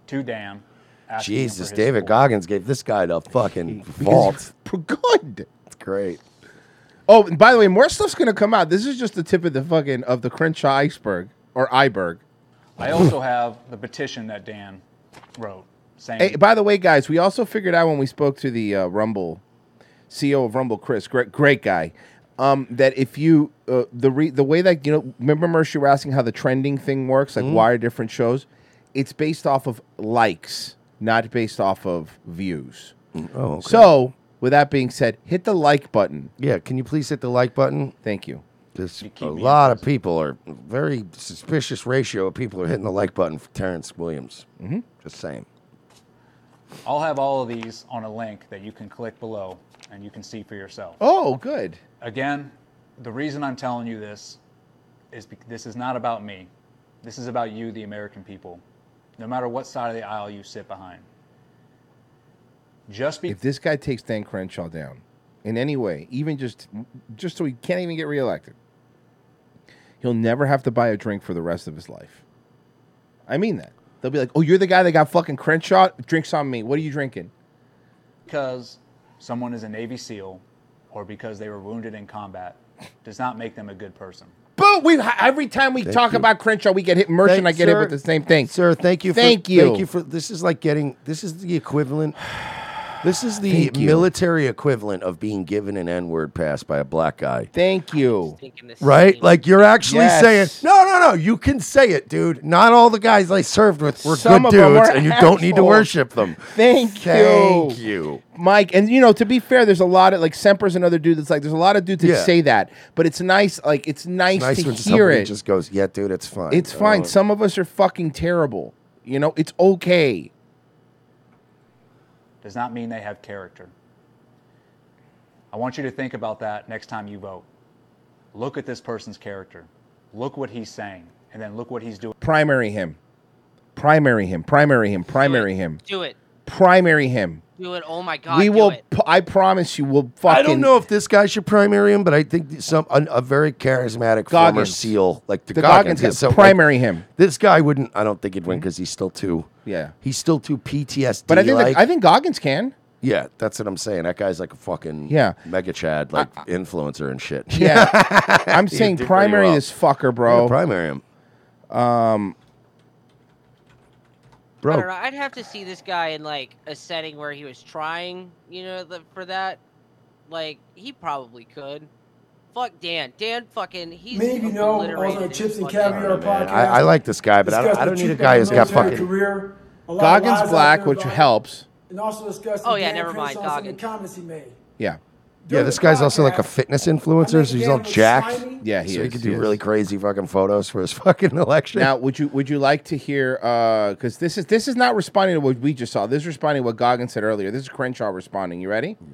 to Dan. asking him for Jesus, David support. Goggins gave this guy the fucking <laughs> vault. <laughs> Good. It's great. Oh, and by the way, more stuff's gonna come out. This is just the tip of the fucking of the Crenshaw iceberg or iceberg. I also have the petition that Dan wrote saying Hey, by the way, guys, we also figured out when we spoke to the uh, Rumble CEO of Rumble, Chris, great, great guy, um, that if you uh, the re- the way that you know, remember Mersh, you were asking how the trending thing works, like Mhm. why are different shows? It's based off of likes, not based off of views. Oh, okay. So, with that being said, hit the like button. Yeah, can you please hit the like button? Thank you. Just a lot of people are very suspicious ratio of people are hitting the like button for Terrence Williams. Mm-hmm. Just saying. I'll have all of these on a link that you can click below and you can see for yourself. Oh, good. Again, the reason I'm telling you this is because this is not about me. This is about you, the American people. No matter what side of the aisle you sit behind. Just be If this guy takes Dan Crenshaw down in any way, even just just so he can't even get reelected, he'll never have to buy a drink for the rest of his life. I mean that. They'll be like, "Oh, you're the guy that got fucking Crenshaw. Drinks on me. What are you drinking?" because someone is a Navy SEAL or because they were wounded in combat does not make them a good person. But we every time we Thank talk you. about Crenshaw, we get hit. Mersh and I Thank- get hit sir. with the same thing. Sir, thank you. For, Thank you. Thank you for this. Is like getting. This is the equivalent. This is the Thank you. military equivalent of being given an N-word pass by a black guy. Thank you. Right? Like you're actually Yes. saying, no, no, no. You can say it, dude. Not all the guys I served with were Some good of dudes, were and you don't need to assholes. worship them. Thank you. Thank you. Mike. And you know, to be fair, there's a lot of like Semper's another dude that's like, there's a lot of dudes that Yeah. say that, but it's nice. Like it's nice, It's nice to when hear somebody it. just goes, yeah, dude, it's fine. It's fine. Some of us are fucking terrible. You know, it's okay. Does not mean they have character. I want you to think about that next time you vote. Look at this person's character. Look what he's saying, and then look what he's doing. Primary him. Primary him. Primary him. Primary him. Do it. Primary him. Do it. Oh my god. we do will. it. p- I promise you, we'll fucking. I don't know if this guy should primary him, but I think some a, a very charismatic former Goggins. SEAL like the, The Goggins, Goggins yeah, guy, so, like, primary him. This guy wouldn't. I don't think he'd win because he's still too. Yeah. He's still too PTSD. But I think like. I think Goggins can. Yeah, that's what I'm saying. That guy's like a fucking Yeah. mega chad, like influencer and shit. Yeah, <laughs> I'm saying primary well. this fucker, bro. Yeah, primary him. Um, I don't know. I'd have to see this guy in like a setting where he was trying, you know, the, for that. Like he probably could. Fuck Dan. Dan fucking he's maybe of you know, obliterated also Chips and Caviar podcast. I, I like this guy, but I don't, I don't need a guy who's got fucking. career. A lot of Goggins black, which helps. And also discussed Oh, yeah, Dan never mind, Crenshaw and some of the Goggins. comments he made. Yeah. Yeah, this guy's also like a fitness influencer, so he's all jacked. Yeah, he so he is, could he do is. really crazy fucking photos for his <laughs> fucking election. Now, would you would you like to hear? Uh, because this is this is not responding to what we just saw. This is responding to what Goggins said earlier. This is Crenshaw responding. You ready? Yeah.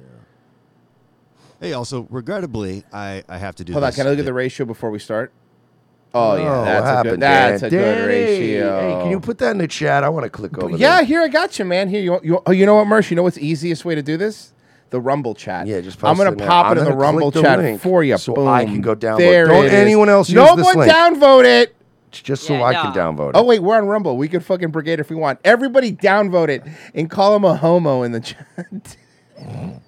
Hey, also, regrettably, I, I have to do Hold on. this. Can I look at the ratio before we start? Oh, yeah, Oh, that's what a happened, good. That's Dan? a good Danny, ratio. Hey, can you put that in the chat? I want to click over. Yeah, there. here I got you, man. Here you you oh, you know what, Mersh? You know what's the easiest way to do this? The Rumble chat. Yeah, just I'm gonna it in there. pop I'm it in the gonna Rumble click the chat link for you. so Boom. I can go downvote. There Don't it is. anyone else use no this one link. downvote it. Just so I can downvote it. Oh wait, we're on Rumble. We could fucking brigade if we want. Everybody downvote it and call him a homo in the chat. <laughs>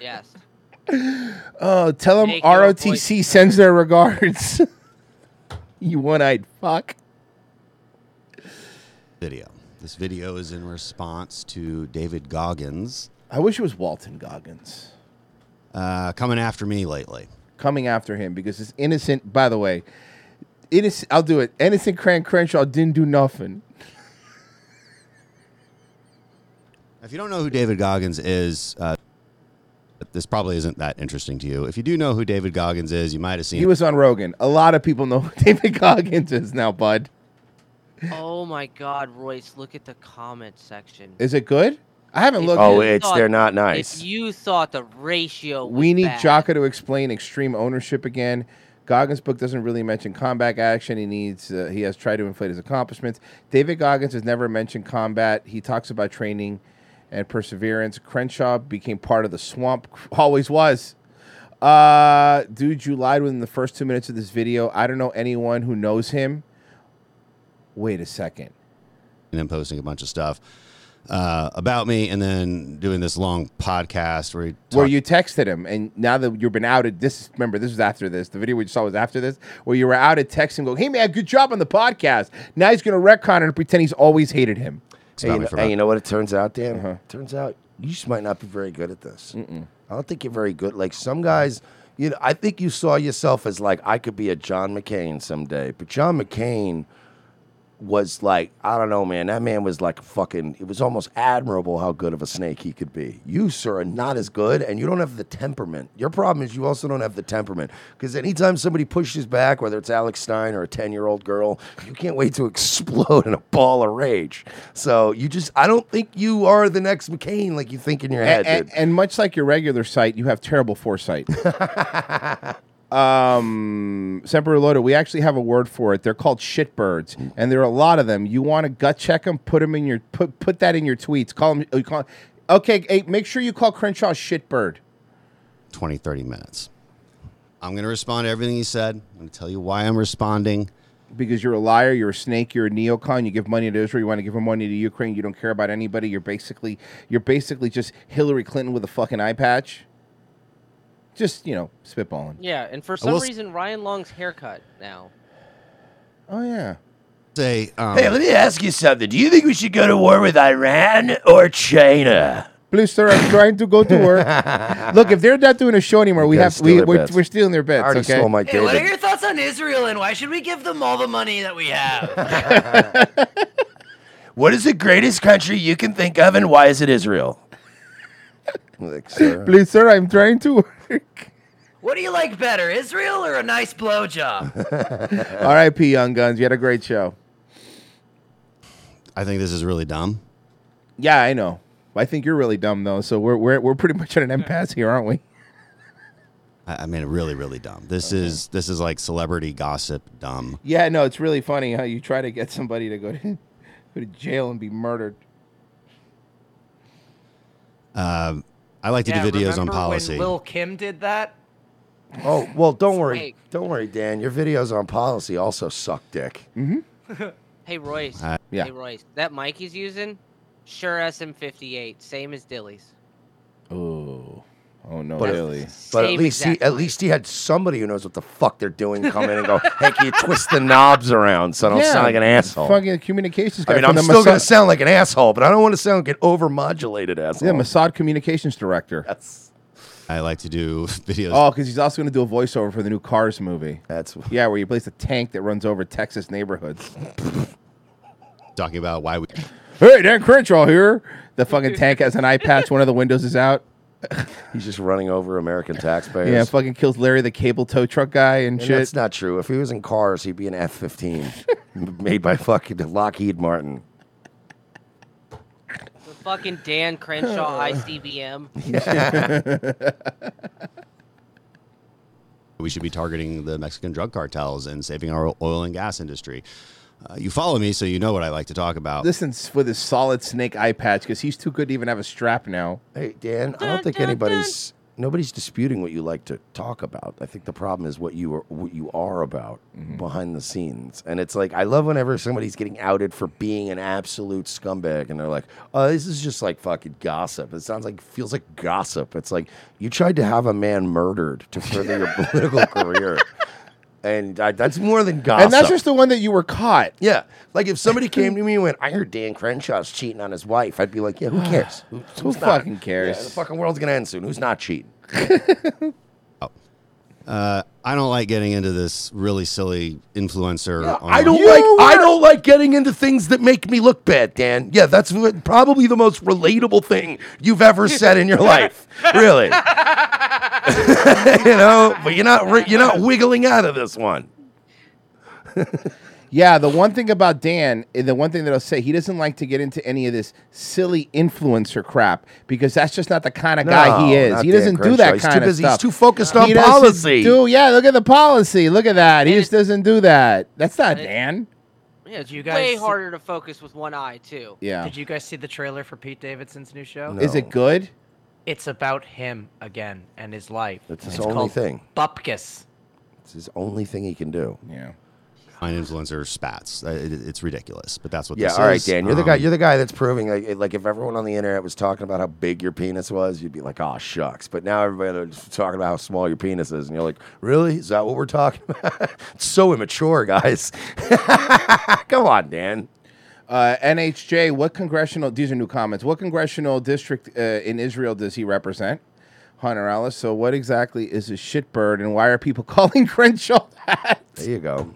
yes. Oh, tell him Make your ROTC sends their regards. <laughs> you one-eyed fuck. video. This video is in response to David Goggins I wish it was Walton Goggins uh, coming after me lately. coming after him because it's innocent. By the way, innocent. I'll do it. Innocent Cran Crenshaw didn't do nothing. If you don't know who David Goggins is, uh, this probably isn't that interesting to you. If you do know who David Goggins is, you might have seen He was on Rogan. A lot of people know who <laughs> David Goggins is now, bud. Oh my God, Royce! Look at the comment section. Is it good? I haven't looked. Oh, You it's thought- they're not nice. If you thought the ratio, was We need bad. Jocko to explain extreme ownership again. Goggins' book doesn't really mention combat action. He needs. Uh, he has tried to inflate his accomplishments. David Goggins has never mentioned combat. He talks about training and perseverance. Crenshaw became part of the swamp. <laughs> Always was. Uh, dude, you lied within the first two minutes of this video. I don't know anyone who knows him. Wait a second. and then posting a bunch of stuff uh, about me, and then doing this long podcast where he where you texted him, and now that you've been outed, this remember this was after this. The video we saw was after this, where you were outed, text him, go, "Hey man, good job on the podcast." Now he's gonna retcon it and pretend he's always hated him. Hey, you know, hey, you know what it turns out, Dan? Turns out you just might not be very good at this. I don't think you're very good. Like some guys, you know, I think you saw yourself as like I could be a John McCain someday, but John McCain was like I don't know, man. That man was like fucking. It was almost admirable how good of a snake he could be. You, sir, are not as good, and you don't have the temperament. Your problem is you also don't have the temperament. Because anytime somebody pushes back, whether it's Alex Stein or a ten-year-old girl, you can't wait to <laughs> explode in a ball of rage. So you just, I don't think you are the next McCain like you think in your head. and, and, and much like your regular sight, you have terrible foresight. <laughs> um, Semper Loda, we actually have a word for it. They're called shitbirds, and there are a lot of them. You want to gut check them? Put them in your put put that in your tweets. Call them. You call, okay, hey, make sure you call Crenshaw shitbird. 20, 30 minutes. I'm going to respond to everything he said. I'm going to tell you why I'm responding. because you're a liar, you're a snake, you're a neocon. You give money to Israel, you want to give money to Ukraine. You don't care about anybody. You're basically you're basically just Hillary Clinton with a fucking eye patch. Just you know, spitballing. Yeah, and for some will s- reason, Ryan Long's haircut now. Oh yeah. Say, um, hey, let me ask you something. Do you think we should go to war with Iran or China? Please, sir, I'm trying to go to work. <laughs> Look, if they're not doing a show anymore, we You have guys steal we, their we're, bits. we're stealing their bits. I already okay? stole my Hey, what are David. your thoughts on Israel and why should we give them all the money that we have? <laughs> What is the greatest country you can think of, and why is it Israel? Like, sir. Please, sir, I'm trying to work. what do you like better, Israel or a nice blowjob? <laughs> R.I.P. Young Guns. You had a great show. I think this is really dumb. Yeah, I know. I think you're really dumb though. So we're we're we're pretty much at an impasse here, aren't we? I, I mean, really, really dumb. This is this is like celebrity gossip dumb. Yeah, no, it's really funny how you try to get somebody to go to go to jail and be murdered. Um, I like to yeah, do videos on policy. When Lil Kim did that? Oh well, don't worry, Snake. don't worry, Dan. Your videos on policy also suck dick. Mm-hmm. <laughs> Hey Royce. Uh, yeah. Hey Royce. That mic he's using, Shure SM58, same as Dilley's. Oh, oh no, But, really? but at Same least he at least he had somebody who knows what the fuck they're doing <laughs> come in and go, hey, can you twist the knobs around so I don't sound like an asshole? Fucking communications guy. I mean, I'm the still going to sound like an asshole, but I don't want to sound like an overmodulated asshole. Yeah, Mossad communications director. That's. I like to do <laughs> videos. Oh, because he's also going to do a voiceover for the new Cars movie. That's yeah, where he plays a tank that runs over Texas neighborhoods. talking about why we. Hey, Dan Crenshaw here. The fucking tank has an eye patch. One of the windows is out. <laughs> He's just running over American taxpayers. Yeah, fucking kills Larry the cable tow truck guy and, And shit. that's not true. If he was in cars, he'd be an F fifteen, <laughs> made by fucking Lockheed Martin. The fucking Dan Crenshaw <laughs> ICBM. we should be targeting the Mexican drug cartels and saving our oil and gas industry. Uh, you follow me, so you know what I like to talk about. Listen s- with his solid snake eye patch because he's too good to even have a strap now. Hey, Dan, I don't think anybody's nobody's disputing what you like to talk about. I think the problem is what you are what you are about Mm-hmm. behind the scenes. And it's like I love whenever somebody's getting outed for being an absolute scumbag and they're like, "Oh, this is just like fucking gossip." It sounds like feels like gossip. It's like you tried to have a man murdered to further your <laughs> political career. And I, that's more than gossip. And that's just the one that you were caught. Yeah. Like if somebody came to me and went, I heard Dan Crenshaw's cheating on his wife, I'd be like, yeah, who <sighs> cares? Who, Who who's not? fucking cares? Yeah, the fucking world's gonna end soon. Who's not cheating? <laughs> Uh, I don't like getting into this really silly influencer. on- I don't like I don't like getting into things that make me look bad, Dan. Yeah, that's probably the most relatable thing you've ever said in your life. <laughs> Really. <laughs> you know, but you're not you're not wiggling out of this one. <laughs> Yeah, the one thing about Dan, eh, the one thing that I'll say, he doesn't like to get into any of this silly influencer crap because that's just not the kind of guy he is. He Dan doesn't do Crenshaw. that He's too kind of busy- he's too focused on He policy. Do yeah, look at the policy. Look at that. He just doesn't do that. That's not Dan. Yeah, it's you way guys- harder to focus with one eye too. Yeah. Did you guys see the trailer for Pete Davidson's new show? Is it good? It's about him again and his life. That's his It's only called thing. Bupkis. It's his only thing he can do. Yeah. Find influencer spats. Uh, it- it's ridiculous, but that's what. Yeah, this all right, is. Dan. You're the guy. Um, You're the guy that's proving like, like if everyone on the internet was talking about how big your penis was, you'd be like, "Oh shucks." But now everybody's talking about how small your penis is, and you're like, "Really? Is that what we're talking <laughs> about?" it's so immature, guys. <laughs> Come on, Dan. Uh, NHJ, what congressional? These are new comments. What congressional district uh, in Israel does he represent? Hunter Ellis. So, what exactly is a shitbird, and why are people <laughs> calling Crenshaw that? There you go.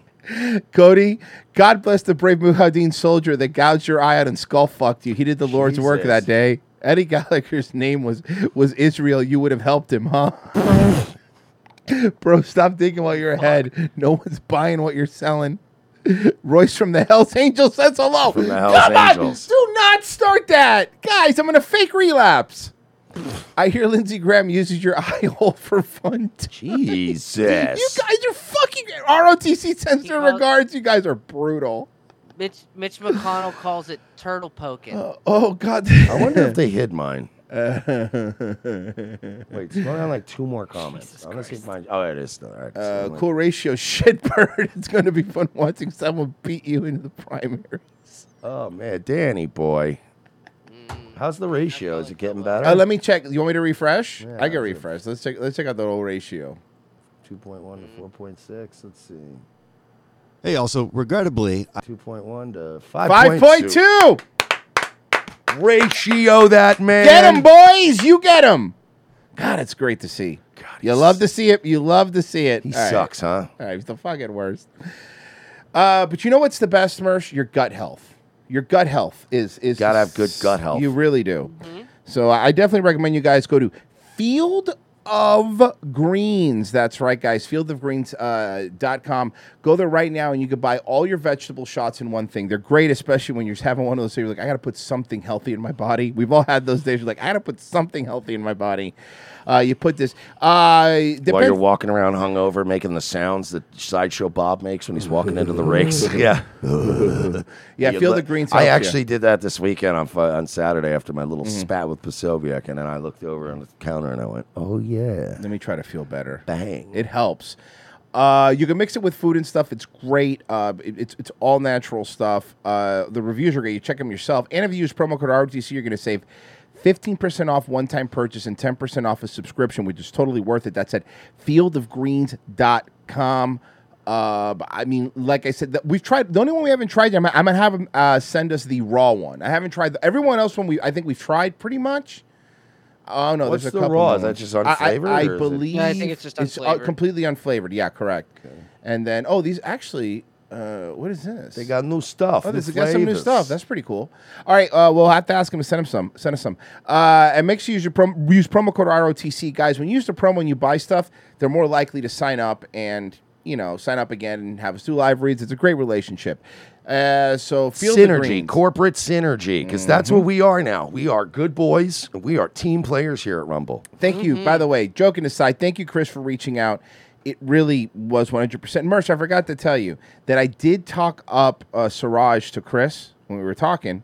Cody, God bless the brave Mujahideen soldier that gouged your eye out and skull fucked you. He did the Lord's work that day. Eddie Gallagher's name was was Israel. You would have helped him, huh? <laughs> Bro, stop thinking while you're ahead. No one's buying what you're selling. Royce from the Hells Angels says hello. From the Hells Come Angels. on, do not start that, guys. I'm gonna fake relapse. I hear Lindsey Graham uses your <laughs> eye hole for fun. too. Jesus. you guys are fucking ROTC sends their regards. You guys are brutal. Mitch Mitch McConnell calls it turtle poking. Oh God! I wonder if they hid mine. <laughs> Wait, slow down like two more comments. I want to see if mine. Oh, it is still. All right. Uh, so cool ratio, <laughs> shitbird. It's going to be fun watching someone beat you into the primaries. Oh man, Danny boy. How's the ratio? Is it getting better? Uh, let me check. You want me to refresh? Yeah, I get I'll do it. refresh. Let's check. Let's check out the old ratio. Two point one to four point six. Let's see. Hey, also, regrettably, Two point one to Five five point two. Ratio that man. Get him, boys. You get him. God, it's great to see. God, you love to see it. You love to see it. He All right. sucks, huh? All right, he's the fucking worst. Uh, but you know what's the best, Mersh? Your gut health. Your gut health is is Gotta have good gut health. You really do. So I definitely recommend you guys go to Field of Greens. That's right, guys. Fieldofgreens.com. Uh, dot com. Go there right now, and you can buy all your vegetable shots in one thing. They're great, especially when you're having one of those. days You're like, I got to put something healthy in my body. We've all had those days. You're like, I got to put something healthy in my body. Uh, you put this. Uh, While you're walking around hungover, making the sounds that Sideshow Bob makes when he's walking into the rakes. <laughs> yeah. <laughs> Yeah, You Field li- of Greens I helps ya. actually did that this weekend on on Saturday after my little Mhm. spat with Posobiec, and then I looked over on the counter and I went, "Oh yeah." Let me try to feel better. Bang. It helps. Uh, you can mix it with food and stuff. It's great. Uh, it- it's it's all natural stuff. Uh, the reviews are great. You check them yourself. And if you use promo code ROTC, you're going to save 15% off one-time purchase and 10% off a subscription, which is totally worth it. That's at fieldofgreens.com. Uh, but I mean, like I said, that we've tried. The only one we haven't tried, I'm, I'm gonna have them uh, send us the raw one. I haven't tried the, everyone else. One we I think we've tried pretty much. Oh no, What's there's a the couple. raw? more Is that ones. just I- I- unflavored, I, or it- believe Yeah, I think it's just uh, completely unflavored. Yeah, correct. And then oh, these actually. Uh, what is this? They got new stuff. Oh, new this got some new stuff. That's pretty cool. All right, uh, we'll have to ask him to send him some. Send us some. Uh, and make sure you use your prom- use promo code ROTC, guys. When you use the promo and you buy stuff, they're more likely to sign up and you know sign up again and have us do live reads. It's a great relationship. Uh, so the synergy, corporate synergy, because that's Mhm. what we are now. We are good boys. We are team players here at Rumble. Thank you. By the way, joking aside, thank you, Chris, for reaching out. It really was 100%. Mersh, I forgot to tell you that I did talk up uh, Siraj to Chris when we were talking.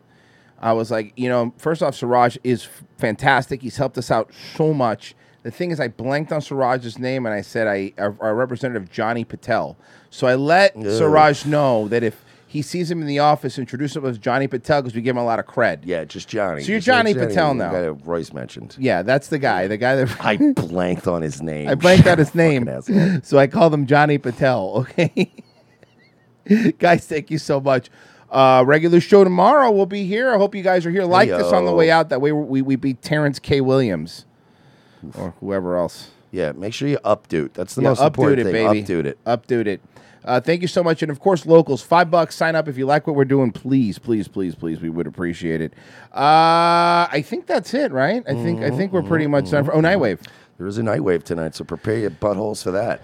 I was like, you know, first off, Siraj is f- fantastic. He's helped us out so much. The thing is, I blanked on Siraj's name and I said I our, our representative Johnny Patel. So I let Ugh. Siraj know that if he sees him in the office, introduce him as Johnny Patel because we give him a lot of cred. Yeah, just Johnny. So you're Just Johnny Patel the now. guy that Royce mentioned. Yeah, that's the guy. The guy that I <laughs> blanked on his name. I blanked out his <laughs> name, asshole. so I called him Johnny Patel. <laughs> Okay, guys, thank you so much. Uh, regular show tomorrow. We'll be here. I hope you guys are here. Like this on the Heyo. way out. That way we we beat Terrence K. Williams or whoever else. Yeah, make sure you update. That's the Yeah, most update important it, thing. baby. Update it. Update it. Uh, thank you so much, and of course, locals. Five bucks. Sign up if you like what we're doing. Please, please, please, please. We would appreciate it. Uh, I think that's it, right? I think I think we're pretty much done for. Oh, Nightwave. There is a night wave tonight, so prepare your buttholes for that.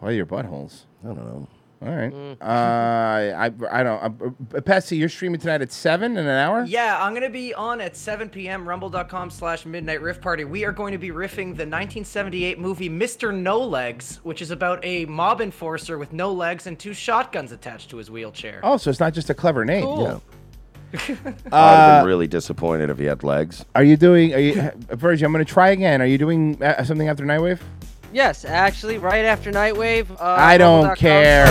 Why your buttholes? I don't know. All right. Uh, I I don't. Uh, Patsy, you're streaming tonight at seven in an hour. Yeah, I'm gonna be on at 7 p.m. Rumble.com slash Midnight Riff Party. We are going to be riffing the 1978 movie Mr. No Legs, which is about a mob enforcer with no legs and two shotguns attached to his wheelchair. Oh, so it's not just a clever name. Cool. Yeah. <laughs> I'd have Uh, been really disappointed if he had legs. Are you doing? Are you, Virgil? I'm going to try again. Are you doing uh, something after Nightwave? Yes, actually, right after Nightwave. Uh, I don't rumble.com. care.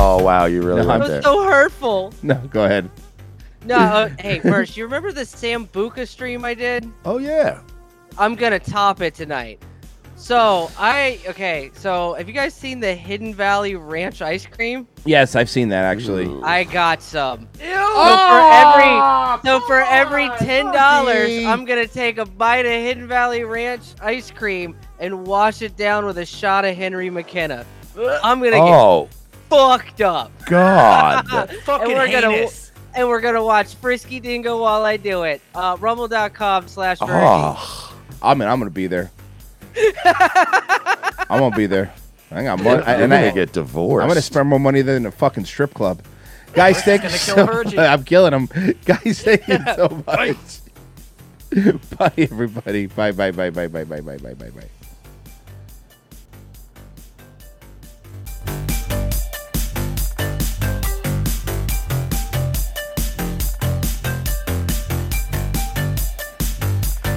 Oh, wow, you really No, went That there. was so hurtful. No, go ahead. No, uh, hey, <laughs> Mersh, you remember the Sambuca stream I did? Oh yeah. I'm gonna top it tonight. So I okay. So have you guys seen the Hidden Valley Ranch ice cream? Yes, I've seen that actually. I got some. Ew. So for every so for every ten dollars, I'm gonna take a bite of Hidden Valley Ranch ice cream and wash it down with a shot of Henry McKenna. I'm gonna Oh. get fucked up. God. <laughs> Fucking and we're gonna and we're gonna watch Frisky Dingo while I do it. Uh, rumble.com slash Oh, I mean, I'm going to be there. <laughs> I'm going to be there. I got money, You're and gonna I get divorced. I'm going to spend more money than a fucking strip club. Guys, thank you so much. I'm killing them. <laughs> Guys, thank you so much. bye, everybody. Bye, bye, bye, bye, bye, bye, bye, bye, bye, bye, bye.